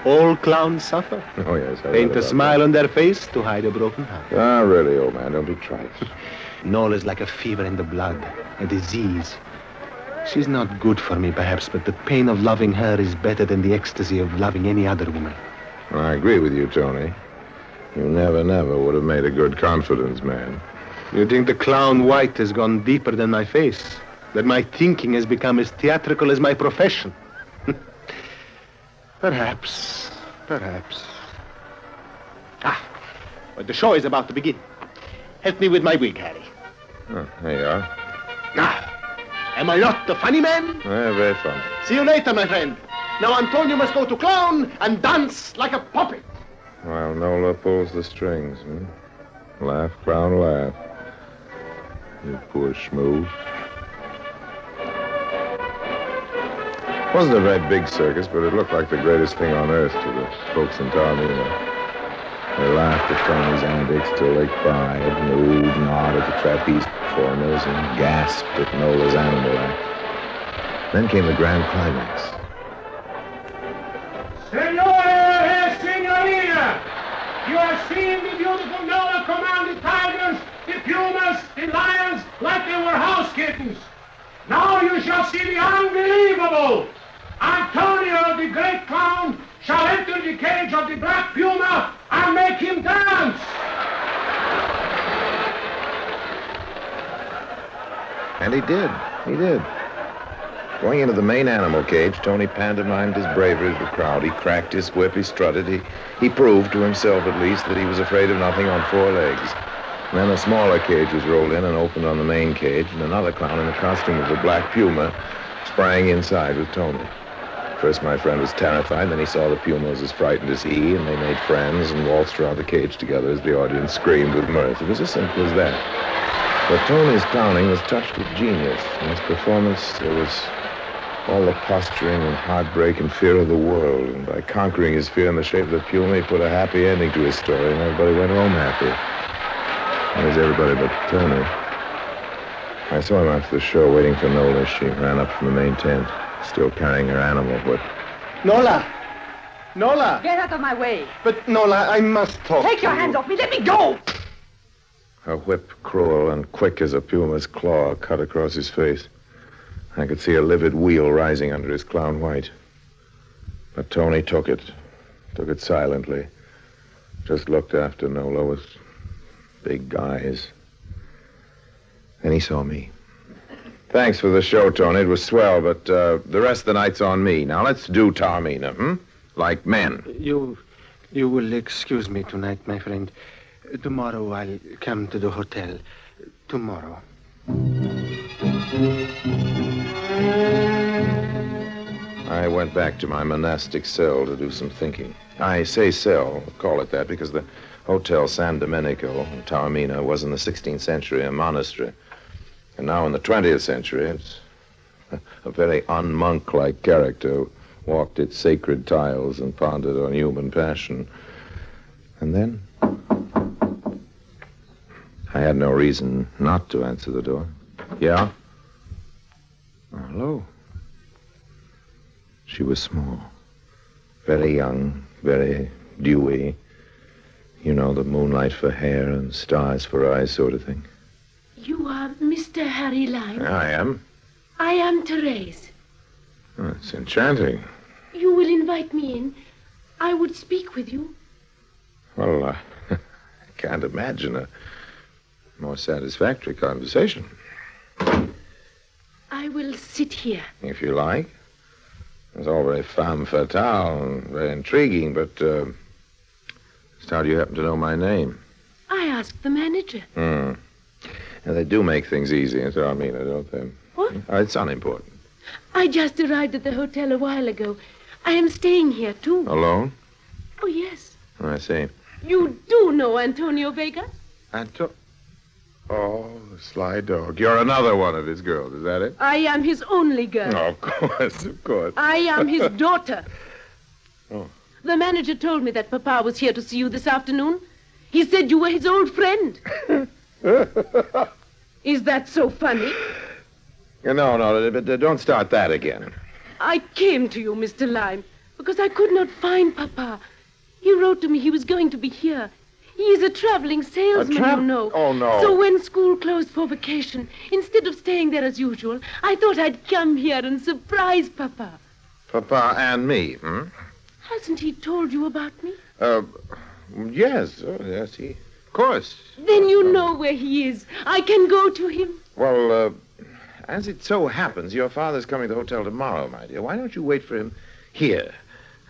All clowns suffer. Oh, yes. I Paint a smile on their face to hide a broken heart. Ah, really, old man, don't be trite. Nola's like a fever in the blood, a disease. She's not good for me, perhaps, but the pain of loving her is better than the ecstasy of loving any other woman. Well, I agree with you, Tony. You never, never would have made a good confidence man. You think the clown white has gone deeper than my face? That my thinking has become as theatrical as my profession? Perhaps. Perhaps. Ah, but the show is about to begin. Help me with my wig, Harry. Oh, there you are. Ah, am I not the funny man? Yeah, very funny. See you later, my friend. Now Antonio must go to clown and dance like a puppet. While Nola pulls the strings, hmm? Laugh, clown, laugh. You poor schmoo. It wasn't a very big circus, but it looked like the greatest thing on earth to the folks in Taormina. They laughed at Tony's antics till they cried, moved, nodded at the trapeze performers, and gasped at Nola's animal act. Then came the grand climax. Senora and Senorina, you have seen the beautiful Nola command the tigers, the pumas, the lions, like they were house kittens. Now you shall see the unbelievable. Antonio, the great clown, shall enter the cage of the black puma and make him dance. And he did. He did. Going into the main animal cage, Tony pantomimed his bravery to the crowd. He cracked his whip, he strutted, he, he proved to himself at least that he was afraid of nothing on four legs. And then a smaller cage was rolled in and opened on the main cage, and another clown in the costume of the black puma sprang inside with Tony. First, my friend was terrified, then he saw the pumas as frightened as he, and they made friends and waltzed around the cage together as the audience screamed with mirth. It was as simple as that. But Tony's clowning was touched with genius. In his performance, there was all the posturing and heartbreak and fear of the world. And by conquering his fear in the shape of the puma, he put a happy ending to his story, and everybody went home happy. That was everybody but Tony. I saw him after the show waiting for Nola. She ran up from the main tent, still carrying her animal whip. Nola! Nola! Get out of my way. But, Nola, I must talk Take to your you. hands off me. Let me go. Her whip, cruel and quick as a puma's claw, cut across his face. I could see a livid wheal rising under his clown white. But Tony took it, took it silently. Just looked after Nola with big eyes. Then he saw me. Thanks for the show, Tony. It was swell, but uh, the rest of the night's on me. Now let's do Taormina, hmm? Like men. You, you will excuse me tonight, my friend. Tomorrow I'll come to the hotel. Tomorrow. I went back to my monastic cell to do some thinking. I say cell, call it that, because the Hotel San Domenico in Taormina was in the 16th century a monastery. And now in the 20th century, it's a very unmonk-like character who walked its sacred tiles and pondered on human passion. And then I had no reason not to answer the door. Yeah? Oh, hello. She was small, very young, very dewy. You know, the moonlight for hair and stars for eyes sort of thing. You are Mr. Harry Lime. I am. I am Therese. Oh, it's enchanting. You will invite me in. I would speak with you. Well, uh, I can't imagine a more satisfactory conversation. I will sit here. If you like. It's all very femme fatale and very intriguing, but uh, just how do you happen to know my name? I asked the manager. Hmm. They do make things easy in Taormina, don't they? What? Uh, it's unimportant. I just arrived at the hotel a while ago. I am staying here, too. Alone? Oh, yes. Oh, I see. You do know Antonio Vega? Anto. Oh, the sly dog. You're another one of his girls, is that it? I am his only girl. Oh, of course, of course. I am his daughter. Oh. The manager told me that Papa was here to see you this afternoon. He said you were his old friend. Is that so funny? No, no, but don't start that again. I came to you, Mr. Lime, because I could not find Papa. He wrote to me he was going to be here. He is a traveling salesman, trav- you know. Oh, no. So when school closed for vacation, instead of staying there as usual, I thought I'd come here and surprise Papa. Papa and me, hmm? Hasn't he told you about me? Uh, yes, oh, yes, he. Of course. Then you know where he is. I can go to him. Well, uh, as it so happens, your father's coming to the hotel tomorrow, my dear. Why don't you wait for him here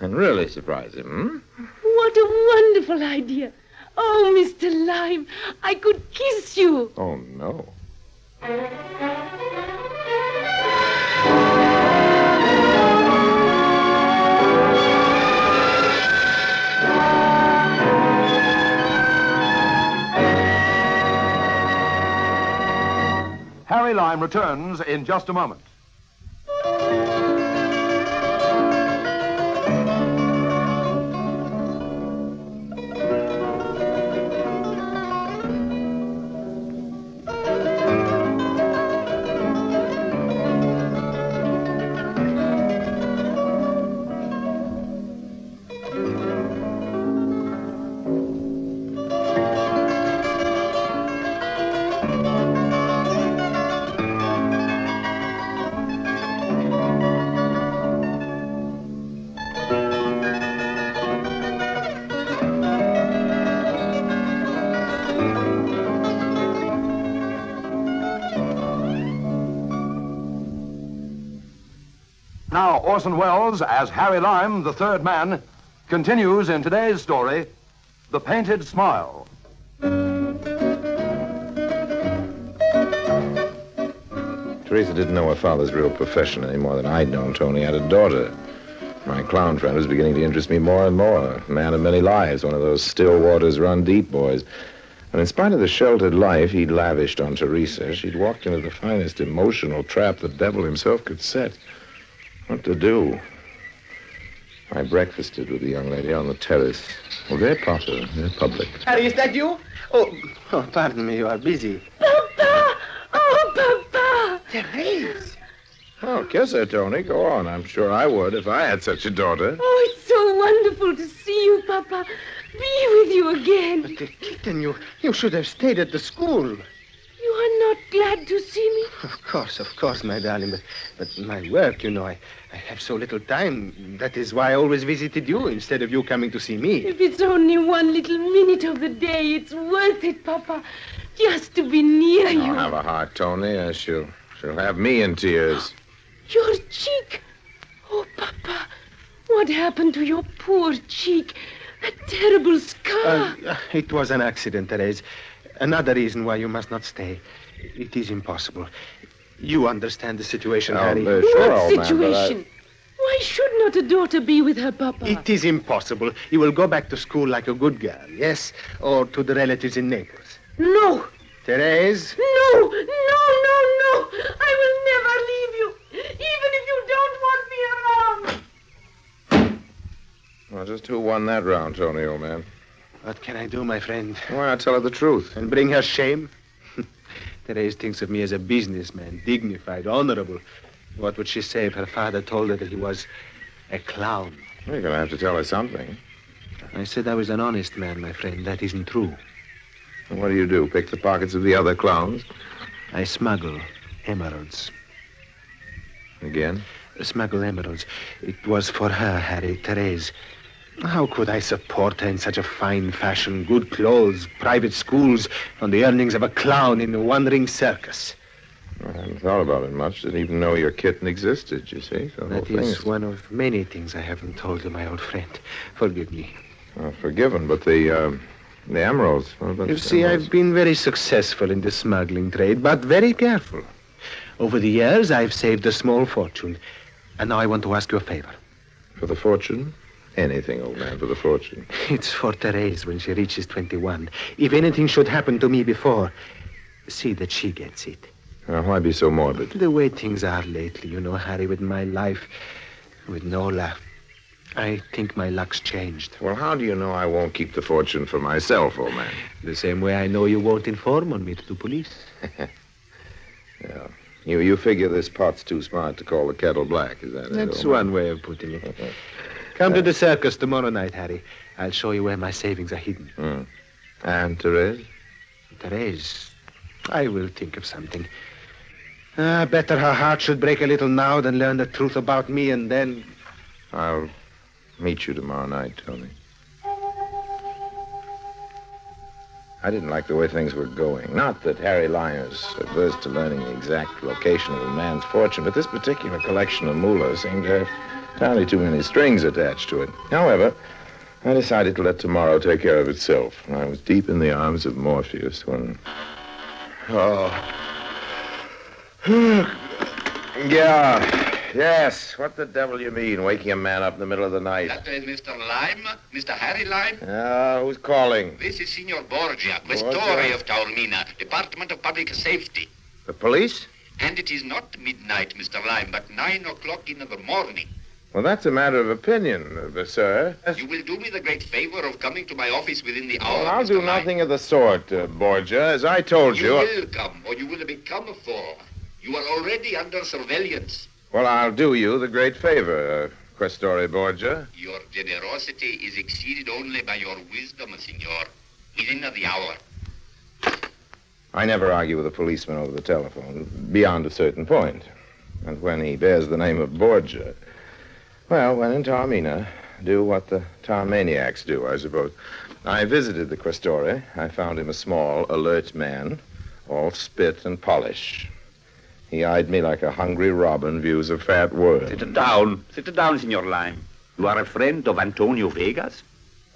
and really surprise him, hmm? What a wonderful idea. Oh, Mr. Lime, I could kiss you. Oh, no. Harry Lime returns in just a moment. Orson Welles, as Harry Lime, the third man, continues in today's story The Painted Smile. Teresa didn't know her father's real profession any more than I'd known Tony had a daughter. My clown friend was beginning to interest me more and more. A man of many lives, one of those still waters run deep boys. And in spite of the sheltered life he'd lavished on Teresa, she'd walked into the finest emotional trap the devil himself could set. What to do? I breakfasted with the young lady on the terrace. Well, they're Potter. They're public. Harry, is that you? Oh, oh, pardon me, you are busy. Papa! Oh, Papa! Therese! Oh, kiss her, Tony. Go on. I'm sure I would if I had such a daughter. Oh, it's so wonderful to see you, Papa. Be with you again. But the kitten, you, you should have stayed at the school. You are not glad to see me? Of course, of course, my darling, but, but my work, you know, I, I have so little time. That is why I always visited you instead of you coming to see me. If it's only one little minute of the day, it's worth it, Papa. Just to be near you. Don't have a heart, Tony. Uh, she'll, she'll have me in tears. Your cheek. Oh, Papa. What happened to your poor cheek? That terrible scar. Uh, it was an accident, Therese. Another reason why you must not stay. It is impossible. You understand the situation, Oh, Harry. uh, sure, what old man, I- situation? Why should not a daughter be with her papa? It is impossible. You will go back to school like a good girl, yes? Or to the relatives in Naples. No, Therese? no, no, no, no. I will never leave you, even if you don't want me around. Well, just who won that round, Tony, old man? What can I do, my friend? Why not tell her the truth? And bring her shame? Therese thinks of me as a businessman, dignified, honorable. What would she say if her father told her that he was a clown? You're going to have to tell her something. I said I was an honest man, my friend. That isn't true. And what do you do? Pick the pockets of the other clowns? I smuggle emeralds. Again? Smuggle emeralds. It was for her, Harry, Therese. How could I support her in such a fine fashion, good clothes, private schools, on the earnings of a clown in a wandering circus? I hadn't thought about it much. Didn't even know your kitten existed, you see. So That is thing's one of many things I haven't told you, my old friend. Forgive me. uh, forgiven, but the, um, The emeralds. You see, emeralds? I've been very successful in the smuggling trade, but very careful. Over the years, I've saved a small fortune. And now I want to ask you a favor. For the fortune? Anything, old man, for the fortune. It's for Therese when she reaches 21. If anything should happen to me before, see that she gets it. Now, why be so morbid? The way things are lately, you know, Harry, with my life, with Nola. I think my luck's changed. Well, how do you know I won't keep the fortune for myself, old man? The same way I know you won't inform on me to the police. Yeah. You you figure this pot's too smart to call the kettle black, is that it? That's one way of putting it. Come to the circus tomorrow night, Harry. I'll show you where my savings are hidden. Hmm. And Therese? Therese, I will think of something. Ah, better her heart should break a little now than learn the truth about me and then. I'll meet you tomorrow night, Tony. I didn't like the way things were going. Not that Harry Lime's averse to learning the exact location of a man's fortune, but this particular collection of moolah seemed to have entirely too many strings attached to it. However, I decided to let tomorrow take care of itself. I was deep in the arms of Morpheus when. Oh. yeah. Yes. What the devil you mean, waking a man up in the middle of the night? That is Mr. Lime, Mr. Harry Lime. Ah, who's calling? This is Signor Borgia, Borgia? Questore of Taormina, Department of Public Safety. The police? And it is not midnight, Mr. Lime, but nine o'clock in the morning. Well, that's a matter of opinion, uh, sir. You will do me the great favor of coming to my office within the hour. Well, I'll Mr. do Lime. nothing of the sort, uh, Borgia. As I told You you. will come, or you will become a four. You are already under surveillance. Well, I'll do you the great favor, uh, Questore Borgia. Your generosity is exceeded only by your wisdom, Signor. Within the hour. I never argue with a policeman over the telephone, beyond a certain point. And when he bears the name of Borgia, well, when in Taormina, do what the Taormaniacs do, I suppose. I visited the Questore. I found him a small, alert man, all spit and polish. He eyed me like a hungry robin views a fat worm. Sit down. Sit down, Signor Lime. You are a friend of Antonio Vegas?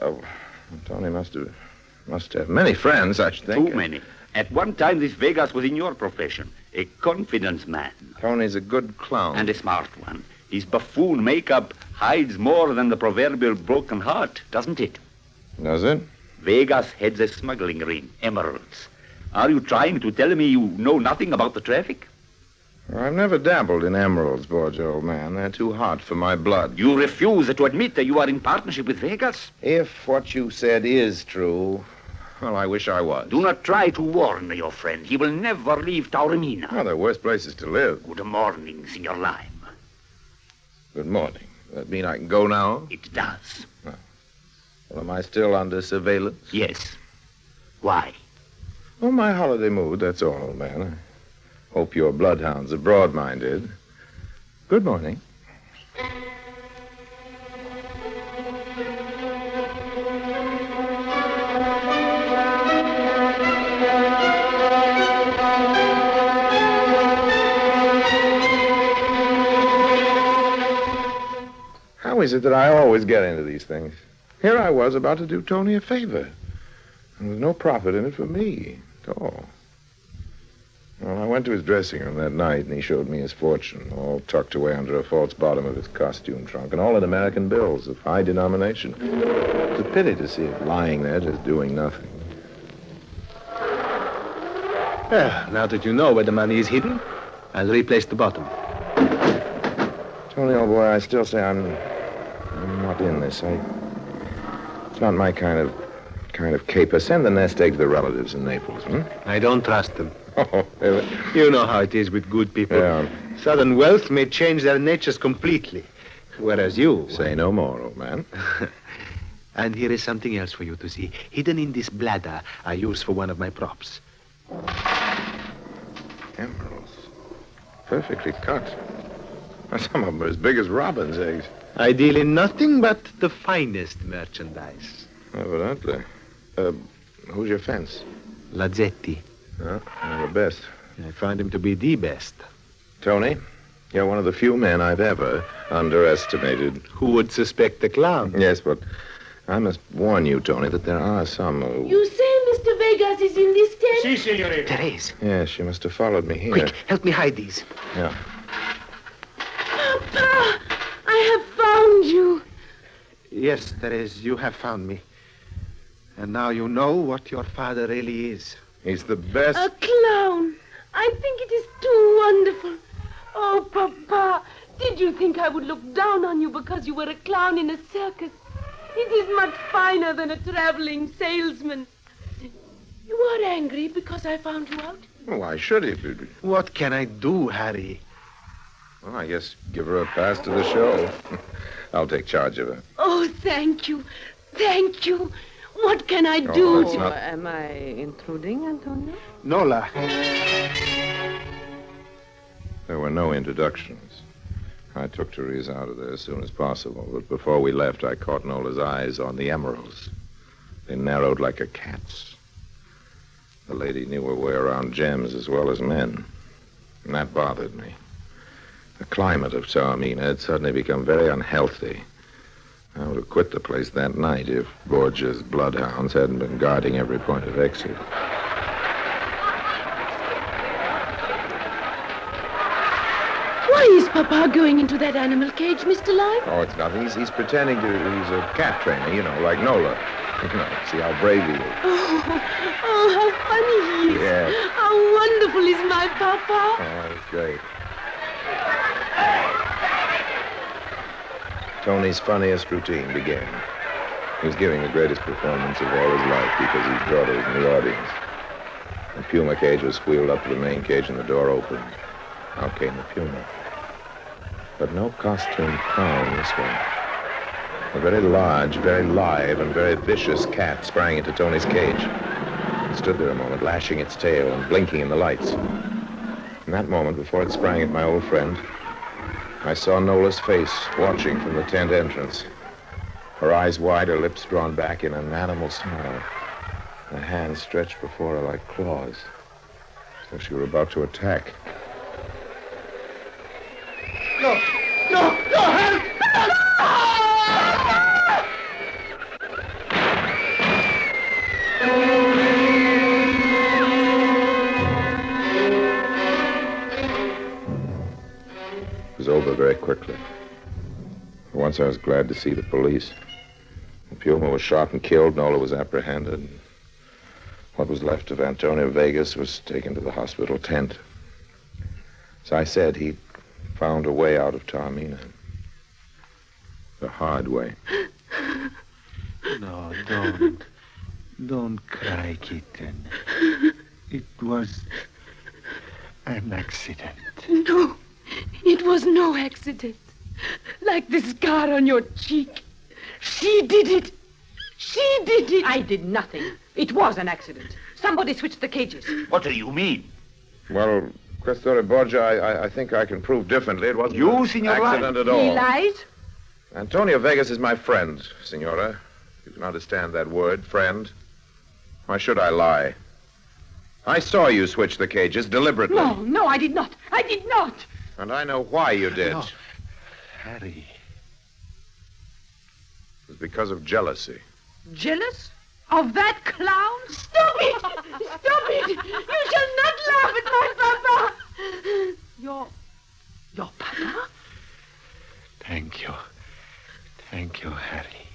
Oh, Tony must have must have many friends, I should think. Too many. At one time, this Vegas was in your profession, a confidence man. Tony's a good clown. And a smart one. His buffoon makeup hides more than the proverbial broken heart, doesn't it? Does it? Vegas heads a smuggling ring, emeralds. Are you trying to tell me you know nothing about the traffic? I've never dabbled in emeralds, Borgia, old man. They're too hot for my blood. You refuse to admit that you are in partnership with Vegas? If what you said is true, well, I wish I was. Do not try to warn your friend. He will never leave Taormina. Well, there are worse places to live. Good morning, Signor Lime. Good morning. That mean I can go now? It does. Well, am I still under surveillance? Yes. Why? Oh, my holiday mood, that's all, old man. I hope your bloodhounds are broad-minded. Good morning. How is it that I always get into these things? Here I was about to do Tony a favor. And there's no profit in it for me at all. Well, I went to his dressing room that night, and he showed me his fortune, all tucked away under a false bottom of his costume trunk, and all in American bills of high denomination. It's a pity to see it lying there, just doing nothing. Well, now that you know where the money is hidden, I'll replace the bottom. Tony, old boy, I still say I'm, Not in this. I, it's not my kind of, kind of caper. Send the nest egg to the relatives in Naples, hmm? I don't trust them. Oh. You know how it is with good people. Yeah. Sudden wealth may change their natures completely. Whereas you. Say no more, old man. and here is something else for you to see. Hidden in this bladder I use for one of my props. Emeralds. Perfectly cut. Some of them are as big as robin's eggs. I deal in nothing but the finest merchandise. Evidently. Uh, who's your fence? Lazzetti. Huh? One the best. I find him to be the best. Tony, you're one of the few men I've ever underestimated. Who would suspect the clown? Yes, but I must warn you, Tony, that there are some who. You say Mr. Vegas is in this tent? Si, senorita. Therese, Yes, she must have followed me here. quick, help me hide these. Yeah. Papa, I have found you. Yes, Therese, you have found me. And now you know what your father really is. He's the best. A clown. I think it is too wonderful. Oh, Papa, did you think I would look down on you because you were a clown in a circus? It is much finer than a traveling salesman. You are angry because I found you out? Why should he? be? What can I do, Harry? Well, I guess give her a pass to the show. I'll take charge of her. Oh, thank you. Thank you. What can I Oh, do? that's not- Am I intruding, Antonio? Nola. There were no introductions. I took Therese out of there as soon as possible, but before we left, I caught Nola's eyes on the emeralds. They narrowed like a cat's. The lady knew her way around gems as well as men, and that bothered me. The climate of Taormina had suddenly become very unhealthy. I would have quit the place that night if Borgia's bloodhounds hadn't been guarding every point of exit. Why is Papa going into that animal cage, Mr. Lime? Oh, it's nothing. He's, he's pretending to. He's a cat trainer, you know, like Nola. You know, see how brave he is. Oh, oh, how funny he is. Yes. How wonderful is my Papa. Oh, that's great. Tony's funniest routine began. He was giving the greatest performance of all his life because his daughter was in the audience. The Puma cage was wheeled up to the main cage and the door opened. Out came the Puma. But no costume clown this one. A very large, very live, and very vicious cat sprang into Tony's cage. It stood there a moment, lashing its tail and blinking in the lights. In that moment, before it sprang at my old friend, I saw Nola's face watching from the tent entrance. Her eyes wide, her lips drawn back in an animal smile. Her hands stretched before her like claws, as though she were about to attack. No, I was glad to see the police. The Puma was shot and killed. Nola was apprehended. What was left of Antonio Vegas was taken to the hospital tent. As I said, he found a way out of Taormina. The hard way. No, don't. Don't cry, kitten. It was an accident. No, it was no accident. Like the scar on your cheek. She did it. She did it. I did nothing. It was an accident. Somebody switched the cages. What do you mean? Well, Questore Borgia, I, I, I think I can prove differently. It wasn't You, an Signor accident at all. He lies? Antonio Vegas is my friend, Senora. You can understand that word, friend. Why should I lie? I saw you switch the cages deliberately. No, no, I did not. I did not. And I know why you did. No. Harry. It was because of jealousy. Jealous? Of that clown? Stop it! Stop it! You shall not laugh at my papa! Your. your papa? Thank you. Thank you, Harry.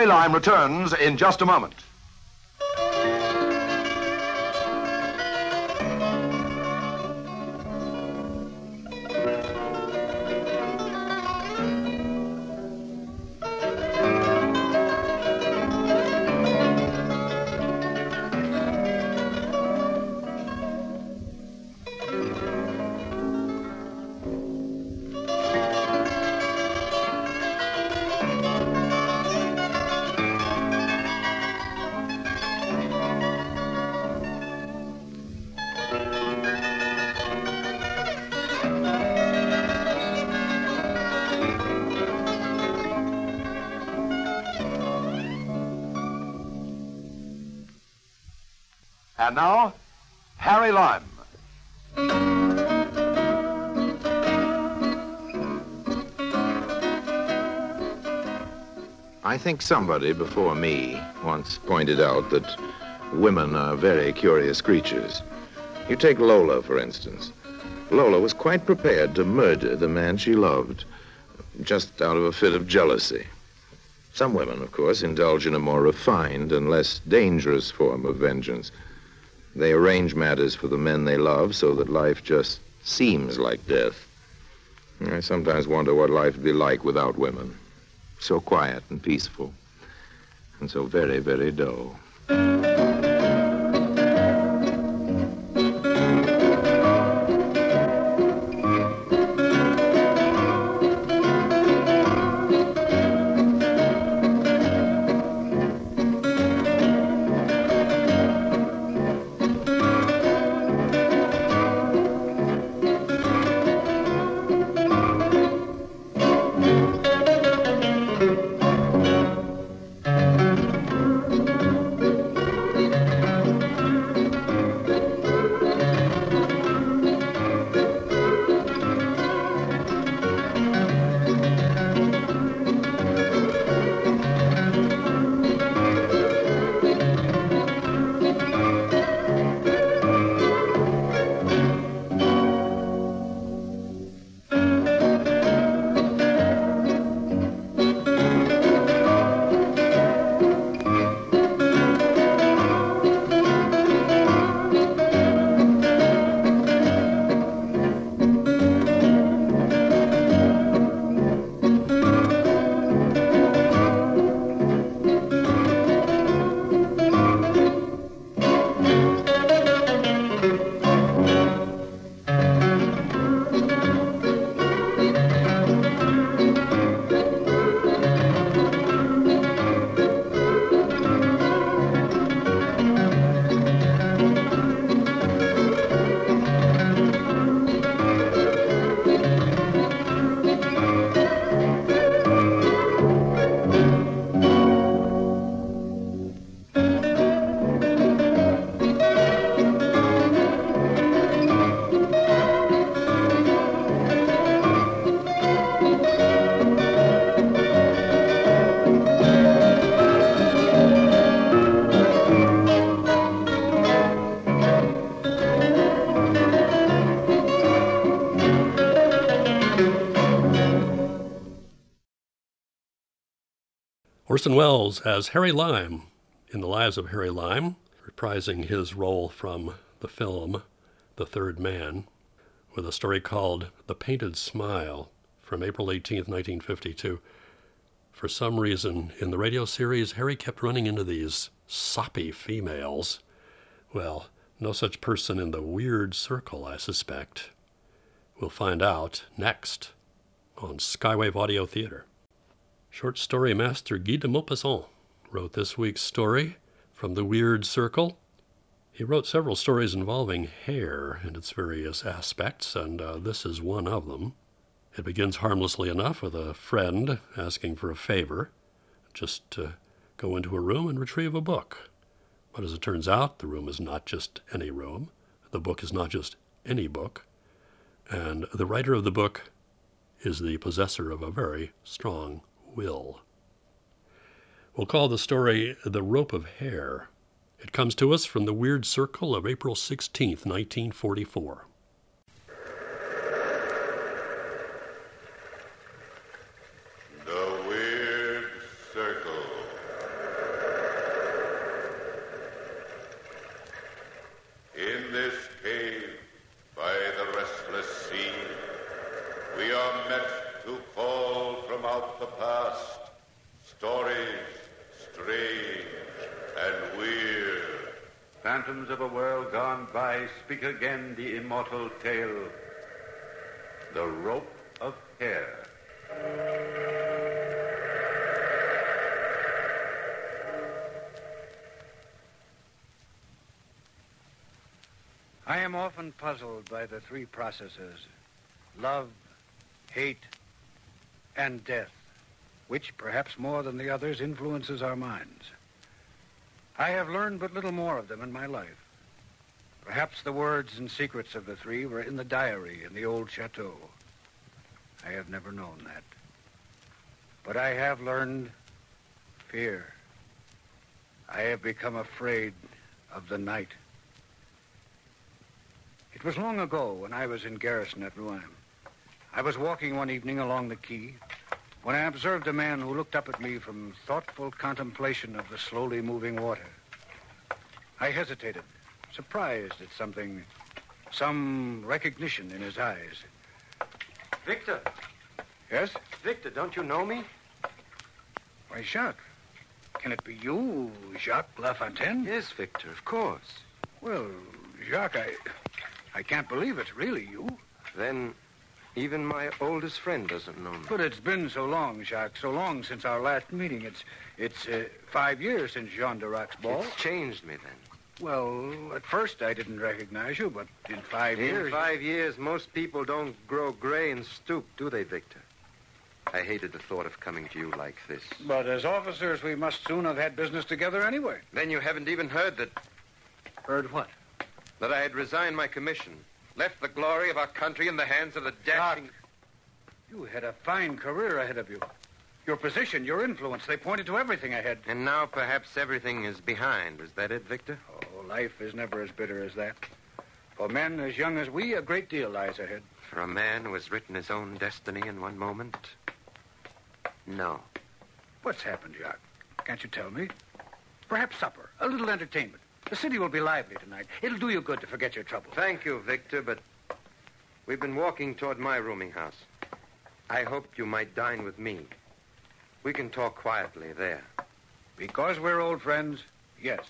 Harry Lime returns in just a moment. And now, Harry Lime. I think somebody before me once pointed out that women are very curious creatures. You take Lola, for instance. Lola was quite prepared to murder the man she loved, just out of a fit of jealousy. Some women, of course, indulge in a more refined and less dangerous form of vengeance. They arrange matters for the men they love so that life just seems like death. I sometimes wonder what life would be like without women. So quiet and peaceful, and so very, very dull. Orson Welles as Harry Lime in The Lives of Harry Lime, reprising his role from the film The Third Man, with a story called The Painted Smile from April 18, 1952. For some reason, in the radio series, Harry kept running into these soppy females. Well, no such person in the weird circle, I suspect. We'll find out next on Skywave Audio Theater. Short story master Guy de Maupassant wrote this week's story from the Weird Circle. He wrote several stories involving hair and its various aspects, and uh, this is one of them. It begins harmlessly enough with a friend asking for a favor, just to go into a room and retrieve a book. But as it turns out, the room is not just any room. The book is not just any book. And the writer of the book is the possessor of a very strong will. We'll call the story The Rope of Hair. It comes to us from the Weird Circle of April 16, 1944. The Weird Circle. In this cave by the restless sea, we are met to call from out the past stories strange and weird. Phantoms of a world gone by speak again the tale. The rope of hair. I am often puzzled by the three processes love, hate, and death, which, perhaps more than the others, influences our minds. I have learned but little more of them in my life. Perhaps the words and secrets of the three were in the diary in the old chateau. I have never known that. But I have learned fear. I have become afraid of the night. It was long ago when I was in garrison at Rouen. I was walking one evening along the quay when I observed a man who looked up at me from thoughtful contemplation of the slowly moving water. I hesitated, surprised at something, some recognition in his eyes. Victor. Yes? Victor, don't you know me? Why, Jacques. Can it be you, Jacques Lafontaine? Yes, Victor, of course. Well, Jacques, I, I can't believe it's really you. Then even my oldest friend doesn't know me. But it's been so long, Jacques, so long since our last meeting. It's it's uh, five years since Jean Darac's ball. It's changed me then. Well, at first I didn't recognize you, but in five In years. five years, most people don't grow gray and stoop, do they, Victor? I hated the thought of coming to you like this. But as officers, we must soon have had business together anyway. Then you haven't even heard that. Heard what? That I had resigned my commission, left the glory of our country in the hands of the dashing. You had a fine career ahead of you. Your position, your influence, they pointed to everything ahead. And now perhaps everything is behind. Is that it, Victor? Oh, life is never as bitter as that. For men as young as we, a great deal lies ahead. For a man who has written his own destiny in one moment? No. What's happened, Jacques? Can't you tell me? Perhaps supper, a little entertainment. The city will be lively tonight. It'll do you good to forget your trouble. Thank you, Victor, but we've been walking toward my rooming house. I hoped you might dine with me. We can talk quietly there. Because we're old friends, yes.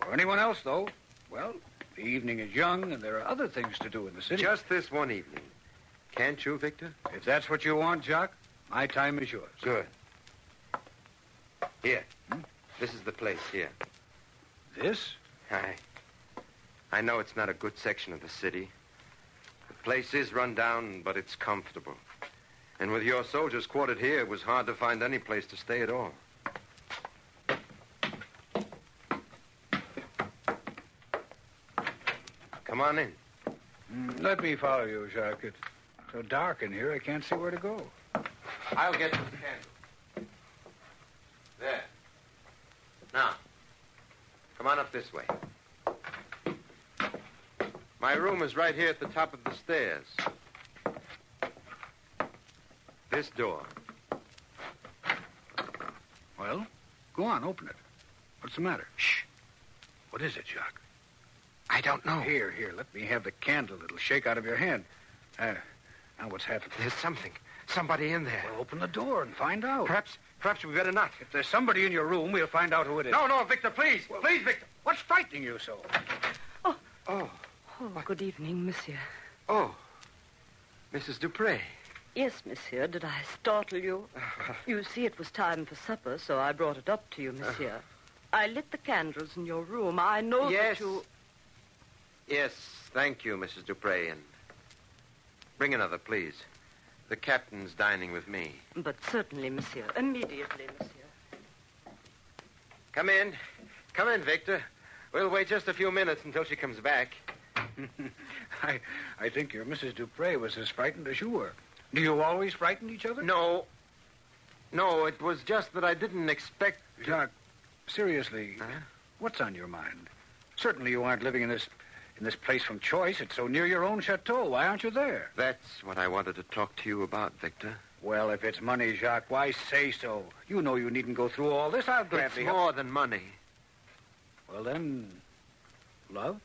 For anyone else, though, well, the evening is young and there are other things to do in the city. Just this one evening. Can't you, Victor? If that's what you want, Jacques, my time is yours. Good. Here. Hmm? This is the place here. This? I. I know it's not a good section of the city. The place is run down, but it's comfortable. And with your soldiers quartered here, it was hard to find any place to stay at all. Come on in. Mm, Let me follow you, Jacques. It's so dark in here, I can't see where to go. I'll get you the candle. There. Now, come on up this way. My room is right here at the top of the stairs. This door. Well, go on, open it. What's the matter? Shh. What is it, Jacques? I don't know. Here, here, let me have the candle. It'll shake out of your hand. Uh, now what's happened? There's something. Somebody in there. Well, open the door and find out. Perhaps, perhaps we better not. If there's somebody in your room, we'll find out who it is. No, no, Victor, please. please, Victor. What's frightening you so? Oh. Oh. Oh, good evening, monsieur. Oh. Mrs. Dupre. Yes, monsieur. Did I startle you? You see, it was time for supper, so I brought it up to you, uh-huh. monsieur. I lit the candles in your room. I know yes. that you. Yes, thank you, Mrs. Dupre. And bring another, please. The captain's dining with me. But certainly, monsieur. Immediately, monsieur. Come in. Come in, Victor. We'll wait just a few minutes until she comes back. I, I think your Mrs. Dupre was as frightened as you were. Do you always frighten each other? No. No, it was just that I didn't expect. Jacques, seriously, what's on your mind? Certainly you aren't living in this in this place from choice. It's so near your own chateau. Why aren't you there? That's what I wanted to talk to you about, Victor. Well, if it's money, Jacques, why say so? You know you needn't go through all this. I'll gladly. It's more help. than money. Well, then, love?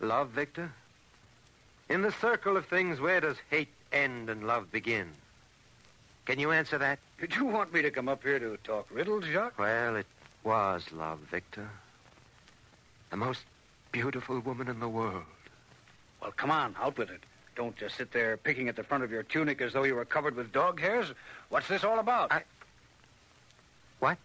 Love, Victor? In the circle of things, where does hate end and love begin? Can you answer that? Did you want me to come up here to talk riddles, Jacques? Well, it was love, Victor. The most beautiful woman in the world. Well, come on, out with it. Don't just sit there picking at the front of your tunic as though you were covered with dog hairs. What's this all about? I... What?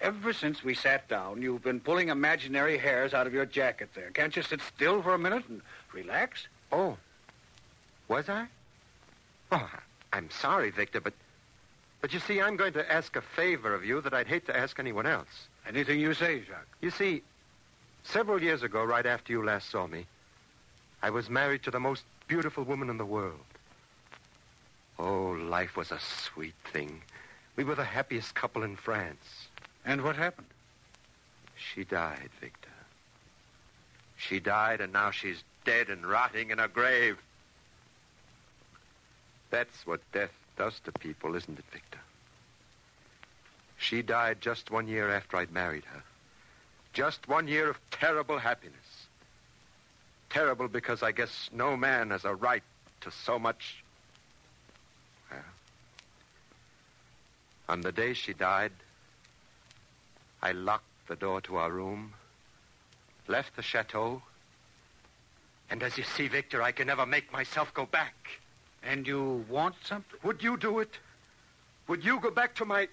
Ever since we sat down, you've been pulling imaginary hairs out of your jacket there. Can't you sit still for a minute and relax? Oh. Was I? Oh, I'm sorry, Victor, but. But you see, I'm going to ask a favor of you that I'd hate to ask anyone else. Anything you say, Jacques. You see, Several years ago, right after you last saw me, I was married to the most beautiful woman in the world. Oh, life was a sweet thing. We were the happiest couple in France. And what happened? She died, Victor. She died, and now she's dead and rotting in her grave. That's what death does to people, isn't it, Victor? She died just one year after I'd married her. Just one year of terrible happiness. Terrible because I guess no man has a right to so much. Well, on the day she died, I locked the door to our room, left the chateau, and as you see, Victor, I can never make myself go back. And you want something? Would you do it? Would you go back to my.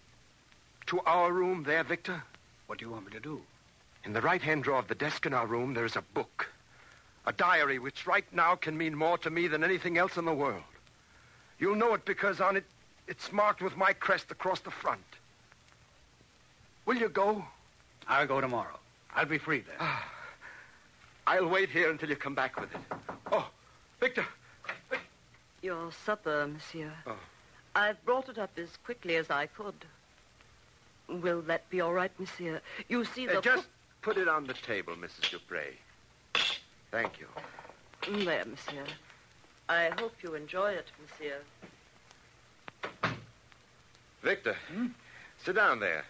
to our room there, Victor? What do you want me to do? In the right hand drawer of the desk in our room, there is a book. A diary which right now can mean more to me than anything else in the world. You'll know it because on it, it's marked with my crest across the front. Will you go? I'll go tomorrow. I'll be free then. Ah. I'll wait here until you come back with it. Oh, Victor. Your supper, monsieur. Oh. I've brought it up as quickly as I could. Will that be all right, monsieur? You see, the Uh, just put it on the table, Mrs. Dupre. Thank you. There, monsieur. I hope you enjoy it, monsieur. Victor, sit down there.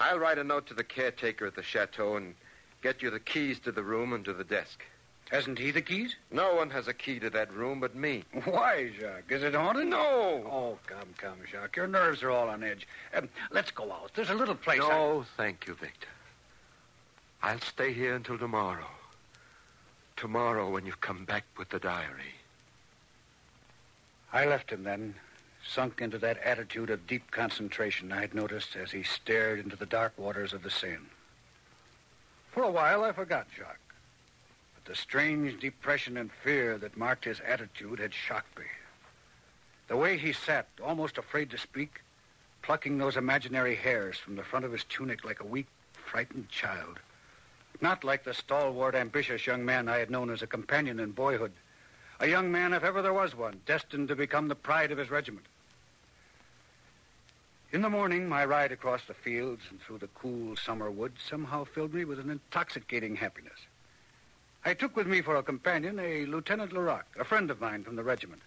I'll write a note to the caretaker at the chateau and get you the keys to the room and to the desk. Hasn't he the keys? No one has a key to that room but me. Why, Jacques? Is it haunted? No. Oh, come, come, Jacques. Your nerves are all on edge. Um, let's go out. There's a little place. I- No, thank you, Victor. I'll stay here until tomorrow. Tomorrow when you've come back with the diary. I left him then, sunk into that attitude of deep concentration I had noticed as he stared into the dark waters of the Seine. For a while, I forgot Jacques. The strange depression and fear that marked his attitude had shocked me. The way he sat, almost afraid to speak, plucking those imaginary hairs from the front of his tunic like a weak, frightened child. Not like the stalwart, ambitious young man I had known as a companion in boyhood. A young man, if ever there was one, destined to become the pride of his regiment. In the morning, my ride across the fields and through the cool summer woods somehow filled me with an intoxicating happiness. I took with me for a companion a Lieutenant Laroque, a friend of mine from the regiment,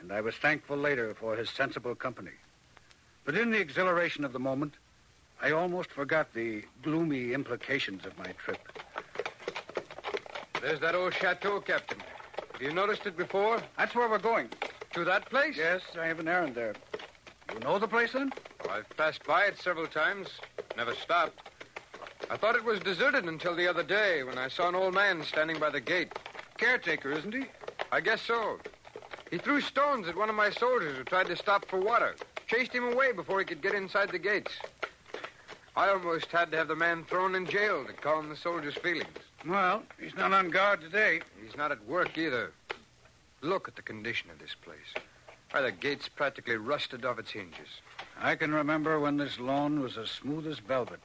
and I was thankful later for his sensible company. But in the exhilaration of the moment, I almost forgot the gloomy implications of my trip. There's that old chateau, Captain. Have you noticed it before? That's where we're going. To that place? Yes, I have an errand there. You know the place, then? Oh, I've passed by it several times. Never stopped. I thought it was deserted until the other day when I saw an old man standing by the gate. Caretaker, isn't he? I guess so. He threw stones at one of my soldiers who tried to stop for water. Chased him away before he could get inside the gates. I almost had to have the man thrown in jail to calm the soldiers' feelings. Well, he's not on guard today. He's not at work either. Look at the condition of this place. Why, the gate's practically rusted off its hinges. I can remember when this lawn was as smooth as velvet,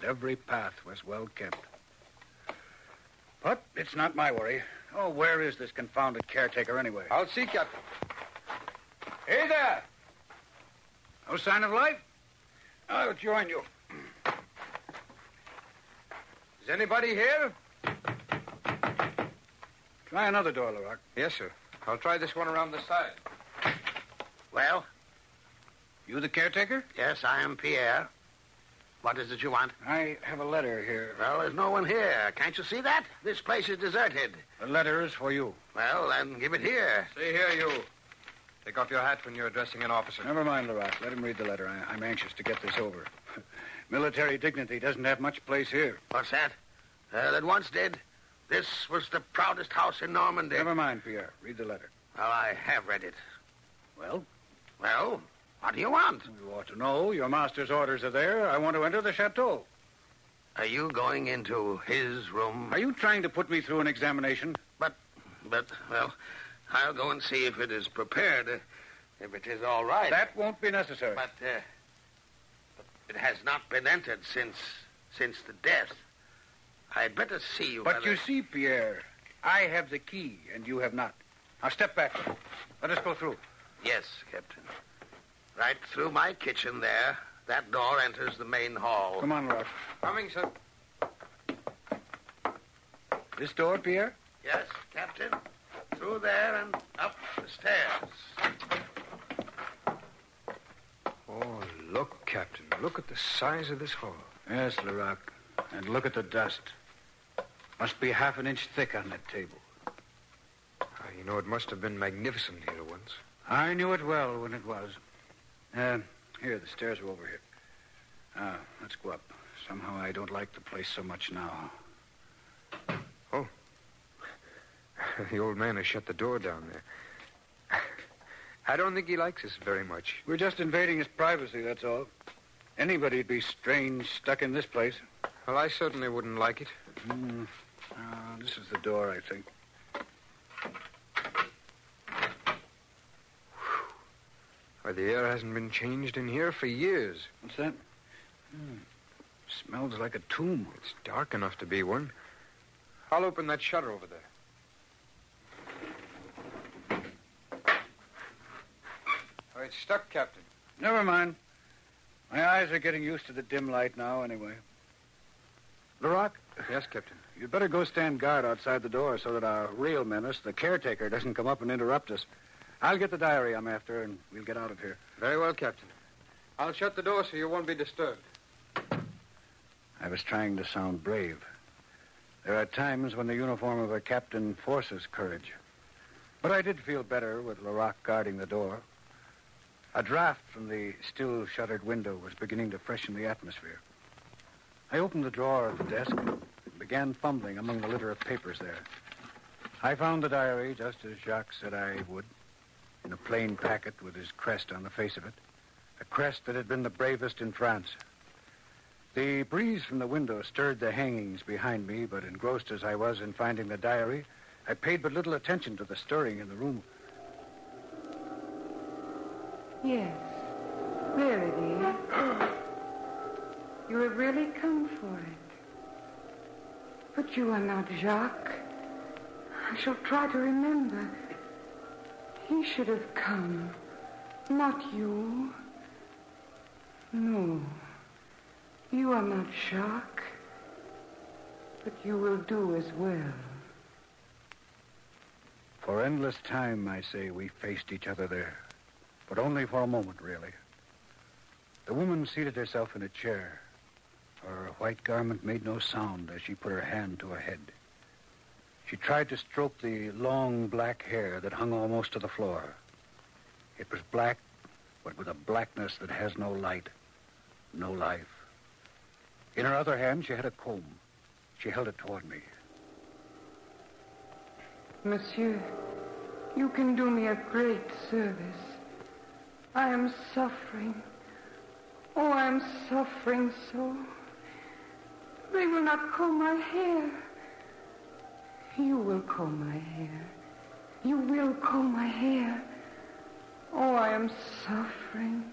and every path was well kept. But it's not my worry. Oh, where is this confounded caretaker anyway? I'll see, Captain. Hey there! No sign of life? I'll join you. Is anybody here? Try another door, Laroque. Yes, sir. I'll try this one around the side. Well? You the caretaker? Yes, I am Pierre. What is it you want? I have a letter here. Well, there's no one here. Can't you see that? This place is deserted. The letter is for you. Well, then give it here. See here, you. Take off your hat when you're addressing an officer. Never mind, Laroque. Let him read the letter. I, I'm anxious to get this over. Military dignity doesn't have much place here. What's that? Uh, that once did. This was the proudest house in Normandy. Never mind, Pierre. Read the letter. Well, I have read it. Well? Well, what do you want? You ought to know. Your master's orders are there. I want to enter the chateau. Are you going into his room? Are you trying to put me through an examination? But, but, well, I'll go and see if it is prepared. uh, if it is all right. That won't be necessary. But, uh, but it has not been entered since since the death. I'd better see you. But whether- you see, Pierre, I have the key, and you have not. Now step back. Let us go through. Yes, Captain. Right through my kitchen there. That door enters the main hall. Come on, Ross. Coming, sir. This door, Pierre? Yes, Captain. Through there and up the stairs. Oh, look, Captain. Look at the size of this hall. Yes, Laroque. And look at the dust. Must be half an inch thick on that table. Ah, you know, it must have been magnificent here once. I knew it well when it was. Uh, here, the stairs are over here. Ah, let's go up. Somehow I don't like the place so much now. Oh. the old man has shut the door down there. I don't think he likes us very much. We're just invading his privacy, that's all. Anybody'd be strange stuck in this place. Well, I certainly wouldn't like it. Hmm. Ah, this is the door, I think. Why, the air hasn't been changed in here for years. What's that? Hmm. Smells like a tomb. It's dark enough to be one. I'll open that shutter over there. Oh, it's stuck, Captain. Never mind. My eyes are getting used to the dim light now, anyway. Laroque? Yes, Captain. You'd better go stand guard outside the door so that our real menace, the caretaker, doesn't come up and interrupt us. I'll get the diary I'm after, and we'll get out of here. Very well, Captain. I'll shut the door so you won't be disturbed. I was trying to sound brave. There are times when the uniform of a captain forces courage. But I did feel better with Laroque guarding the door. A draft from the still shuttered window was beginning to freshen the atmosphere. I opened the drawer of the desk and began fumbling among the litter of papers there. I found the diary just as Jacques said I would, in a plain packet with his crest on the face of it, a crest that had been the bravest in France. The breeze from the window stirred the hangings behind me, but engrossed as I was in finding the diary, I paid but little attention to the stirring in the room. Yes. There it is. You have really come for it. But you are not Jacques. I shall try to remember. He should have come. Not you. No. You are not Jacques. But you will do as well. For endless time, I say, we faced each other there. But only for a moment, really. The woman seated herself in a chair. Her white garment made no sound as she put her hand to her head. She tried to stroke the long black hair that hung almost to the floor. It was black, but with a blackness that has no light, no life. In her other hand, she had a comb. She held it toward me. Monsieur, you can do me a great service. I am suffering. Oh, I am suffering so. They will not comb my hair. You will comb my hair. You will comb my hair. Oh, I am suffering.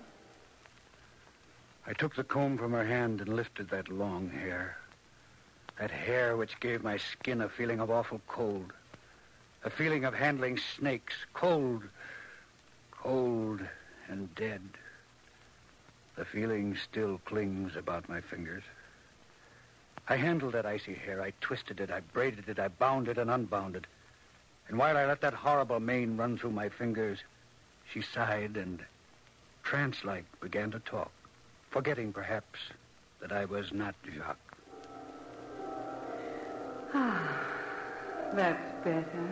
I took the comb from her hand and lifted that long hair. That hair which gave my skin a feeling of awful cold. A feeling of handling snakes. Cold. Cold and dead. The feeling still clings about my fingers. I handled that icy hair. I twisted it. I braided it. I bound it and unbound it. And while I let that horrible mane run through my fingers, she sighed and, trance-like, began to talk, forgetting perhaps that I was not Jacques. Ah, that's better.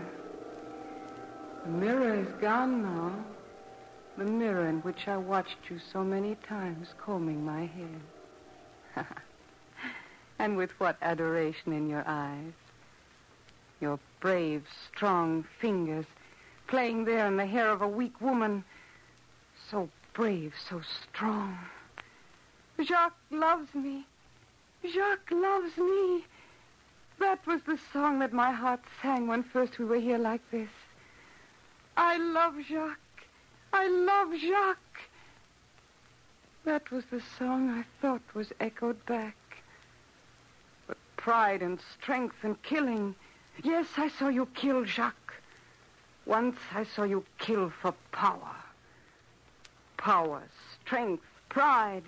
The mirror is gone now. The mirror in which I watched you so many times combing my hair. and with what adoration in your eyes. Your brave, strong fingers playing there in the hair of a weak woman. So brave, so strong. Jacques loves me. Jacques loves me. That was the song that my heart sang when first we were here like this. I love Jacques. I love Jacques. That was the song I thought was echoed back. Pride and strength and killing. Yes, I saw you kill Jacques. Once I saw you kill for power. Power, strength, pride,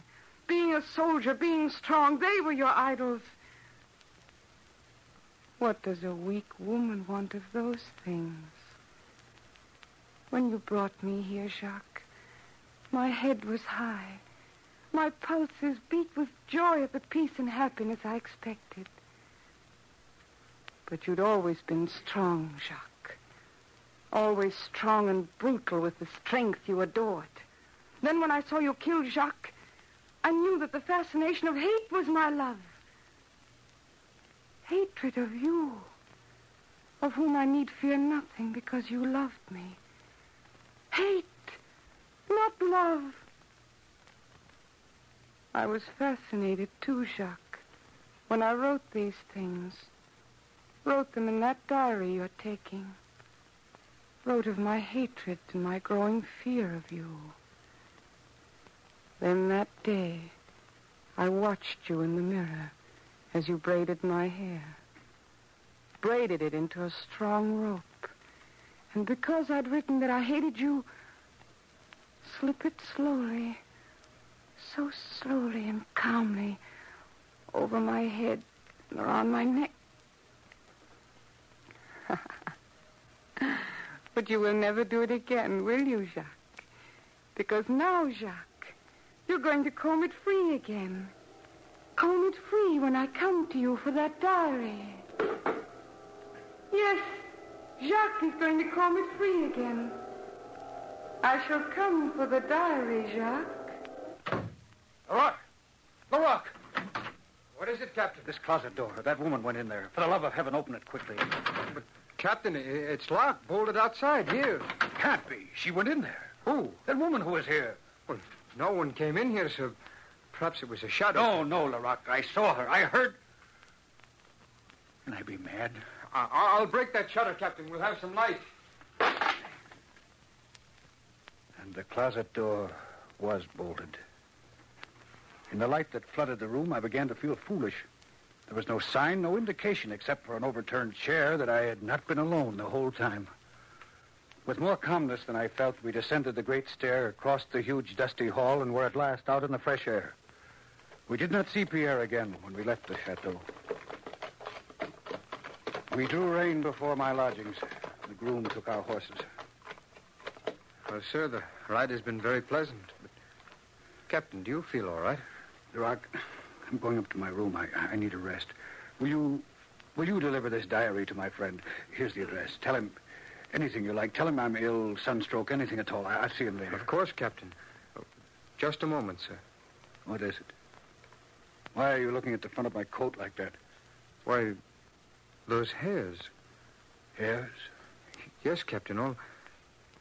being a soldier, being strong, they were your idols. What does a weak woman want of those things? When you brought me here, Jacques, my head was high. My pulses beat with joy at the peace and happiness I expected. But you'd always been strong, Jacques. Always strong and brutal with the strength you adored. Then when I saw you kill Jacques, I knew that the fascination of hate was my love. Hatred of you, of whom I need fear nothing because you loved me. Hate, not love. I was fascinated too, Jacques, when I wrote these things. Wrote them in that diary you're taking. Wrote of my hatred and my growing fear of you. Then that day, I watched you in the mirror as you braided my hair. Braided it into a strong rope. And because I'd written that I hated you, slip it slowly, so slowly and calmly, over my head and around my neck. but you will never do it again, will you, Jacques? Because now, Jacques, you're going to comb it free again. Comb it free when I come to you for that diary. Yes, Jacques is going to comb it free again. I shall come for the diary, Jacques. Laroque! Laroque! What is it, Captain? This closet door. That woman went in there. For the love of heaven, open it quickly. But, Captain, it's locked, bolted outside here. Can't be. She went in there. Who? That woman who was here. Well, no one came in here, so perhaps it was a shadow. No, no, Laroque. I saw her. I heard. Can I be mad? I'll break that shutter, Captain. We'll have some light. And the closet door was bolted. In the light that flooded the room, I began to feel foolish. There was no sign, no indication, except for an overturned chair, that I had not been alone the whole time. With more calmness than I felt, we descended the great stair, crossed the huge, dusty hall, and were at last out in the fresh air. We did not see Pierre again when we left the chateau. We drew rein before my lodgings. The groom took our horses. Well, sir, the ride has been very pleasant. But, Captain, do you feel all right? Rock, I'm going up to my room. I, I need a rest. Will you, will you deliver this diary to my friend? Here's the address. Tell him anything you like. Tell him I'm ill, sunstroke, anything at all. I, I'll see him later. Of course, Captain. Just a moment, sir. What is it? Why are you looking at the front of my coat like that? Why, those hairs. Hairs? Yes, Captain. All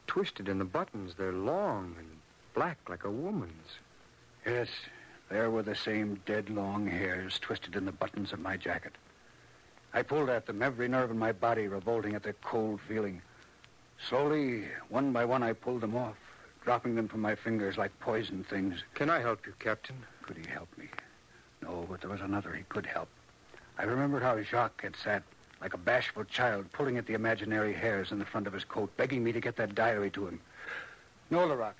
twisted in the buttons. They're long and black like a woman's. Yes, there were the same dead long hairs twisted in the buttons of my jacket. I pulled at them, every nerve in my body revolting at the cold feeling. Slowly, one by one, I pulled them off, dropping them from my fingers like poison things. Can I help you, Captain? Could he help me? No, but there was another he could help. I remembered how Jacques had sat like a bashful child, pulling at the imaginary hairs in the front of his coat, begging me to get that diary to him. No, Laroque.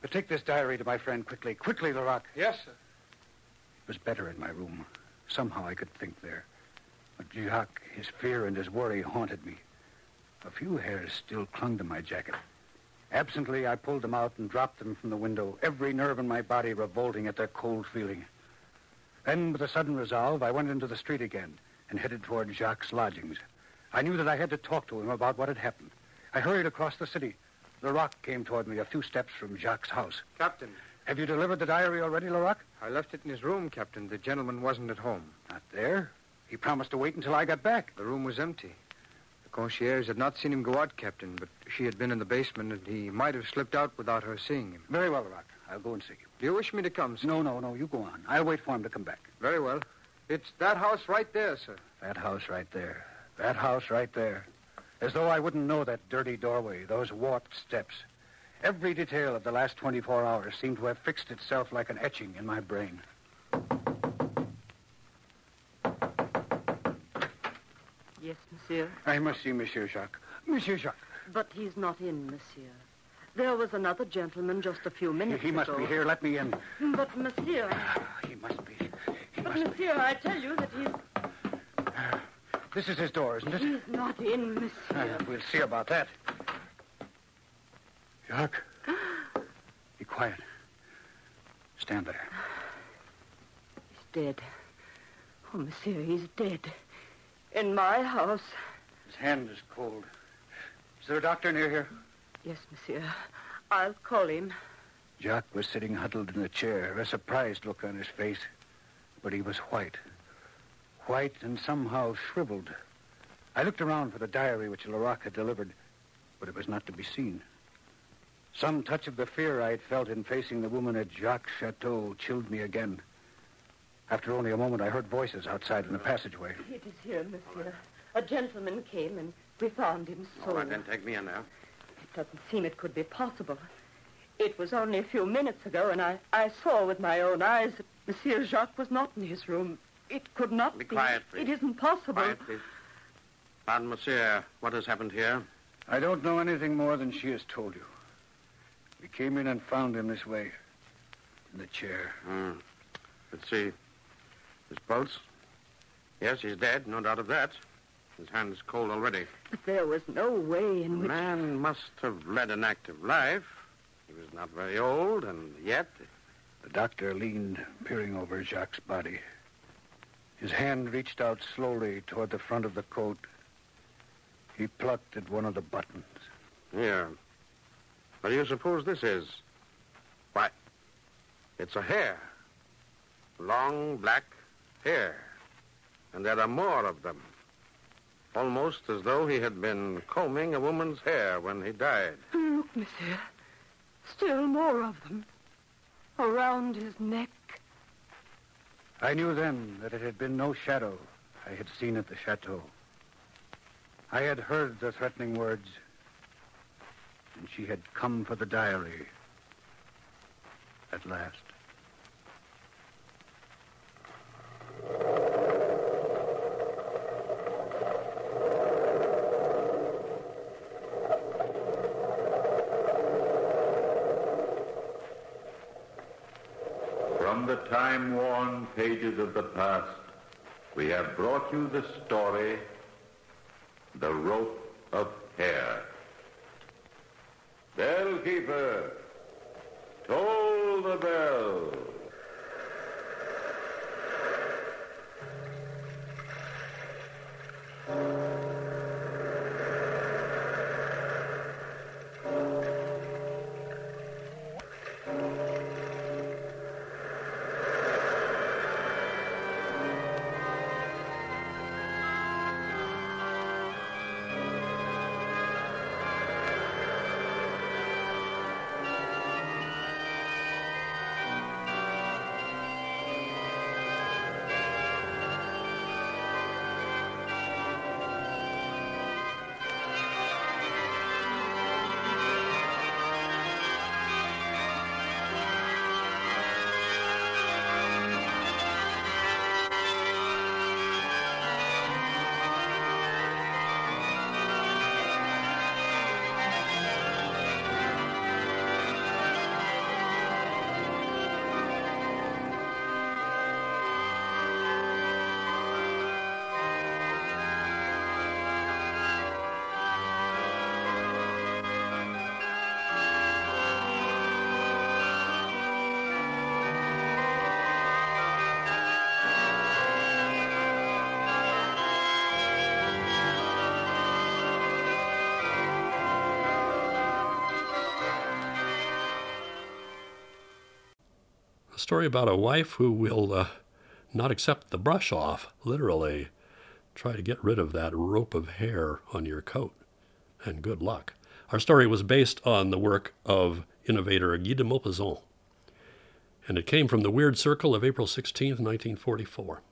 But take this diary to my friend quickly. Quickly, Laroque. Yes, sir. It was better in my room. Somehow I could think there. But Jacques, his fear and his worry haunted me. A few hairs still clung to my jacket. Absently, I pulled them out and dropped them from the window, every nerve in my body revolting at their cold feeling. Then, with a sudden resolve, I went into the street again and headed toward Jacques' lodgings. I knew that I had to talk to him about what had happened. I hurried across the city. Laroque came toward me a few steps from Jacques' house. Captain. Have you delivered the diary already, Laroque? I left it in his room, Captain. The gentleman wasn't at home. Not there? He promised to wait until I got back. The room was empty. The concierge had not seen him go out, Captain, but she had been in the basement, and he might have slipped out without her seeing him. Very well, Laroque. I'll go and see you. Do you wish me to come, sir? No, no, no. You go on. I'll wait for him to come back. Very well. It's that house right there, sir. That house right there. That house right there. As though I wouldn't know that dirty doorway, those warped steps. Every detail of the last 24 hours seemed to have fixed itself like an etching in my brain. Yes, monsieur. I must see Monsieur Jacques. Monsieur Jacques. But he's not in, monsieur. There was another gentleman just a few minutes ago. He must be here. Let me in. But, monsieur. He must be. but, monsieur, I tell you that he's, This is his door, isn't it? he's not in, monsieur. Uh, we'll see about that. Jacques. Be quiet. Stand there. He's dead. Oh, monsieur, he's dead. In my house. His hand is cold. Is there a doctor near here? Yes, monsieur. I'll call him. Jacques was sitting huddled in a chair, a surprised look on his face. But he was white. White and somehow shriveled. I looked around for the diary which Laroque had delivered, but it was not to be seen. Some touch of the fear I had felt in facing the woman at Jacques' chateau chilled me again. After only a moment, I heard voices outside in the passageway. It is here, monsieur. A gentleman came and we found him so. All right, then take me in now. It doesn't seem it could be possible. It was only a few minutes ago, and I, I saw with my own eyes that Monsieur Jacques was not in his room. It could not Be be. quiet, please. It isn't possible. Quiet, please. Pardon, monsieur. What has happened here? I don't know anything more than she has told you. We came in and found him this way, in the chair. Hmm. Let's see. His pulse? Yes, he's dead, no doubt of that. His hand is cold already. But there was no way in The which. man must have led an active life. He was not very old, and yet. The doctor leaned, peering over Jacques' body. His hand reached out slowly toward the front of the coat. He plucked at one of the buttons. Here. What do you suppose this is? Why, it's a hair. Long black hair. And there are more of them. Almost as though he had been combing a woman's hair when he died. Look, monsieur. Still more of them. Around his neck. I knew then that it had been no shadow I had seen at the chateau. I had heard the threatening words, and she had come for the diary at last. From the time-worn pages of the past, we have brought you the story, The Rope of Hair. Bellkeeper, toll the bell. A story about a wife who will uh, not accept the brush off, literally. Try to get rid of that rope of hair on your coat, and good luck. Our story was based on the work of innovator Guy de Maupassant, and it came from the Weird Circle of April 16, 1944.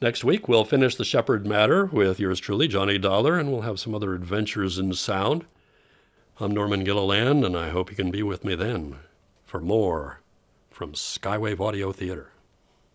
Next week, we'll finish the Shepherd Matter with yours truly, Johnny Dollar, and we'll have some other adventures in sound. I'm Norman Gilliland, and I hope you can be with me then for more from Skywave Audio Theater.